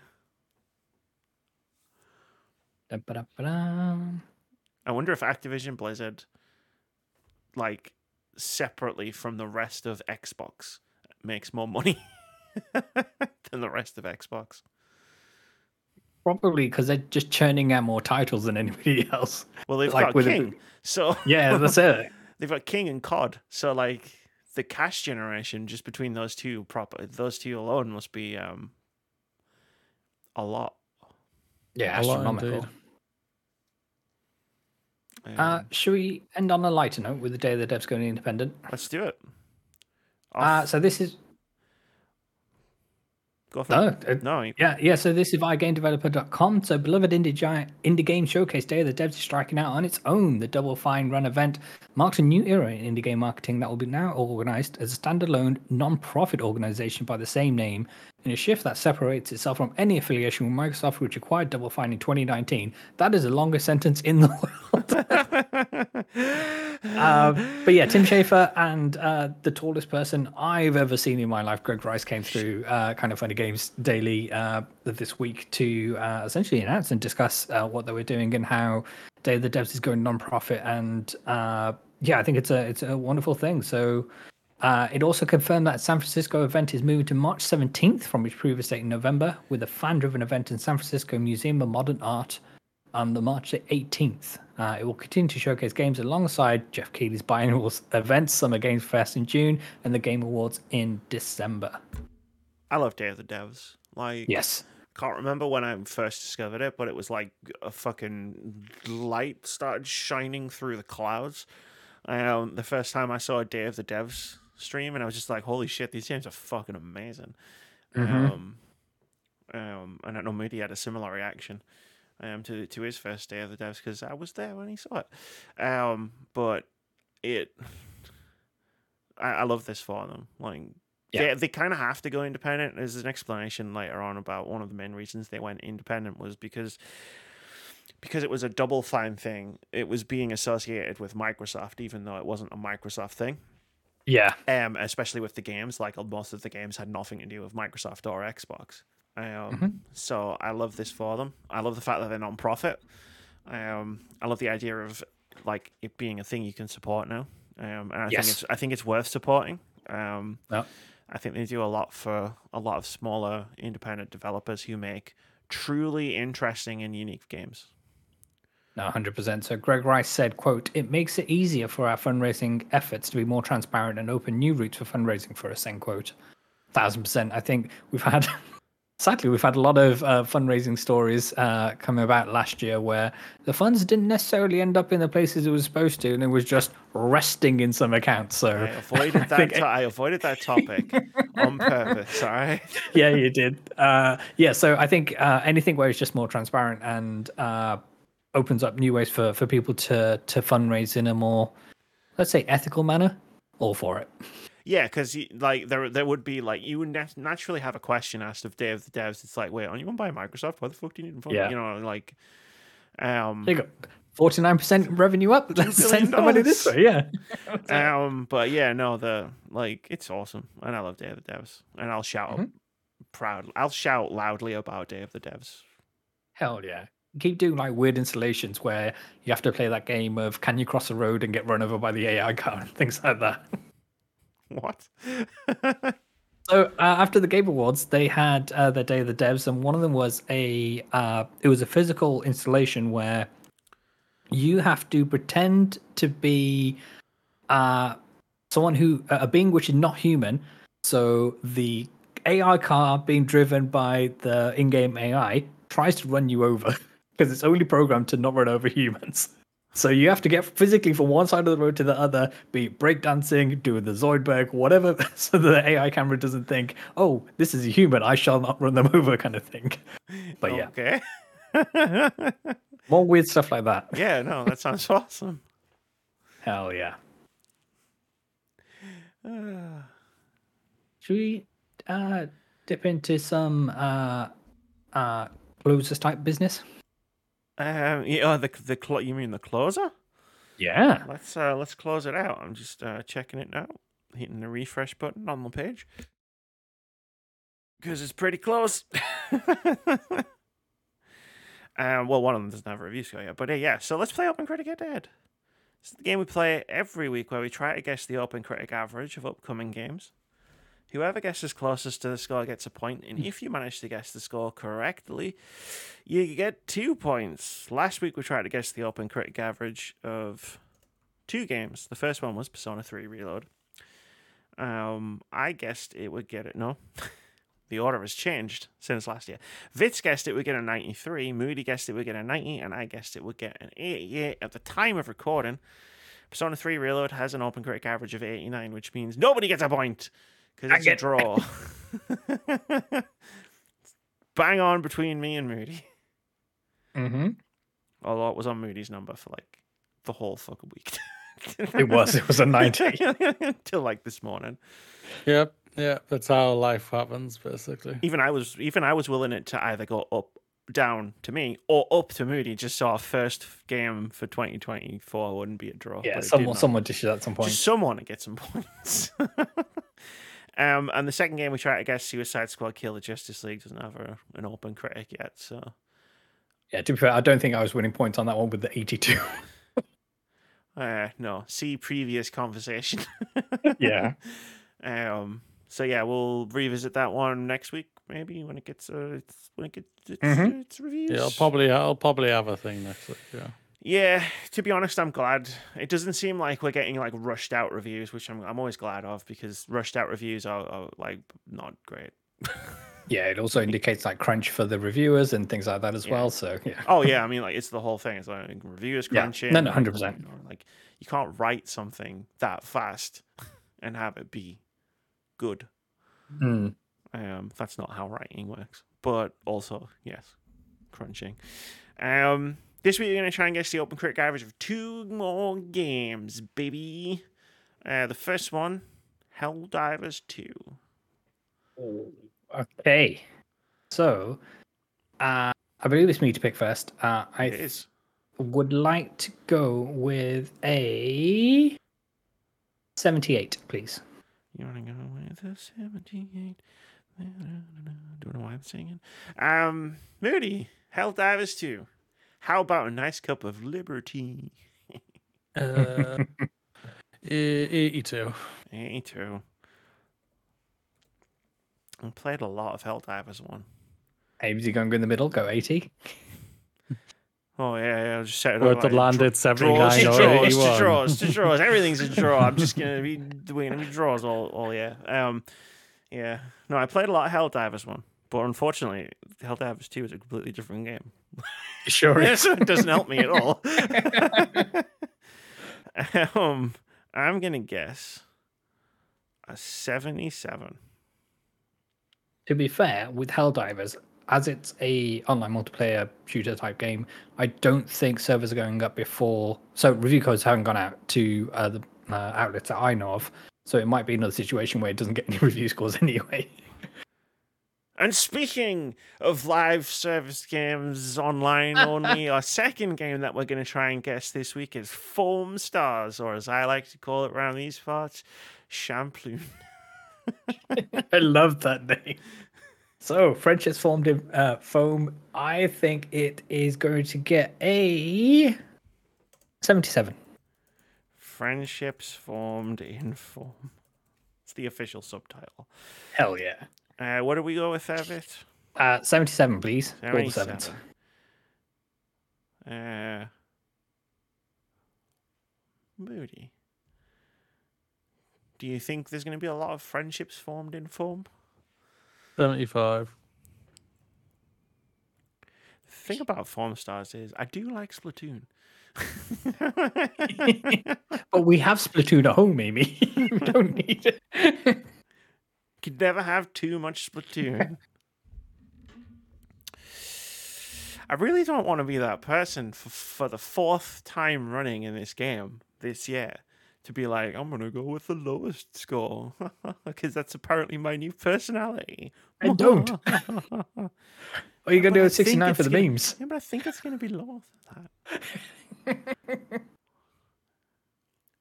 I wonder if Activision Blizzard, like separately from the rest of Xbox, makes more money than the rest of Xbox. Probably because they're just churning out more titles than anybody else. Well, they've Like got with a- King, so Yeah, that's it. they've got King and COD. So like the cash generation just between those two proper those two alone must be um a lot. Yeah, A lot astronomical. indeed. Um, Uh, should we end on a lighter note with the day the devs going independent? let's do it. Uh, so this is go for no, it. uh, No, you- yeah, yeah. So this is via GameDeveloper.com. So beloved indie giant indie game showcase day, the devs is striking out on its own. The Double Fine Run event marks a new era in indie game marketing that will be now organized as a standalone non-profit organization by the same name. In a shift that separates itself from any affiliation with Microsoft, which acquired Double Fine in 2019. That is the longest sentence in the world. Uh, but yeah, Tim Schafer and uh, the tallest person I've ever seen in my life, Greg Rice, came through uh, kind of funny games daily uh, this week to uh, essentially announce and discuss uh, what they were doing and how Day of the Devs is going non-profit. And uh, yeah, I think it's a it's a wonderful thing. So. Uh, it also confirmed that San Francisco event is moving to March 17th from its previous date in November, with a fan-driven event in San Francisco Museum of Modern Art on the March 18th. Uh, it will continue to showcase games alongside Geoff Keighley's biannual events, Summer Games Fest in June, and the Game Awards in December. I love Day of the Devs. Like Yes. can't remember when I first discovered it, but it was like a fucking light started shining through the clouds. Um, the first time I saw a Day of the Devs stream, and I was just like, "Holy shit, these games are fucking amazing." Mhm. Um, um, and I know Moody had a similar reaction um, to to his first Day of the Devs because I was there when he saw it. Um, but it, I, I love this for them. Like Yeah. they, they kind of have to go independent. There's an explanation later on about one of the main reasons they went independent was because because it was a double fine thing. It was being associated with Microsoft, even though it wasn't a Microsoft thing. Yeah. Um, especially with the games, like most of the games had nothing to do with Microsoft or Xbox. Um, Mm-hmm. so I love this for them. I love the fact that they're non-profit. Um, I love the idea of like it being a thing you can support now. Um, and I Yes. think it's I think it's worth supporting. Um, Yeah. I think they do a lot for a lot of smaller independent developers who make truly interesting and unique games. No, 100%. So Greg Rice said, quote, it makes it easier for our fundraising efforts to be more transparent and open new routes for fundraising for us, end quote. Thousand percent. I think we've had sadly, we've had a lot of uh, fundraising stories uh, coming about last year where the funds didn't necessarily end up in the places it was supposed to, and it was just resting in some accounts. So I avoided that. think- to- I avoided that topic on purpose. All right. yeah, you did. Uh, yeah, so I think uh, anything where it's just more transparent and uh, opens up new ways for, for people to to fundraise in a more, let's say, ethical manner, all for it. Yeah, because like there there would be like you would nat- naturally have a question asked of Day of the Devs. It's like, wait, aren't you owned by Microsoft? Why the fuck do you need to fund? Yeah. You know, like, um, There you go. Forty nine percent revenue up. Let's send somebody this way. Yeah. um, but yeah, no, the like it's awesome, and I love Day of the Devs, and I'll shout Mm-hmm. proud. I'll shout loudly about Day of the Devs. Hell yeah. Keep doing like weird installations where you have to play that game of can you cross a road and get run over by the AI car and things like that. What? So uh, after the Game Awards, they had uh, the Day of the Devs, and one of them was a uh, it was a physical installation where you have to pretend to be uh, someone who a being which is not human. So the AI car being driven by the in-game AI tries to run you over because it's only programmed to not run over humans. So you have to get physically from one side of the road to the other, be breakdancing, doing the Zoidberg, whatever, so the AI camera doesn't think, oh, this is a human, I shall not run them over, kind of thing. But yeah, Okay. more weird stuff like that. yeah, no, that sounds awesome. Hell yeah. Uh, Should we uh, dip into some uh, uh, closers type business? Um, yeah, oh, the the you mean the closer? Yeah. Let's uh, let's close it out. I'm just uh, checking it now, hitting the refresh button on the page because it's pretty close. um, well, one of them doesn't have a review score yet, but uh, yeah. So let's play Open Critic Head to Head. It's the game we play every week where we try to guess the Open Critic average of upcoming games. Whoever guesses closest to the score gets a point, and if you manage to guess the score correctly, you get two points. Last week we tried to guess the Open Critic average of two games. The first one was Persona 3 Reload. Um, I guessed it would get it. No, the order has changed since last year. Vitz guessed it would get a 93, Moody guessed it would get a 90, and I guessed it would get an 88 at the time of recording. Persona 3 Reload has an Open Critic average of 89, which means nobody gets a point because it's get- a draw. Bang on between me and Moody. Mm-hmm. Although it was on Moody's number for like the whole fucking week. It was. It was a 90. Till like this morning. Yep, yeah, that's how life happens, basically. Even I was even I was willing it to either go up down to me or up to Moody just so our first game for 2024 wouldn't be a draw. Yeah, but someone, not. someone dishes at some point. Just someone to get some points. Um, and the second game we tried to guess Suicide Squad Kill the Justice League doesn't have a, an open critic yet, so Yeah, to be fair, I don't think I was winning points on that one with the 82. uh, no. See previous conversation. yeah. Um. So yeah, we'll revisit that one next week, maybe when it gets uh, it's when it gets its, Mhm. its reviews. Yeah, I'll probably I'll probably have a thing next week. Yeah. Yeah, to be honest, I'm glad. It doesn't seem like we're getting like rushed out reviews, which I'm I'm always glad of because rushed out reviews are, are like not great. Yeah, it also indicates like crunch for the reviewers and things like that as Yeah. well. So, yeah. Oh yeah, I mean like it's the whole thing. It's like reviewers Yeah. crunching. No, no, 100%. you know, Like you can't write something that fast and have it be good. Mm. Um, that's not how writing works. But also, yes, crunching. Um, this week we're gonna try and guess the open critic average of two more games, baby. Uh, the first one, Helldivers Two. Okay. So, uh, I believe it's me to pick first. Uh, I It is. would like to go with a 78, please. You wanna go with a seventy-eight? Don't know why I'm singing. Um, Moody, Helldivers Two. How about a nice cup of liberty? Uh, e- 82. 82. I played a lot of Helldivers one. Abe's you going to go in the middle? Go 80. Oh yeah, yeah. I'll just set it Or up the like landed draws, 79 to or draws, to 81. draws, to draws. Everything's a draw. I'm just gonna be doing draws all, all yeah. Um, yeah. No, I played a lot of Hell Helldivers one. But unfortunately, Helldivers 2 is a completely different game. Sure. is. so it doesn't help me at all. um, I'm gonna guess a 77. to be fair, with Helldivers, as it's a online multiplayer shooter type game, I don't think servers are going up before. So review codes haven't gone out to uh, the uh, outlets that I know of. So it might be another situation where it doesn't get any review scores anyway. And speaking of live service games online only, our second game that we're going to try and guess this week is Foam Stars, or as I like to call it around these parts, Champloon. I love that name. So friendships formed in uh, foam. I think it is going to get a seventy-seven. Friendships formed in foam. It's the official subtitle. Hell yeah. Uh, what do we go with, Evit? Uh, seventy-seven, please. All the 77. sevens. Uh, Moody. Do you think there's going to be a lot of friendships formed in form? 75. The thing about Foam Stars is I do like Splatoon. But we have Splatoon at home, Amy. we don't need it. Could never have too much Splatoon. I really don't want to be that person for, for the fourth time running in this game this year to be like, I'm going to go with the lowest score because that's apparently my new personality. I don't. Or you gonna do a sixty-nine for the gonna- memes? Yeah, but I think it's going to be lower than that.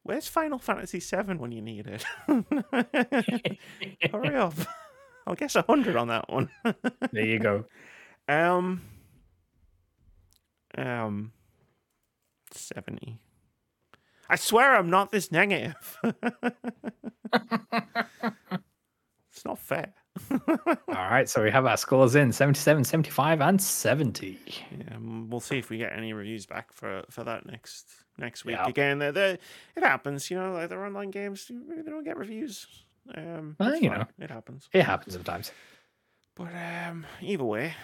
Where's Final Fantasy VII when you need it? Hurry up. I'll guess 100 on that one. There you go. Um, um, 70. I swear I'm not this negative. it's not fair. All right, so we have our scores in 77, 75, and 70. Yeah, we'll see if we get any reviews back for for that next next week. Yeah. Again, they're, they're, it happens, you know, like they're online games. They don't get reviews. Um, Well, you fine, know. it happens. It happens sometimes. But um, either way,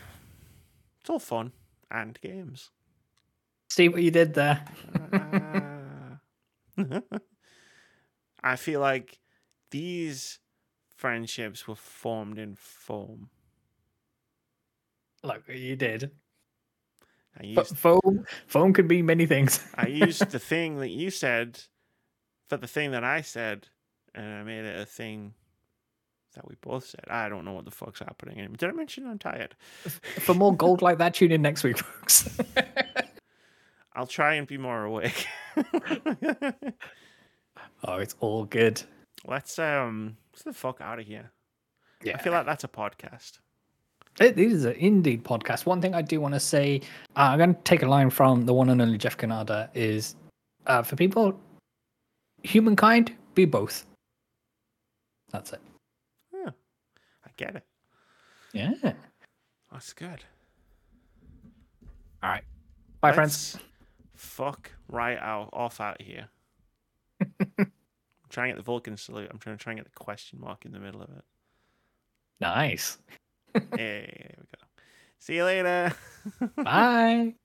it's all fun and games. See what you did there? Uh, I feel like these friendships were formed in foam. Look what you did. I But used foam, foam could be many things. I used the thing that you said for the thing that I said, and I made it a thing that we both said. I don't know what the fuck's happening anymore. Did I mention I'm tired? For more gold like that, tune in next week, folks. I'll try and be more awake. oh, it's all good. let's um, let's the fuck out of here. Yeah. I feel like that's a podcast. It is an indeed podcast. One thing I do want to say, uh, I'm going to take a line from the one and only Jeff Cannata is uh, for people, humankind, be both. That's it. Huh. I get it. Yeah. That's good. All right. Bye, friends. Let's Fuck right out off out here. I'm trying to get the Vulcan salute. I'm trying to try and get the question mark in the middle of it. Nice. Hey, there we go. See you later. Bye.